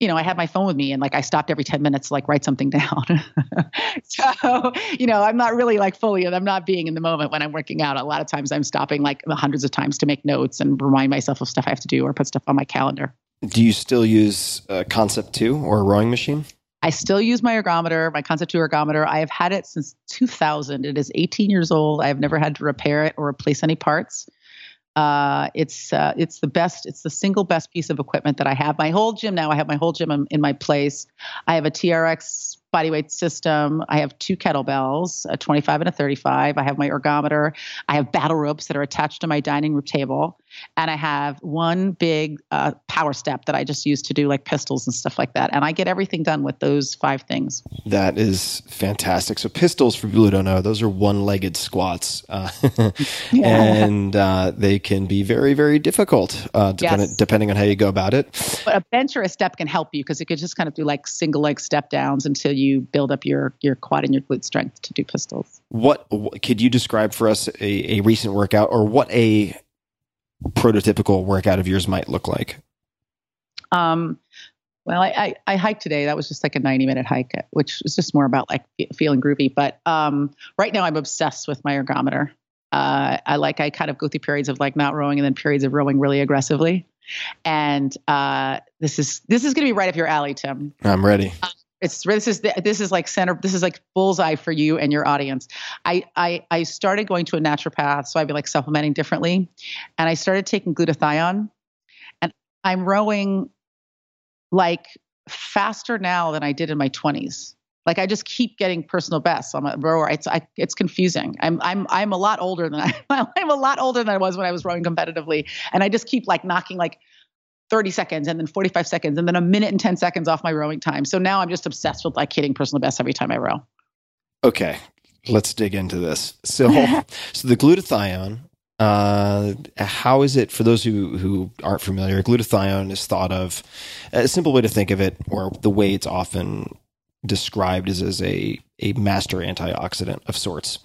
You know, I had my phone with me, and like I stopped every ten minutes to like write something *laughs* down. so you know, I'm not really like fully, and I'm not being in the moment when I'm working out. A lot of times, I'm stopping like hundreds of times to make notes and remind myself of stuff I have to do or put stuff on my calendar. Do you still use uh, Concept Two or a rowing machine? I still use my ergometer, my Concept 2 ergometer. I have had it since 2000. It is 18 years old. I have never had to repair it or replace any parts. Uh, it's uh, it's the best. It's the single best piece of equipment that I have. My whole gym now. I have my whole gym in, in my place. I have a TRX bodyweight system. I have two kettlebells, a 25 and a 35. I have my ergometer. I have battle ropes that are attached to my dining room table, and I have one big uh, power step that I just use to do like pistols and stuff like that. And I get everything done with those five things. That is fantastic. So pistols, for people who don't know, those are one-legged squats, uh, *laughs* and uh, they can be very, very difficult uh, depending, Yes. depending on how you go about it. But a bench or a step can help you because you could just kind of do like single leg step downs until you build up your your quad and your glute strength to do pistols. What, what could you describe for us a, a recent workout, or what a prototypical workout of yours might look like? Um, well, I, I, I hiked today. That was just like a 90 minute hike, which is just more about like feeling groovy. But um, right now, I'm obsessed with my ergometer. Uh, I like I kind of go through periods of like not rowing and then periods of rowing really aggressively. And uh, this is this is going to be right up your alley, Tim. I'm ready. It's this is this is like center this is like bullseye for you and your audience. I I I started going to a naturopath, so I'd be like supplementing differently, and I started taking glutathione, and I'm rowing like faster now than I did in my 20s. Like I just keep getting personal bests. I'm a rower. It's I, it's confusing. I'm I'm I'm a lot older than I *laughs* I'm a lot older than I was when I was rowing competitively, and I just keep like knocking like 30 seconds and then 45 seconds and then a minute and 10 seconds off my rowing time. So now I'm just obsessed with like hitting personal best every time I row. Okay, let's dig into this. So, *laughs* so the glutathione. Uh, how is it for those who who aren't familiar? Glutathione is thought of a simple way to think of it, or the way it's often described is as a a master antioxidant of sorts.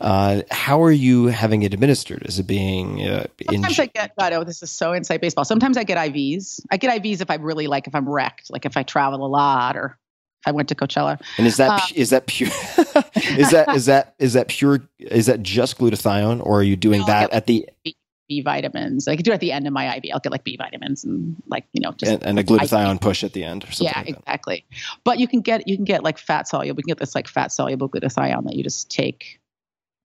Uh, how are you having it administered? Is it being uh, Sometimes I get. I know this is so inside baseball. Sometimes I get IVs. I get IVs if I really like if I'm wrecked, like if I travel a lot or if I went to Coachella. And is that uh, is that pure? *laughs* is that is that is that pure? Is that just glutathione, or are you doing that at the B vitamins? I could do it at the end of my IV. I'll get like B vitamins and like you know just and, and a glutathione IV. push at the end. yeah, like exactly. But you can get you can get like fat soluble. You can get this like fat soluble glutathione that you just take.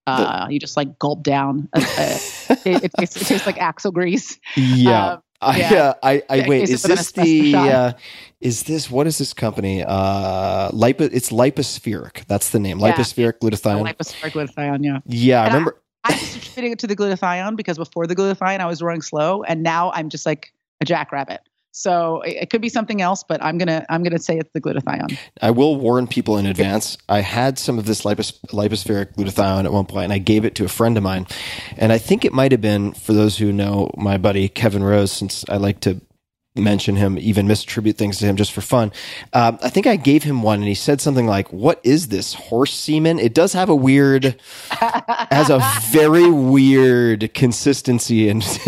Uh, the, you just like gulp down. It, *laughs* it, it, tastes, it, tastes like axle grease. Yeah. Um, I, yeah. Uh, I, I wait. Is this the? Uh, is this what is this company? Uh, Lipo. It's Lypo-Spheric. That's the name. Yeah. Glutathione. Lypo-Spheric glutathione. Yeah. Yeah, and I remember. I, I was attributing it to the glutathione because before the glutathione, I was running slow, and now I'm just like a jackrabbit. So it, could be something else, but I'm gonna I'm gonna say it's the glutathione. I will warn people in advance. I had some of this lipos, Lypo-Spheric glutathione at one point, and I gave it to a friend of mine, and I think it might have been for those who know my buddy Kevin Rose, since I like to mention him, even misattribute things to him just for fun. Um, I think I gave him one, and he said something like, "What is this horse semen?" It does have a weird, *laughs* has a very weird consistency, and *laughs*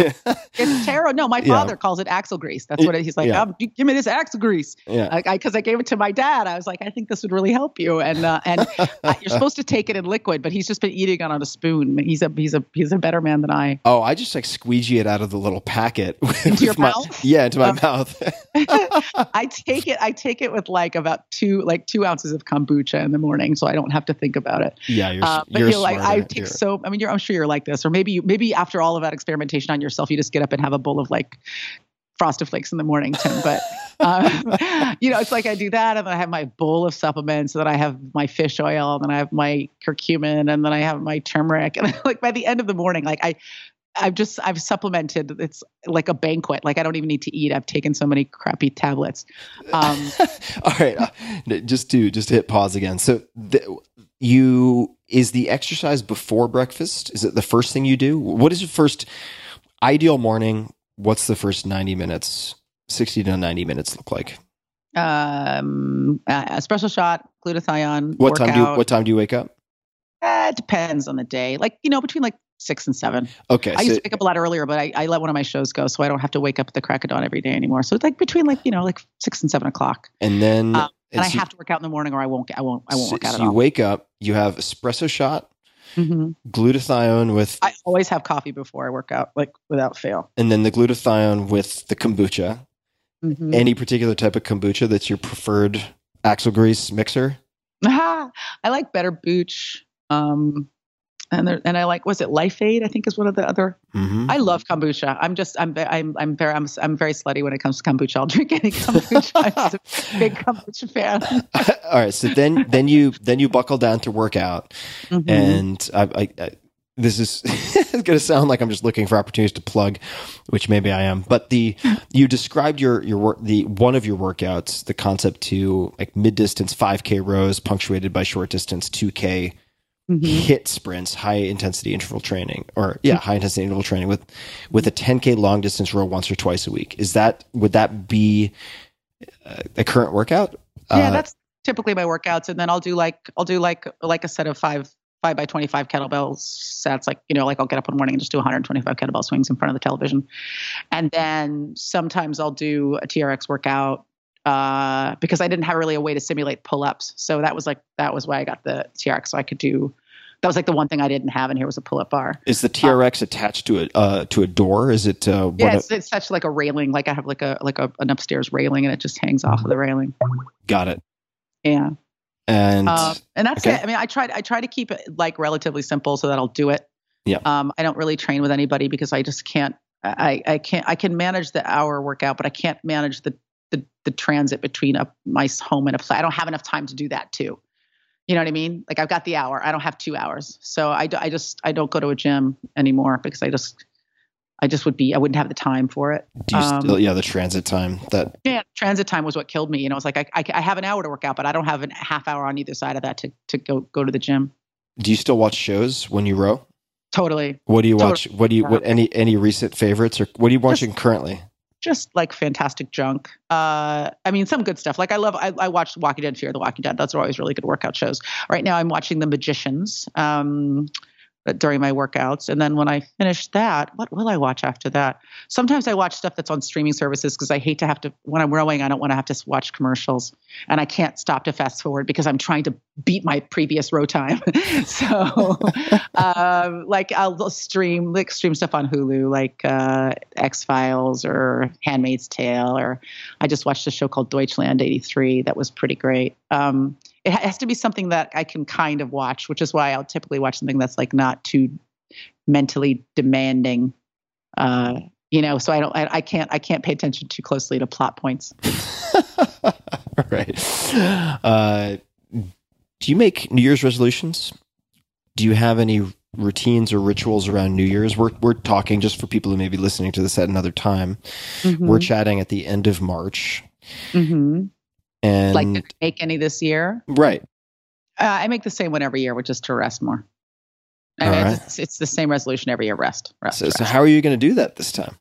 it's terrible. No, my father yeah. calls it axle grease. That's what he's like. Yeah. Oh, give me this axle grease. Yeah, because I, I, gave it to my dad. I was like, I think this would really help you, and uh, and uh, *laughs* you're supposed to take it in liquid, but he's just been eating it on a spoon. He's a he's a he's a better man than I. Oh, I just like squeegee it out of the little packet into your my, mouth. Yeah, into my mouth. *laughs* I take it. I take it with like about two, like two ounces of kombucha in the morning, so I don't have to think about it. Yeah, you're. Uh, but you're, you're like, I take you're... so. I mean, I'm sure you're like this, or maybe you, maybe after all of that experimentation on yourself, you just get up and have a bowl of like frosted flakes in the morning, Tim. But *laughs* um, you know, it's like I do that, and then I have my bowl of supplements, and then I have my fish oil, and then I have my curcumin, and then I have my turmeric, and *laughs* like by the end of the morning, like I I've just I've supplemented. It's like a banquet. Like I don't even need to eat. I've taken so many crappy tablets. Um, *laughs* All right, uh, just to just to hit pause again. So the, you is the exercise before breakfast? Is it the first thing you do? What is your first ideal morning? What's the first ninety minutes? Sixty to ninety minutes look like? Um, uh, espresso shot, glutathione. What workout. time do you, What time do you wake up? Uh, it depends on the day. Like you know, between like six and seven. Okay. I used to wake up a lot earlier, but I, I let one of my shows go, so I don't have to wake up at the crack of dawn every day anymore. So it's like between like you know like six and seven o'clock. And then um, and I have to work out in the morning, or I won't. I won't. I won't so, work out so you all. wake up, you have espresso shot, mm-hmm. glutathione with. I always have coffee before I work out, like without fail. And then the glutathione with the kombucha. Mm-hmm. Any particular type of kombucha that's your preferred axle grease mixer? *laughs* I like better booch. Um, and there, and I like was it Life Aid I think is one of the other. Mm-hmm. I love kombucha. I'm just I'm I'm I'm very I'm I'm very slutty when it comes to kombucha. I'll drink any kombucha. *laughs* I'm just a big kombucha fan. *laughs* All right, so then then you then you buckle down to work out, mm-hmm. and I, I, I this is *laughs* going to sound like I'm just looking for opportunities to plug, which maybe I am. But the you described your your work the one of your workouts, the concept to like mid distance 5K rows punctuated by short distance 2K mm-hmm. HIIT sprints, high intensity interval training, or yeah, high intensity interval training with with a 10k long distance row once or twice a week. Is that would that be a current workout? Yeah, uh, that's typically my workouts, and then I'll do like I'll do like like a set of five five by 25 kettlebell sets like you know like i'll get up in the morning and just do 125 kettlebell swings in front of the television and then sometimes i'll do a trx workout uh, because I didn't have really a way to simulate pull ups. So that was like that was why I got the TRX. So I could do that was like the one thing I didn't have, and here was a pull up bar. Is the TRX um, attached to a uh, to a door? Is it? Uh, yeah, it's, it's such like a railing. Like I have like a like a, an upstairs railing, and it just hangs off of the railing. Got it. Yeah. And Um, and that's okay. it. I mean, I try I try to keep it like relatively simple so that I'll do it. Yeah. Um, I don't really train with anybody because I just can't. I I can't. I can manage the hour workout, but I can't manage the the, the transit between a my home and a place. I don't have enough time to do that too. You know what I mean? Like I've got the hour. I don't have two hours, so I just I don't go to a gym anymore because I just I just would be I wouldn't have the time for it. do you um, still, yeah, the transit time that Yeah, transit time was what killed me. You know, it's like I, I, I have an hour to work out, but I don't have a half hour on either side of that to, to go go to the gym. do you still watch shows when you row? Totally. What do you Totally. watch? What do you what any any recent favorites or what are you watching currently? Just like fantastic junk. Uh, I mean, some good stuff. Like I love, I, I watched Walking Dead, Fear the Walking Dead. Those are always really good workout shows. Right now, I'm watching The Magicians um, during my workouts, and then when I finish that, what will I watch after that? Sometimes I watch stuff that's on streaming services because I hate to have to. When I'm rowing, I don't want to have to watch commercials, and I can't stop to fast forward because I'm trying to beat my previous row time. *laughs* so, *laughs* um, like I'll stream like stream stuff on Hulu, like uh, X Files or Handmaid's Tale, or I just watched a show called Deutschland '83 that was pretty great. Um, it has to be something that I can kind of watch, which is why I'll typically watch something that's like not too mentally demanding. Uh, you know, so I don't, I, I can't, I can't pay attention too closely to plot points. *laughs* right. Uh, do you make New Year's resolutions? Do you have any routines or rituals around New Year's? We're we're talking just for people who may be listening to this at another time. We're chatting at the end of March, mm-hmm. And like did I make any this year. right. Uh, I make the same one every year, which is to rest more. I mean, right. it's, it's the same resolution every year: rest, rest. So, so how are you going to do that this time?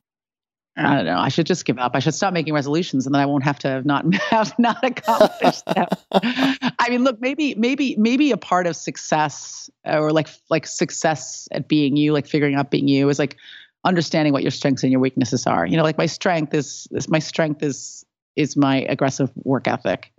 I don't know. I should just give up. I should stop making resolutions, and then I won't have to have not *laughs* have not accomplished them. *laughs* I mean, look, maybe maybe maybe a part of success or like like success at being you, like figuring out being you, is like understanding what your strengths and your weaknesses are. You know, like my strength is, is my strength is is my aggressive work ethic,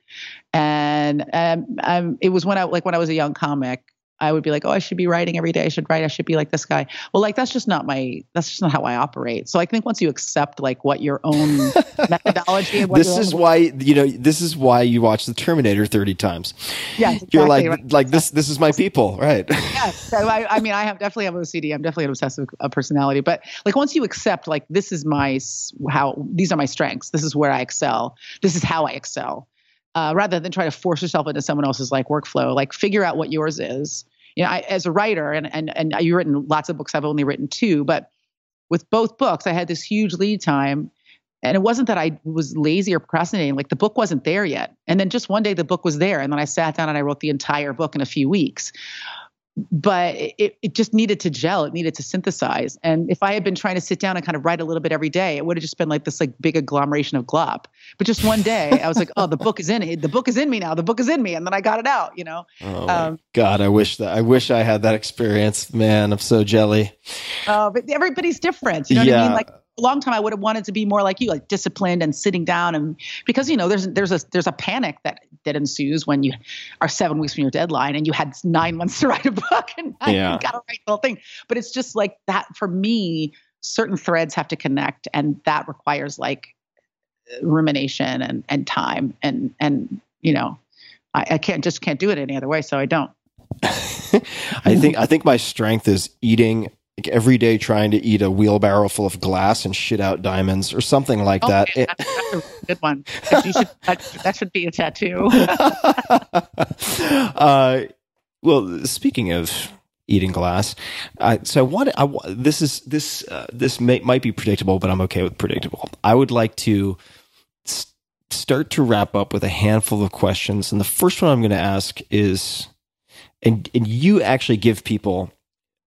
and um, um, it was when I like when I was a young comic. I would be like, oh, I should be writing every day. I should write. I should be like this guy. Well, like that's just not my. That's just not how I operate. So I think once you accept like what your own *laughs* methodology and what This is why you know. This is why you watch the Terminator thirty times. yeah, exactly You're like right. like this. This is my people, right? yeah. So I, I mean, I have definitely have OCD. I'm definitely an obsessive uh, personality. But like once you accept, like this is my how these are my strengths. This is where I excel. This is how I excel. Uh, rather than try to force yourself into someone else's like workflow, like figure out what yours is. You know, I, as a writer, and and and you've written lots of books. I've only written two, but with both books, I had this huge lead time. And it wasn't that I was lazy or procrastinating. Like the book wasn't there yet. And then just one day the book was there. And then I sat down and I wrote the entire book in a few weeks. But it, it just needed to gel. It needed to synthesize. And if I had been trying to sit down and kind of write a little bit every day, it would have just been like this like big agglomeration of glop. But just one day I was like, oh, the book is in it. The book is in me now. The book is in me. And then I got it out, you know? Oh Um, God, I wish that I wish I had that experience. Man, I'm so jelly. Uh, but everybody's different. You know what I mean? Like a long time, I would have wanted to be more like you, like disciplined and sitting down, and because you know, there's there's a there's a panic that that ensues when you are seven weeks from your deadline and you had nine months to write a book and *laughs* Yeah. you got to write the whole thing. But it's just like that for me. Certain threads have to connect, and that requires like rumination and and time, and and you know, I, I can't just can't do it any other way, so I don't. *laughs* I think I think my strength is eating like, every day, trying to eat a wheelbarrow full of glass and shit out diamonds or something like Oh, that. that's, that's a good one. Should, that, that should be a tattoo. *laughs* uh, well, speaking of eating glass, uh, so I want I this is this uh, this may, might be predictable, but I'm okay with predictable. I would like to s- start to wrap up with a handful of questions, and the first one I'm going to ask is, and and you actually give people.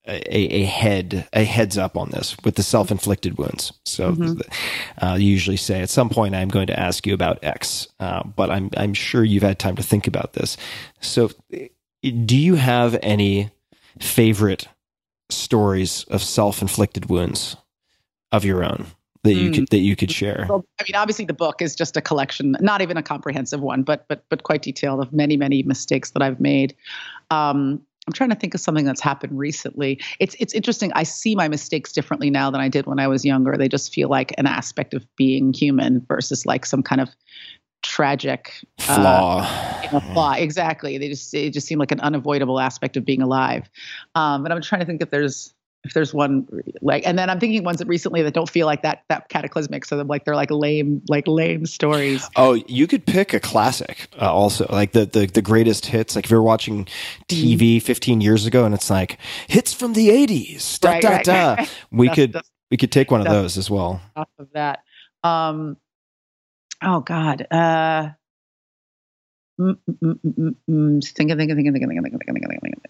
A, a head a heads up on this with the self inflicted wounds. So uh, you usually say at some point I'm going to ask you about X, uh, but I'm I'm sure you've had time to think about this. So, do you have any favorite stories of self-inflicted wounds of your own that you Hmm. could that you could share? Well, I mean, obviously, the book is just a collection, not even a comprehensive one, but but but quite detailed of many many mistakes that I've made. Um, I'm trying to think of something that's happened recently. It's it's interesting. I see my mistakes differently now than I did when I was younger. They just feel like an aspect of being human versus like some kind of tragic uh, Flaw. you know, flaw. Exactly. They just it just seemed like an unavoidable aspect of being alive. Um, but I'm trying to think if there's if there's one like, and then I'm thinking ones that recently that don't feel like that that cataclysmic. So they're like they're like lame like lame stories. Oh, you could pick a classic uh, also, like the, the the greatest hits. Like if you're watching. TV 15 years ago, and it's like hits from the 80s. Da, Right, da, right. da. *laughs* We That's- could that's we could take one of those as well. off of that. Um, oh God. Uh, mm, mm, mm, mm, mm, thinking, thinking, thinking, thinking, thinking, thinking, thinking, thinking,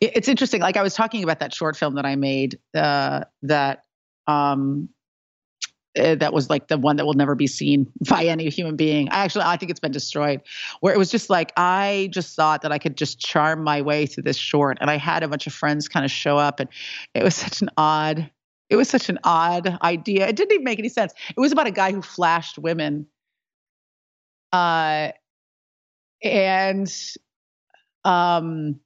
It's interesting. Like I was talking about that short film that I made. Uh, that um, uh, that was like the one that will never be seen *laughs* by any human being. I actually, I think it's been destroyed. Where it was just like I just thought that I could just charm my way through this short, and I had a bunch of friends kind of show up, and it was such an odd. It was such an odd idea. It didn't even make any sense. It was about a guy who flashed women, uh, and um,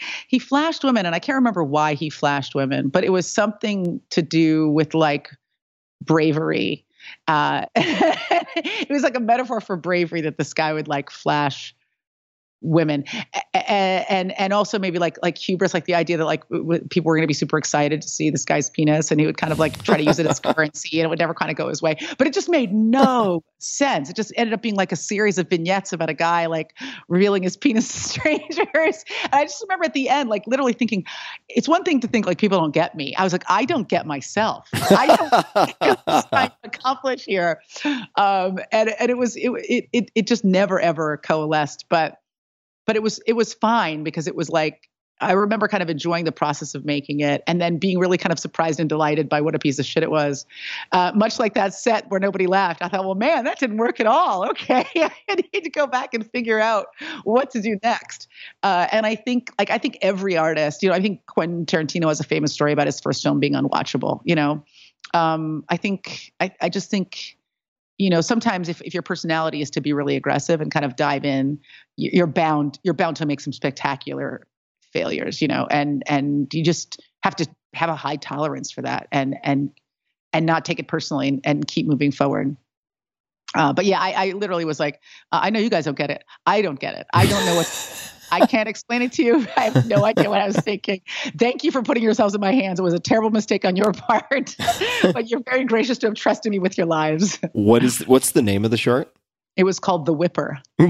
*laughs* he flashed women, and I can't remember why he flashed women, but it was something to do with like bravery. Uh, *laughs* it was like a metaphor for bravery that this guy would like flash women. And and also maybe like like hubris like the idea that like w- people were going to be super excited to see this guy's penis and he would kind of like try to use it as *laughs* currency and it would never kind of go his way. But it just made no *laughs* sense. It just ended up being like a series of vignettes about a guy like revealing his penis to *laughs* strangers. And i just remember at the end like literally thinking it's one thing to think like people don't get me. I was like i don't get myself. I don't what I'm to accomplish here. Um and and it was it it, it just never ever coalesced. But but it was it was fine because it was like I remember kind of enjoying the process of making it and then being really kind of surprised and delighted by what a piece of shit it was. Uh, much like that set where nobody laughed. I thought, well, man, that didn't work at all. *laughs* Okay. *laughs* I need to go back and figure out what to do next. Uh, and I think, like, I think every artist, you know, I think Quentin Tarantino has a famous story about his first film being unwatchable, you know. Um, I think, I, I just think, you know sometimes if, if your personality is to be really aggressive and kind of dive in you- you're bound you're bound to make some spectacular failures you know and and you just have to have a high tolerance for that and and and not take it personally and, and keep moving forward. Uh, but yeah I, I literally was like uh, i know you guys don't get it. I don't get it. I don't know what *laughs* I can't explain it to you. *laughs* I have no idea what I was thinking. Thank you for putting yourselves in my hands. It was a terrible mistake on your *laughs* part, but you're very gracious to have trusted me with your lives. What is what's the name of the short? It was called The Whipper. *laughs*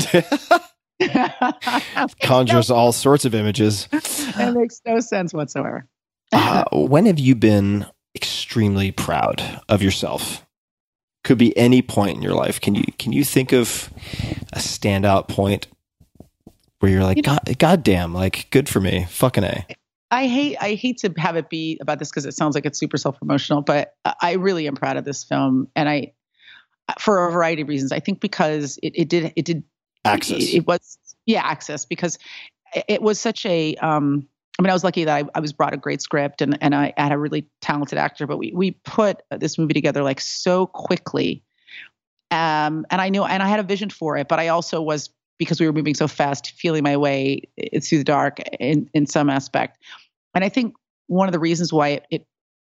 Conjures all sorts of images. it makes no sense whatsoever. Uh, when have you been extremely proud of yourself? Could be any point in your life. Can you can you think of a standout point where you're like, You know- God, God damn, like good for me, fucking a. I hate I hate to have it be about this because it sounds like it's super self promotional, but I- I really am proud of this film, and I for a variety of reasons. I think because it, it did it did Axis. It, it was yeah Axis because it- it was such a um. I mean, I was lucky that I, I was brought a great script and, and I had a really talented actor, but we, we put this movie together like so quickly. Um, and I knew, and I had a vision for it, but I also was, because we were moving so fast, feeling my way eh, through the dark in, in some aspect. And I think one of the reasons why it, it,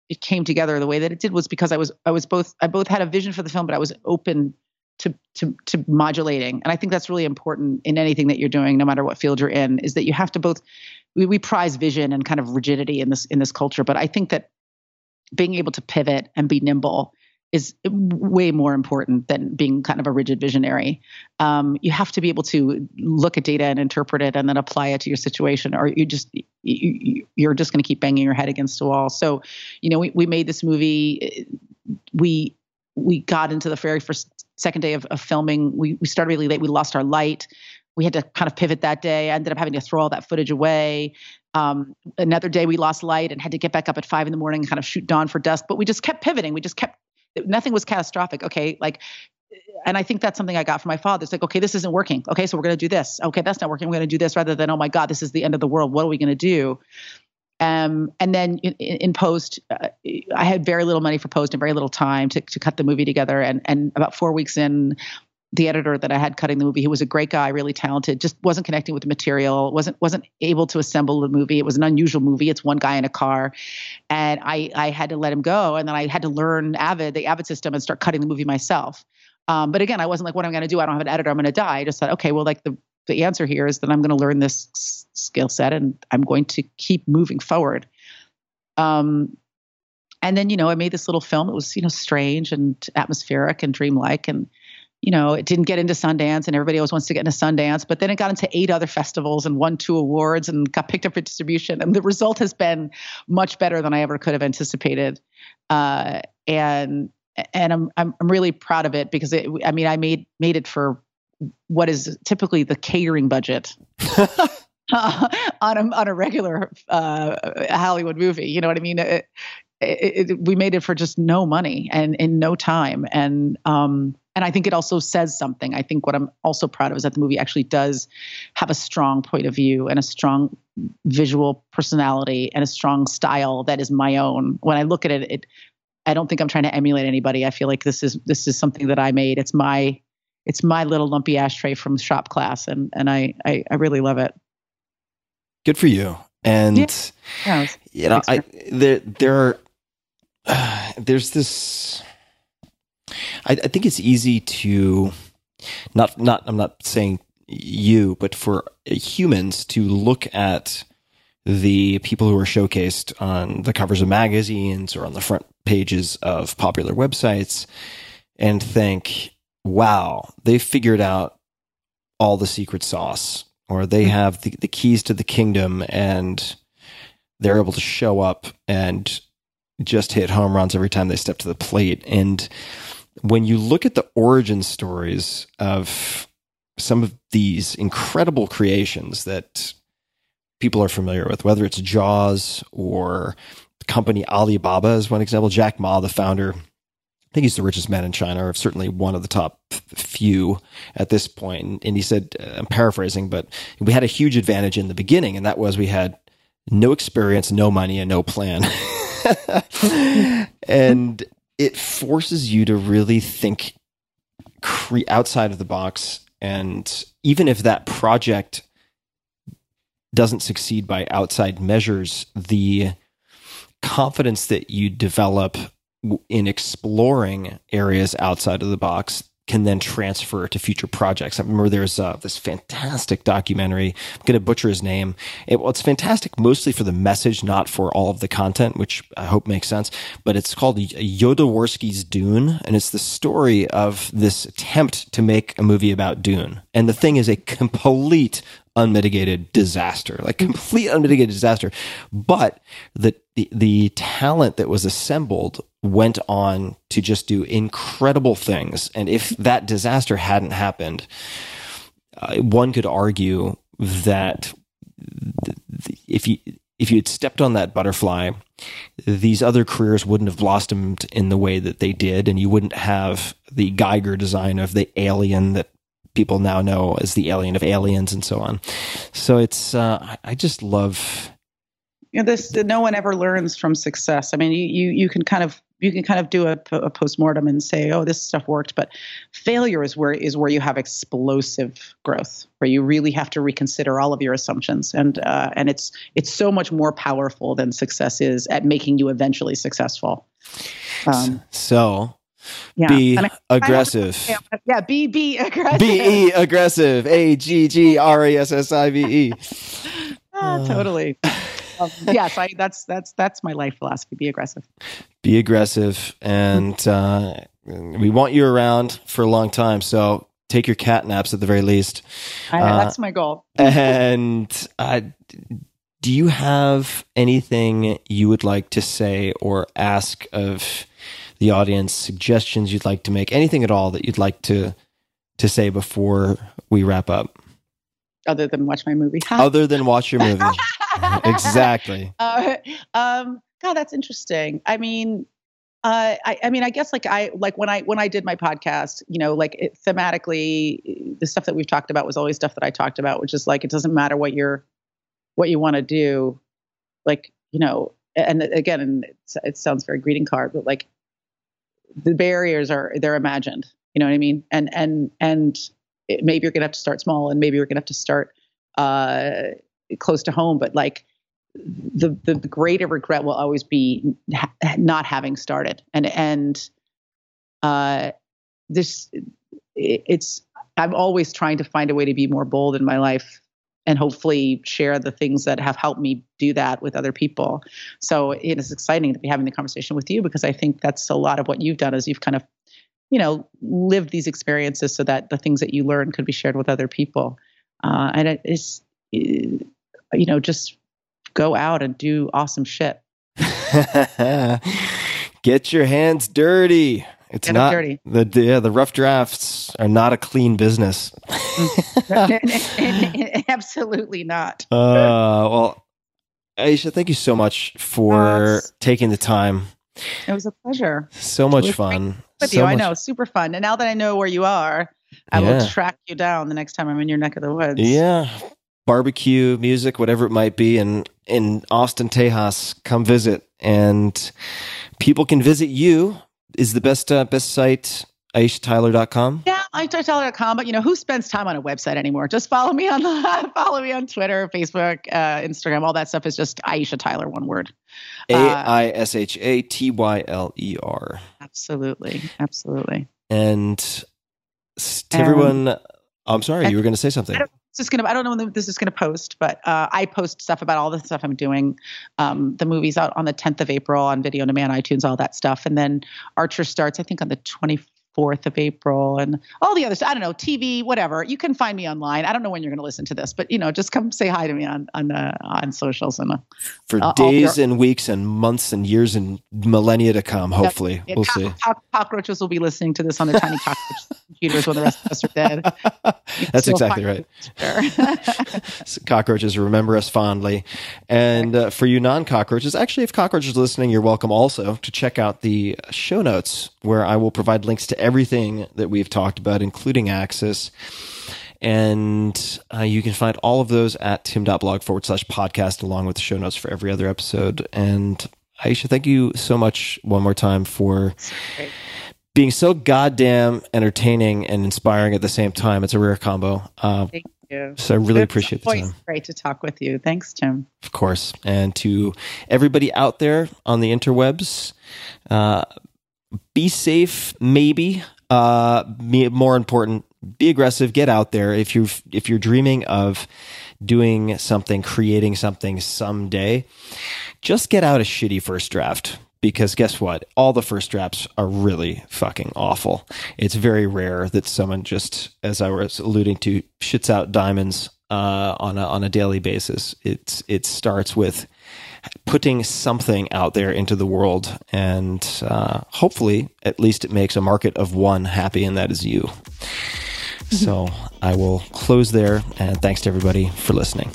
it came together the way that it did was because I was, I was both, I both had a vision for the film, but I was open to, to, to modulating. And I think that's really important in anything that you're doing, no matter what field you're in, is that you have to both, we, we prize vision and kind of rigidity in this, in this culture. But I think that being able to pivot and be nimble is way more important than being kind of a rigid visionary. Um, you have to be able to look at data and interpret it and then apply it to your situation, or you just you, you're just going to keep banging your head against a wall. So, you know, we, we made this movie. We we got into the very first second day of, of filming. We we started really late. We lost our light. We had to kind of pivot that day. I ended up having to throw all that footage away. Um, another day we lost light and had to get back up at five in the morning and kind of shoot dawn for dusk. But we just kept pivoting. We just kept nothing was catastrophic. Okay, like, and I think that's something I got from my father. It's like, okay, this isn't working. Okay, so we're going to do this. Okay, that's not working. We're going to do this rather than, oh my God, this is the end of the world. What are we going to do? Um, and then in, in post, uh, I had very little money for post and very little time to, to cut the movie together. And and about four weeks in, the editor that I had cutting the movie, he was a great guy, really talented, just wasn't connecting with the material, wasn't wasn't able to assemble the movie. It was an unusual movie. It's one guy in a car, and I I had to let him go, and then I had to learn Avid, the Avid system, and start cutting the movie myself. Um, but again, I wasn't like, what am I to do? I don't have an editor. I'm to die. I just thought, okay, well, like the the answer here is that I'm to learn this s- skill set and I'm going to keep moving forward. Um, and then you know, I made this little film. It was you know strange and atmospheric and dreamlike and you know, it didn't get into Sundance, and everybody always wants to get into Sundance. But then it got into eight other festivals and won two awards and got picked up for distribution. And the result has been much better than I ever could have anticipated. Uh, and and I'm, I'm I'm really proud of it because it, I mean I made made it for what is typically the catering budget. *laughs* *laughs* on a on a regular uh, Hollywood movie, you know what I mean? It, it, it, we made it for just no money and in no time, and um, and I think it also says something. I think what I'm also proud of is that the movie actually does have a strong point of view and a strong visual personality and a strong style that is my own. When I look at it, it I don't think I'm trying to emulate anybody. I feel like this is this is something that I made. It's my it's my little lumpy ashtray from shop class, and and I I, I really love it. Good for you. And Yeah. You know, I there there are *sighs* there's this. I, I think it's easy to not not I'm not saying you, but for humans to look at the people who are showcased on the covers of magazines or on the front pages of popular websites and think, wow, they figured out all the secret sauce or they mm-hmm. have the, the keys to the kingdom and they're able to show up and just hit home runs every time they step to the plate. And when you look at the origin stories of some of these incredible creations that people are familiar with, whether it's Jaws or the company Alibaba is one example. Jack Ma, the founder, I think he's the richest man in China, or certainly one of the top few at this point. And he said, I'm paraphrasing, but we had a huge advantage in the beginning, and that was we had no experience, no money, and no plan. *laughs* and it forces you to really think cre- outside of the box. And even if that project doesn't succeed by outside measures, the confidence that you develop in exploring areas outside of the box can then transfer to future projects. I remember there's uh, this fantastic documentary. I'm going to butcher his name. It, well, it's fantastic mostly for the message, not for all of the content, which I hope makes sense. But it's called Jodorowsky's Dune, and it's the story of this attempt to make a movie about Dune. And the thing is a complete unmitigated disaster, like complete unmitigated disaster. But the, the the talent that was assembled went on to just do incredible things. And if that disaster hadn't happened, uh, one could argue that th- th- if you if you had stepped on that butterfly, these other careers wouldn't have blossomed in the way that they did, and you wouldn't have the Geiger design of the alien that people now know as the alien of aliens and so on. So it's uh, I just love you know, this no one ever learns from success. I mean, you you you can kind of you can kind of do a, a postmortem and say, oh, this stuff worked, but failure is where is where you have explosive growth, where you really have to reconsider all of your assumptions, and uh, and it's it's so much more powerful than success is at making you eventually successful. Um, so yeah, be I- aggressive. yeah, be be aggressive. B E aggressive. A G G R A S S I V E. *laughs* Ah, totally. Um, yes, I, that's that's that's my life philosophy. Be aggressive. Be aggressive, and uh, we want you around for a long time. So take your cat naps at the very least. I, Uh, that's my goal. And uh, do you have anything you would like to say or ask of the audience? Suggestions you'd like to make? Anything at all that you'd like to to say before we wrap up? Other than watch my movie. Other than watch your movie. *laughs* exactly. *laughs* Uh, um, God, that's interesting. I mean, uh, I, I mean, I guess like I like when I when I did my podcast, you know, like it, thematically, the stuff that we've talked about was always stuff that I talked about, which is like it doesn't matter what you're, what you want to do, like you know, and again, and it sounds very greeting card, but like the barriers are they're imagined. You know what I mean? And and and it, maybe you're gonna have to start small, and maybe you're gonna have to start uh, close to home, but like the, the greater regret will always be ha- not having started and and uh this it, it's I'm always trying to find a way to be more bold in my life and hopefully share the things that have helped me do that with other people. So it is exciting to be having the conversation with you because I think that's a lot of what you've done is you've kind of, you know, lived these experiences so that the things that you learn could be shared with other people. Uh, and it is, you know, just go out and do awesome shit. *laughs* Get your hands dirty. It's Get 'em not dirty. the yeah the rough drafts are not a clean business. *laughs* *laughs* Absolutely not. Uh, well, Aisha, thank you so much for Yes. taking the time. It was a pleasure So much fun. with So you. I know, super fun. And now that I know where you are, I will track you down the next time I'm in your neck of the woods. Yeah, barbecue, music, whatever it might be, in in Austin, Tejas, come visit, and people can visit you. Is the best uh, best site AishaTyler.com? Yeah, I com, but you know who spends time on a website anymore? Just follow me on *laughs* follow me on Twitter, Facebook, uh, Instagram. All that stuff is just Aisha Tyler, one word. A I S H A T Y L E R. Absolutely, absolutely. And to Um, everyone, I'm sorry, you were going to say something. This is gonna. I don't know when this is gonna post, but uh, I post stuff about all the stuff I'm doing. Um, the movie's out on the 10th of April on video on demand, iTunes, all that stuff, and then Archer starts, I think, on the 24th of April, and all the others. I don't know, TV, whatever. You can find me online. I don't know when you're gonna listen to this, but you know, just come say hi to me on on uh, on socials and. Uh, For I'll days and weeks and months and years and millennia to come, hopefully. yeah, we'll cock- see. cock- cockroaches will be listening to this on their tiny cockroach *laughs* computers when the rest of us are dead. *laughs* That's So exactly right. *laughs* Cockroaches remember us fondly. And uh, for you non cockroaches, actually, if cockroaches are listening, you're welcome also to check out the show notes where I will provide links to everything that we've talked about, including Axis. And uh, you can find all of those at tim.blog forward slash podcast, along with the show notes for every other episode. And Aisha, thank you so much one more time for being so goddamn entertaining and inspiring at the same time. It's a rare combo. Uh, Thank you. so I really It's appreciate the time. Great to talk with you. Thanks, Tim. of course. And to everybody out there on the interwebs, uh, be safe, maybe. Uh, more important, be aggressive. Get out there. If you if you're dreaming of doing something, creating something someday, just get out a shitty first draft. Because guess what? All the first drafts are really fucking awful. It's very rare that someone just, as I was alluding to, shits out diamonds uh, on a on a daily basis. It's it starts with putting something out there into the world, and uh, hopefully, at least it makes a market of one happy, and that is you. So I will close there, and thanks to everybody for listening.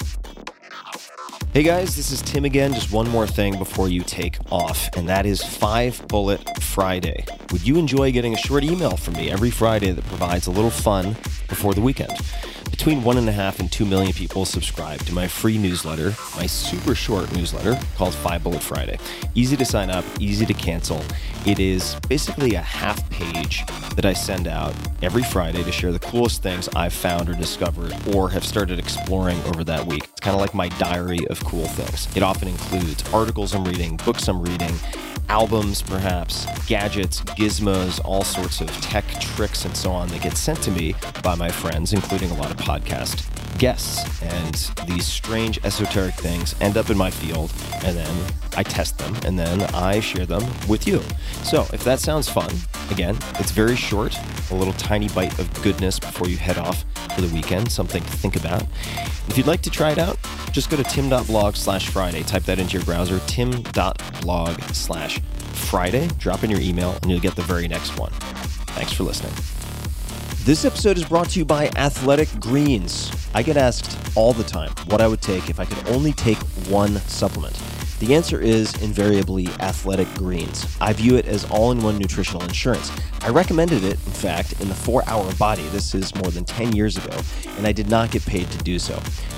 Hey guys, this is Tim again. Just one more thing before you take off, and that is Five Bullet Friday. Would you enjoy getting a short email from me every Friday that provides a little fun before the weekend? Between one and a half and two million people subscribe to my free newsletter, my super short newsletter called Five Bullet Friday. Easy to sign up, easy to cancel. It is basically a half page that I send out every Friday to share the coolest things I've found or discovered or have started exploring over that week. It's kind of like my diary of cool things. It often includes articles I'm reading, books I'm reading, albums, perhaps, gadgets, gizmos, all sorts of tech tricks, and so on that get sent to me by my friends, including a lot of podcast guests. And these strange esoteric things end up in my field, and then I test them, and then I share them with you. So if that sounds fun, again, it's very short, a little tiny bite of goodness before you head off for the weekend, something to think about. If you'd like to try it out, just go to tim.blog slash Friday. Type that into your browser, tim.blog slash Friday. Drop in your email, and you'll get the very next one. Thanks for listening. This episode is brought to you by Athletic Greens. I get asked all the time what I would take if I could only take one supplement. The answer is invariably Athletic Greens. I view it as all in one nutritional insurance. I recommended it, in fact, in the 4 Hour Body. This is more than 10 years ago, and I did not get paid to do so.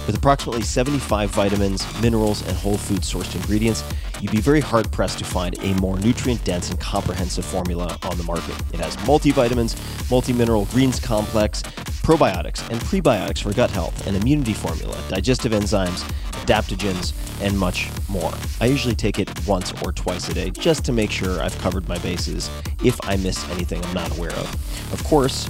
With approximately 75 vitamins, minerals, and whole food sourced ingredients, you'd be very hard pressed to find a more nutrient dense and comprehensive formula on the market. It has multivitamins, multi mineral greens complex, probiotics, and prebiotics for gut health, an immunity formula, digestive enzymes, adaptogens, and much more. I usually take it once or twice a day just to make sure I've covered my bases if I miss anything I'm not aware of. Of course,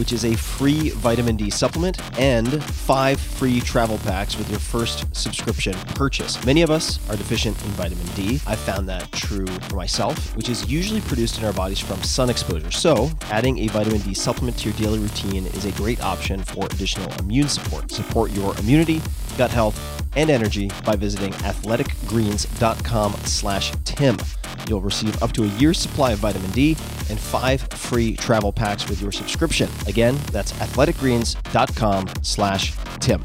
which is a free vitamin D supplement and five free travel packs with your first subscription purchase. Many of us are deficient in vitamin D. I found that true for myself, which is usually produced in our bodies from sun exposure. So, adding a vitamin D supplement to your daily routine is a great option for additional immune support. Support your immunity, gut health, and energy by visiting athleticgreens.com slash tim. You'll receive up to a year's supply of vitamin D and five free travel packs with your subscription. Again, that's athleticgreens.com slash Tim.